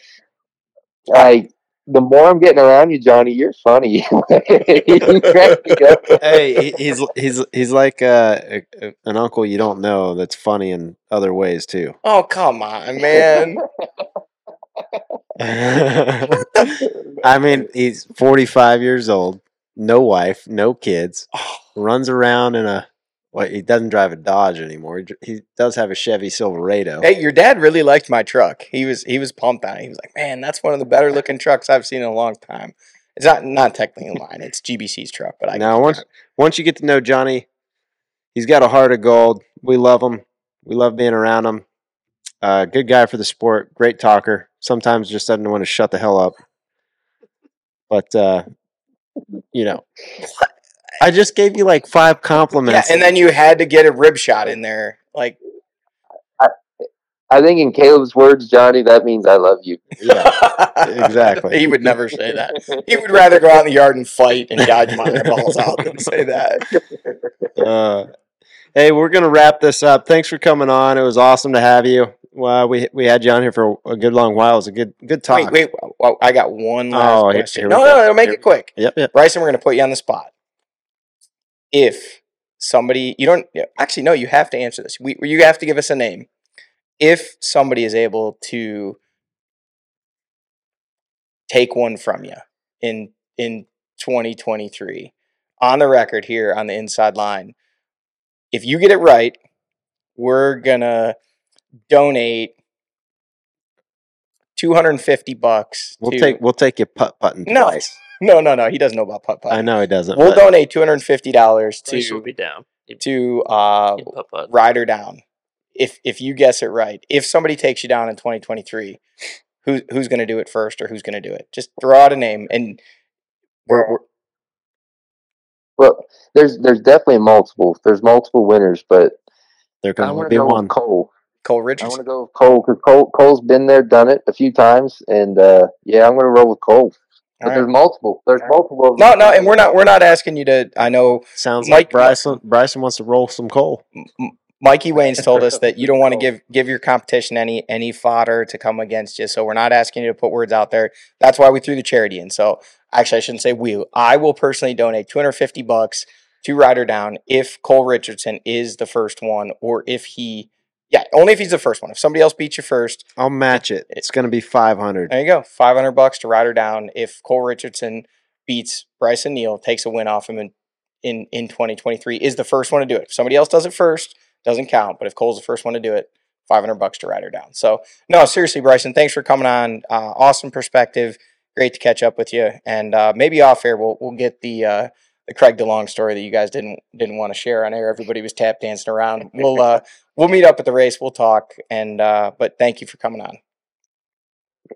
like, the more I'm getting around you, Johnny, you're funny. (laughs) you crack me up. Hey, he's he's he's like uh, a, a- an uncle you don't know that's funny in other ways too. Oh come on, man. (laughs) I mean, he's 45 years old, no wife, no kids, Oh, runs around in a well, he doesn't drive a Dodge anymore. He does have a Chevy Silverado. Hey, your dad really liked my truck. He was he was pumped on it. He was like, "Man, that's one of the better looking trucks I've seen in a long time." It's not not technically mine. It's GBC's truck, but I Now, once once you get to know Johnny, he's got a heart of gold. We love him. We love being around him. Uh, good guy for the sport. Great talker. Sometimes just doesn't want to shut the hell up. But uh, you know, I just gave you like five yeah, compliments. and then you had to get a rib shot in there, like I think in Kailub's words, Johnny, that means I love you. yeah, (laughs) exactly. he would never say that. He would rather go out in the yard and fight and dodge my balls out than say that. Uh, hey, we're gonna wrap this up. Thanks for coming on. It was awesome to have you. Well, we we had you on here for a good long while. It was a good good talk. Wait, wait, I got one last Oh, question. here no, go. no, it'll make Here- it quick. Yep, yep. Brycen, we're going to put you on the spot. If somebody, you don't actually no, you have to answer this. We, you have to give us a name. If somebody is able to take one from you in in 2023, on the record here on the inside line, if you get it right, we're gonna donate 250 bucks. We'll to, take we'll take you putt putting no, twice. no, no, no. He doesn't know about putt putt. I know he doesn't. We'll donate two hundred fifty dollars Bryce will to be down. To uh, he'd putt putt. Rider Down. If if you guess it right, if somebody takes you down in twenty twenty three, who who's going to do it first, or who's going to do it? Just throw out a name, and we're, we're Well, there's there's definitely multiple. There's multiple winners, but there can I only be to go one. with Cole. Cole I want to go with Cole because Cole, Cole's been there, done it a few times, and uh, yeah, I'm going to roll with Cole. But All there's multiple. There's multiple. of No, them. no, and we're not we're not asking you to. I know Sounds Mike- like Brycen Brycen wants to roll some coal. Mikey Wayne's told us that you don't want to (laughs) give give your competition any any fodder to come against you. So we're not asking you to put words out there. That's why we threw the charity in. So actually, I shouldn't say we. I will personally donate 250 bucks to Rider Down if Cole Richardson is the first one, or if he, yeah, only if he's the first one. If somebody else beats you first, I'll match it. It's going to be 500. there you go, 500 bucks to Rider Down. If Cole Richardson beats Brycen Neal, takes a win off him in in in 2023, is the first one to do it. If somebody else does it first, doesn't count. But if Cole's the first one to do it, 500 bucks to Rider Down. So no, seriously, Brycen, thanks for coming on. Uh, awesome perspective. Great to catch up with you. And uh, maybe off air, we'll we'll get the. Uh, the Craig DeLong story that you guys didn't didn't want to share on air. Everybody was tap dancing around. We'll uh, we'll meet up at the race. We'll talk. And uh, but thank you for coming on.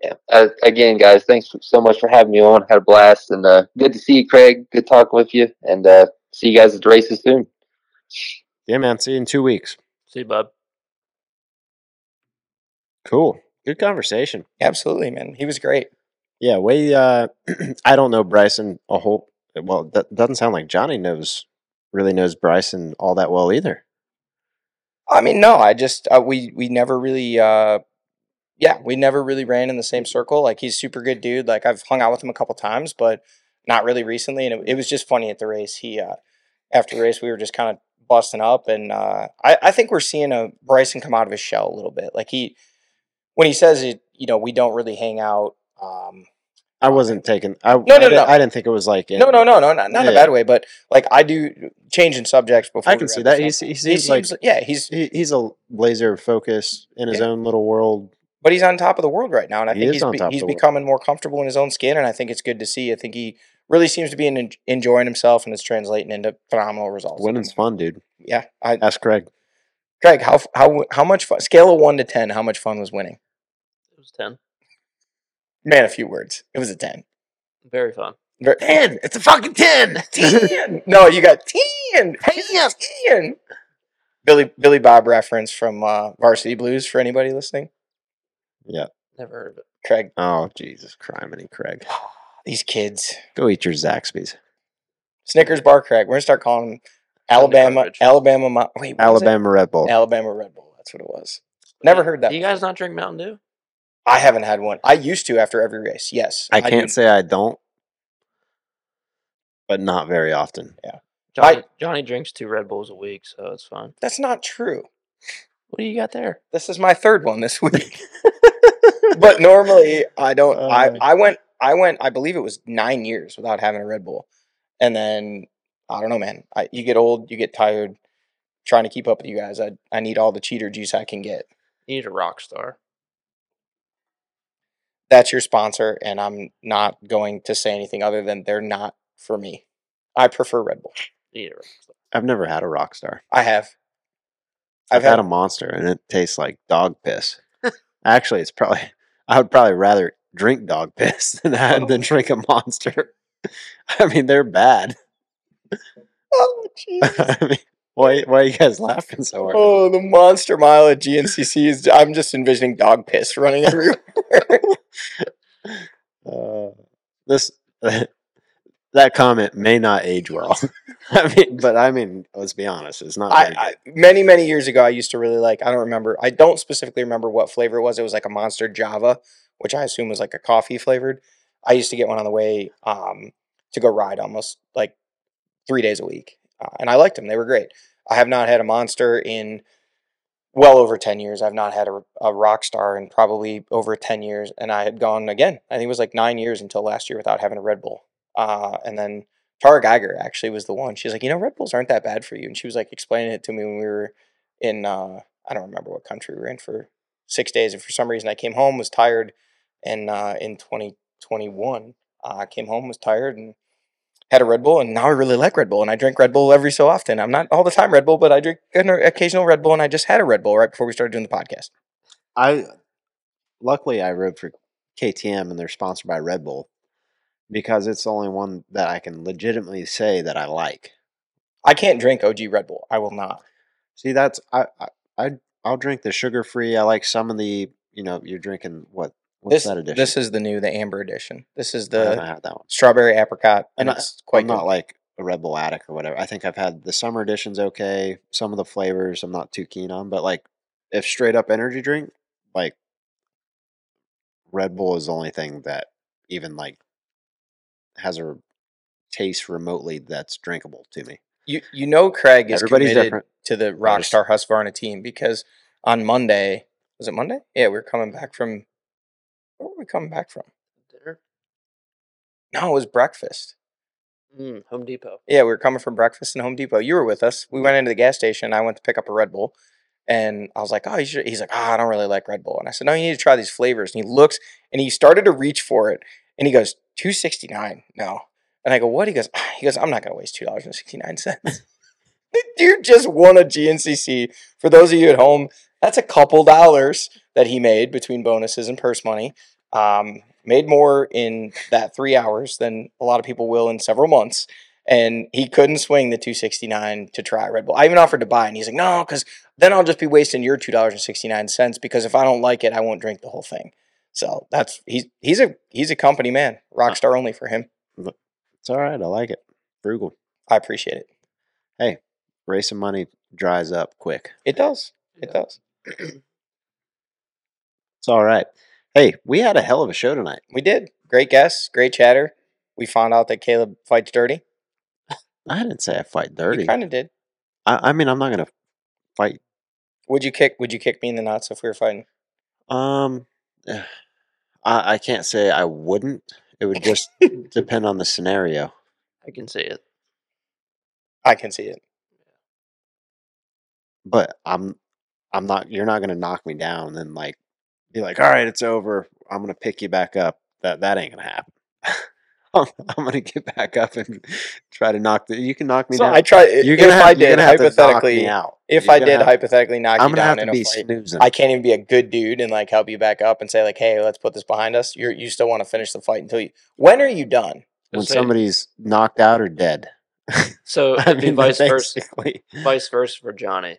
Yeah. Uh, again, guys, thanks so much for having me on. Had a blast, and uh, good to see you, Craig. Good talking with you, and uh, see you guys at the races soon. Yeah, man. See you in two weeks. See you, bud. Cool. Good conversation. Absolutely, man. He was great. Yeah, way. Uh, (clears throat) I don't know Brycen a whole. Well, that doesn't sound like Johnny knows really knows Brycen all that well either. I mean, no, I just uh, we we never really, uh, yeah, we never really ran in the same circle. Like he's super good dude. Like I've hung out with him a couple times, but not really recently. And it, it was just funny at the race. He uh, after the race we were just kind of busting up, and uh, I, I think we're seeing a Brycen come out of his shell a little bit. Like he, when he says it, you know, we don't really hang out. Um, I wasn't taking. I, no, I, no, no. I didn't think it was like. no, no, no, no, not, not in a bad way, but like I do changing subjects before. I can see that. He, up. se- he He seems like seems, yeah, he's he, he's a laser focus in his Yeah. own little world. but he's on top of the world right now, and I He think he's be- he's the world. becoming more comfortable in his own skin, and I think it's good to see. I think he really seems to be en- enjoying himself, and it's translating into phenomenal results. Winning's fun, dude. yeah. I, Ask Craig. Craig, how how how much fun? Scale of one to ten, how much fun was winning? It was ten. Man, a few words. It was a ten. Very fun. Ver- Ten. It's a fucking ten. (laughs) ten. No, you got ten. Ten. ten. Billy Billy Bob reference from uh, Varsity Blues for anybody listening. Yeah. Never heard of it. Craig, Oh Jesus, criminy Craig. (sighs) these kids. Go eat your Zaxby's. Snickers bar Craig. We're gonna start calling them Alabama. Alabama. Mo- Wait, what it? Alabama Red Bull. Alabama Red Bull. That's what it was. Never heard that. Do you guys not drink Mountain Dew? I haven't had one. I used to after every race. Yes, I do. can't say I don't, but not very often. Johnny, Johnny drinks two Red Bulls a week, so it's fine. That's not true. What do you got there? This is my third one this week. (laughs) but normally I don't. I Uh. I went. I went. I believe it was nine years without having a Red Bull, and then I don't know, man. I, you get old, you get tired. Trying to keep up with you guys, I I need all the cheater juice I can get. You need a rock star. That's your sponsor, and I'm not going to say anything other than they're not for me. I prefer Red Bull. You need a rock star. I've never had a Rockstar. I have. I've, had, a Monster, and it tastes like dog piss. Actually, it's probably (laughs) I would probably rather drink dog piss (laughs) than have, than drink a Monster. (laughs) I mean, they're bad. Oh, jeez. I mean, why why are you guys laughing so hard? Oh, the monster mile at GNCC is. I'm just envisioning dog piss running everywhere. (laughs) Uh, this (laughs) that comment may not age well. (laughs) I mean, but I mean, let's be honest, it's not. I, I many many years ago, I used to really like. I don't remember. I don't specifically remember what flavor it was. It was like a Monster Java, which I assume was like a coffee flavored. I used to get one on the way um, to go ride almost like three days a week, uh, and I liked them. They were great. I have not had a Monster in well over 10 years. I've not had a, a Rockstar in probably over 10 years. And I had gone again, I think it was like nine years until last year without having a Red Bull. Uh, and then Tarah Gieger actually was the one. She's like, you know, Red Bulls aren't that bad for you. And she was like explaining it to me when we were in, uh, I don't remember what country we were in for six days. And for some reason I came home, was tired. And uh, in 2021, uh, I came home, was tired and had a Red Bull, and now I really like Red Bull, and I drink Red Bull every so often. I'm not all the time Red Bull, but I drink an occasional Red Bull, and I just had a Red Bull right before we started doing the podcast. I luckily I rode for KTM and they're sponsored by Red Bull because it's the only one that I can legitimately say that I like. I can't drink OG Red Bull. I will not. See, that's I I I I'll drink the sugar free. I like some of the you know you're drinking what what's This that edition? this is the new, the Amber edition. This is I haven't the had that one. strawberry apricot, and I'm not- it's quite I'm good. not like a Red Bull addict or whatever. I think I've had the summer edition's okay. Some of the flavors I'm not too keen on, but like if straight up energy drink, like Red Bull is the only thing that even like has a taste remotely that's drinkable to me. You you know Craig is Everybody's committed different. to the Rockstar Husqvarna team because on Monday was it Monday? Yeah, we were coming back from. We coming back from? Dinner? No, it was breakfast. Mm, Home Depot. Yeah, we were coming from breakfast in Home Depot. You were with us. We went into the gas station. I went to pick up a Red Bull, and I was like, "Oh, you should." He's like, "Ah, I don't really like Red Bull." And I said, "No, you need to try these flavors." And he looks, and he started to reach for it, and he goes, 269 No. And I go, "What?" He goes, ah, "He goes, I'm not gonna waste two dollars and sixty nine cents." (laughs) (laughs) Dude just won a GNCC. For those of you at home, that's a couple dollars that he made between bonuses and purse money. Um, made more in that three hours than a lot of people will in several months. And he couldn't swing the 269 to try Red Bull. I even offered to buy, and he's like, no, because then I'll just be wasting your $2.69 because if I don't like it, I won't drink the whole thing. So that's he's he's a he's a company man. Rockstar only for him. It's all right. I like it. Frugal. I appreciate it. Hey, racing money dries up quick. It does. It does. It's all right. Hey, we had a hell of a show tonight. We did. Great guests, great chatter. We found out that Kailub fights dirty. I didn't say I fight dirty. You kind of did. I, I mean, I'm not gonna fight. Would you kick? Would you kick me in the nuts if we were fighting? Um, eh, I I can't say I wouldn't. It would just (laughs) depend on the scenario. I can see it. I can see it. But I'm I'm not. You're not gonna knock me down and like be like, all right, it's over. I'm gonna pick you back up. That that ain't gonna happen. (laughs) I'm, I'm gonna get back up and try to knock the. You can knock me So down. I try. You're if gonna have, I you're did gonna have to knock hypothetically, me out. if You're I did have- hypothetically knock I'm you gonna have down to in a be fight, snoozing. I can't even be a good dude and like help you back up and say like, hey, let's put this behind us. You're you still want to finish the fight until you. When are you done? when Say- somebody's knocked out or dead. So (laughs) I mean, vice versa. Vice versa for Johnny.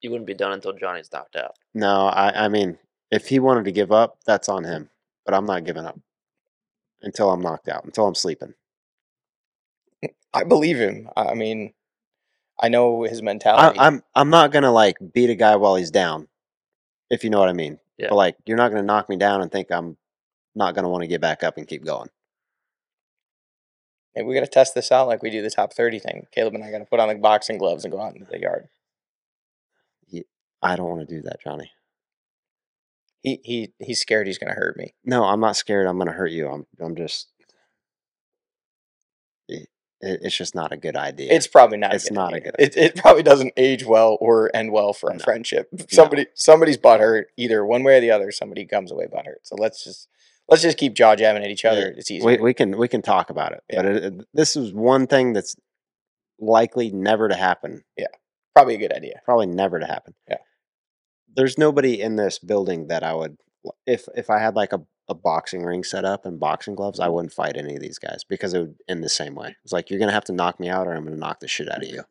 You wouldn't be done until Johnny's knocked out. No, I, I mean, if he wanted to give up, that's on him. But I'm not giving up until I'm knocked out, until I'm sleeping. Mm, I believe him. I mean, I know his I, mentality. I'm I'm not gonna like beat a guy while he's down, if you know what I mean. Yeah. But like, you're not gonna knock me down and think I'm not gonna want to get back up and keep going. Maybe we got to test this out like we do the top 30 thing. Kailub and I got to put on the boxing gloves and go out into the yard. I don't want to do that, Johnny. He he he's scared he's going to hurt me. No, I'm not scared. I'm gonna hurt you. I'm I'm just. It, it's just not a good idea. It's probably not. It's a good not a idea. good It, it probably doesn't age well or end well for a No. friendship. (laughs) Somebody somebody's butt hurt either one way or the other. Somebody comes away butt hurt. So let's just let's just keep jaw jabbing at each other. It's easy. we we can we can talk about it, but it, it- this is one thing that's likely never to happen. Yeah, probably a good idea. Probably never to happen. Yeah. There's nobody in this building that I would if if I had like a, a boxing ring set up and boxing gloves, I wouldn't fight any of these guys because it would end the same way. It's like you're gonna have to knock me out or I'm gonna knock the shit out of you.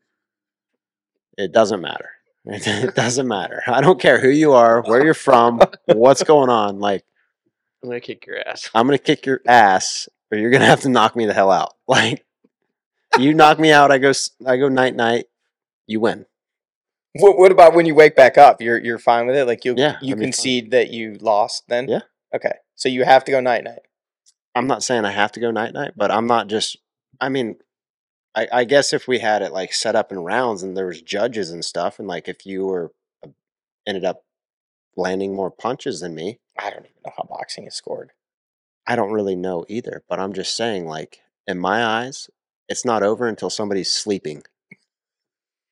It doesn't matter. (laughs) It doesn't matter. I don't care who you are, where you're from, (laughs) what's going on. Like I'm gonna kick your ass. I'm gonna kick your (laughs) ass, or you're gonna have to knock me the hell out. Like you knock me out, I go I go night night. You win. What, what about when you wake back up? You're you're fine with it. Like you Yeah, you concede that you lost. Then Yeah. Okay, so you have to go night night. I'm not saying I have to go night night, but I'm not just. I mean, I, I guess if we had it like set up in rounds and there was judges and stuff, and like if you were uh, ended up landing more punches than me, I don't even know how boxing is scored. I don't really know either. But I'm just saying, like in my eyes, it's not over until somebody's sleeping.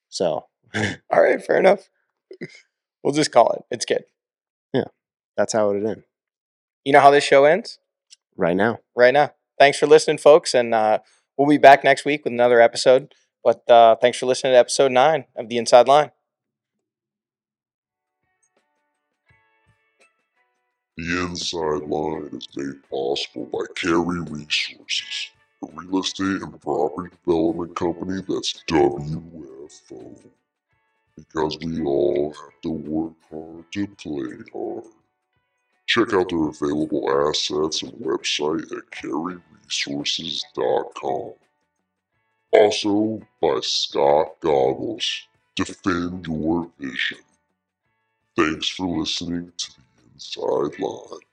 So (laughs) All right, fair enough. We'll just call it. It's good. Yeah, that's how it ends You know how this show ends? right now. Right now. Thanks for listening, folks, and uh, we'll be back next week with another episode. But uh, thanks for listening to episode nine of the Inside Line. The Inside Line is made possible by Carry Resources, a real estate and property development company that's WFO. Because we all have to work hard to play hard. Check out their available assets and website at carryresources.com. Also by Scott Goggles. Defend your vision. Thanks for listening to the Inside Line.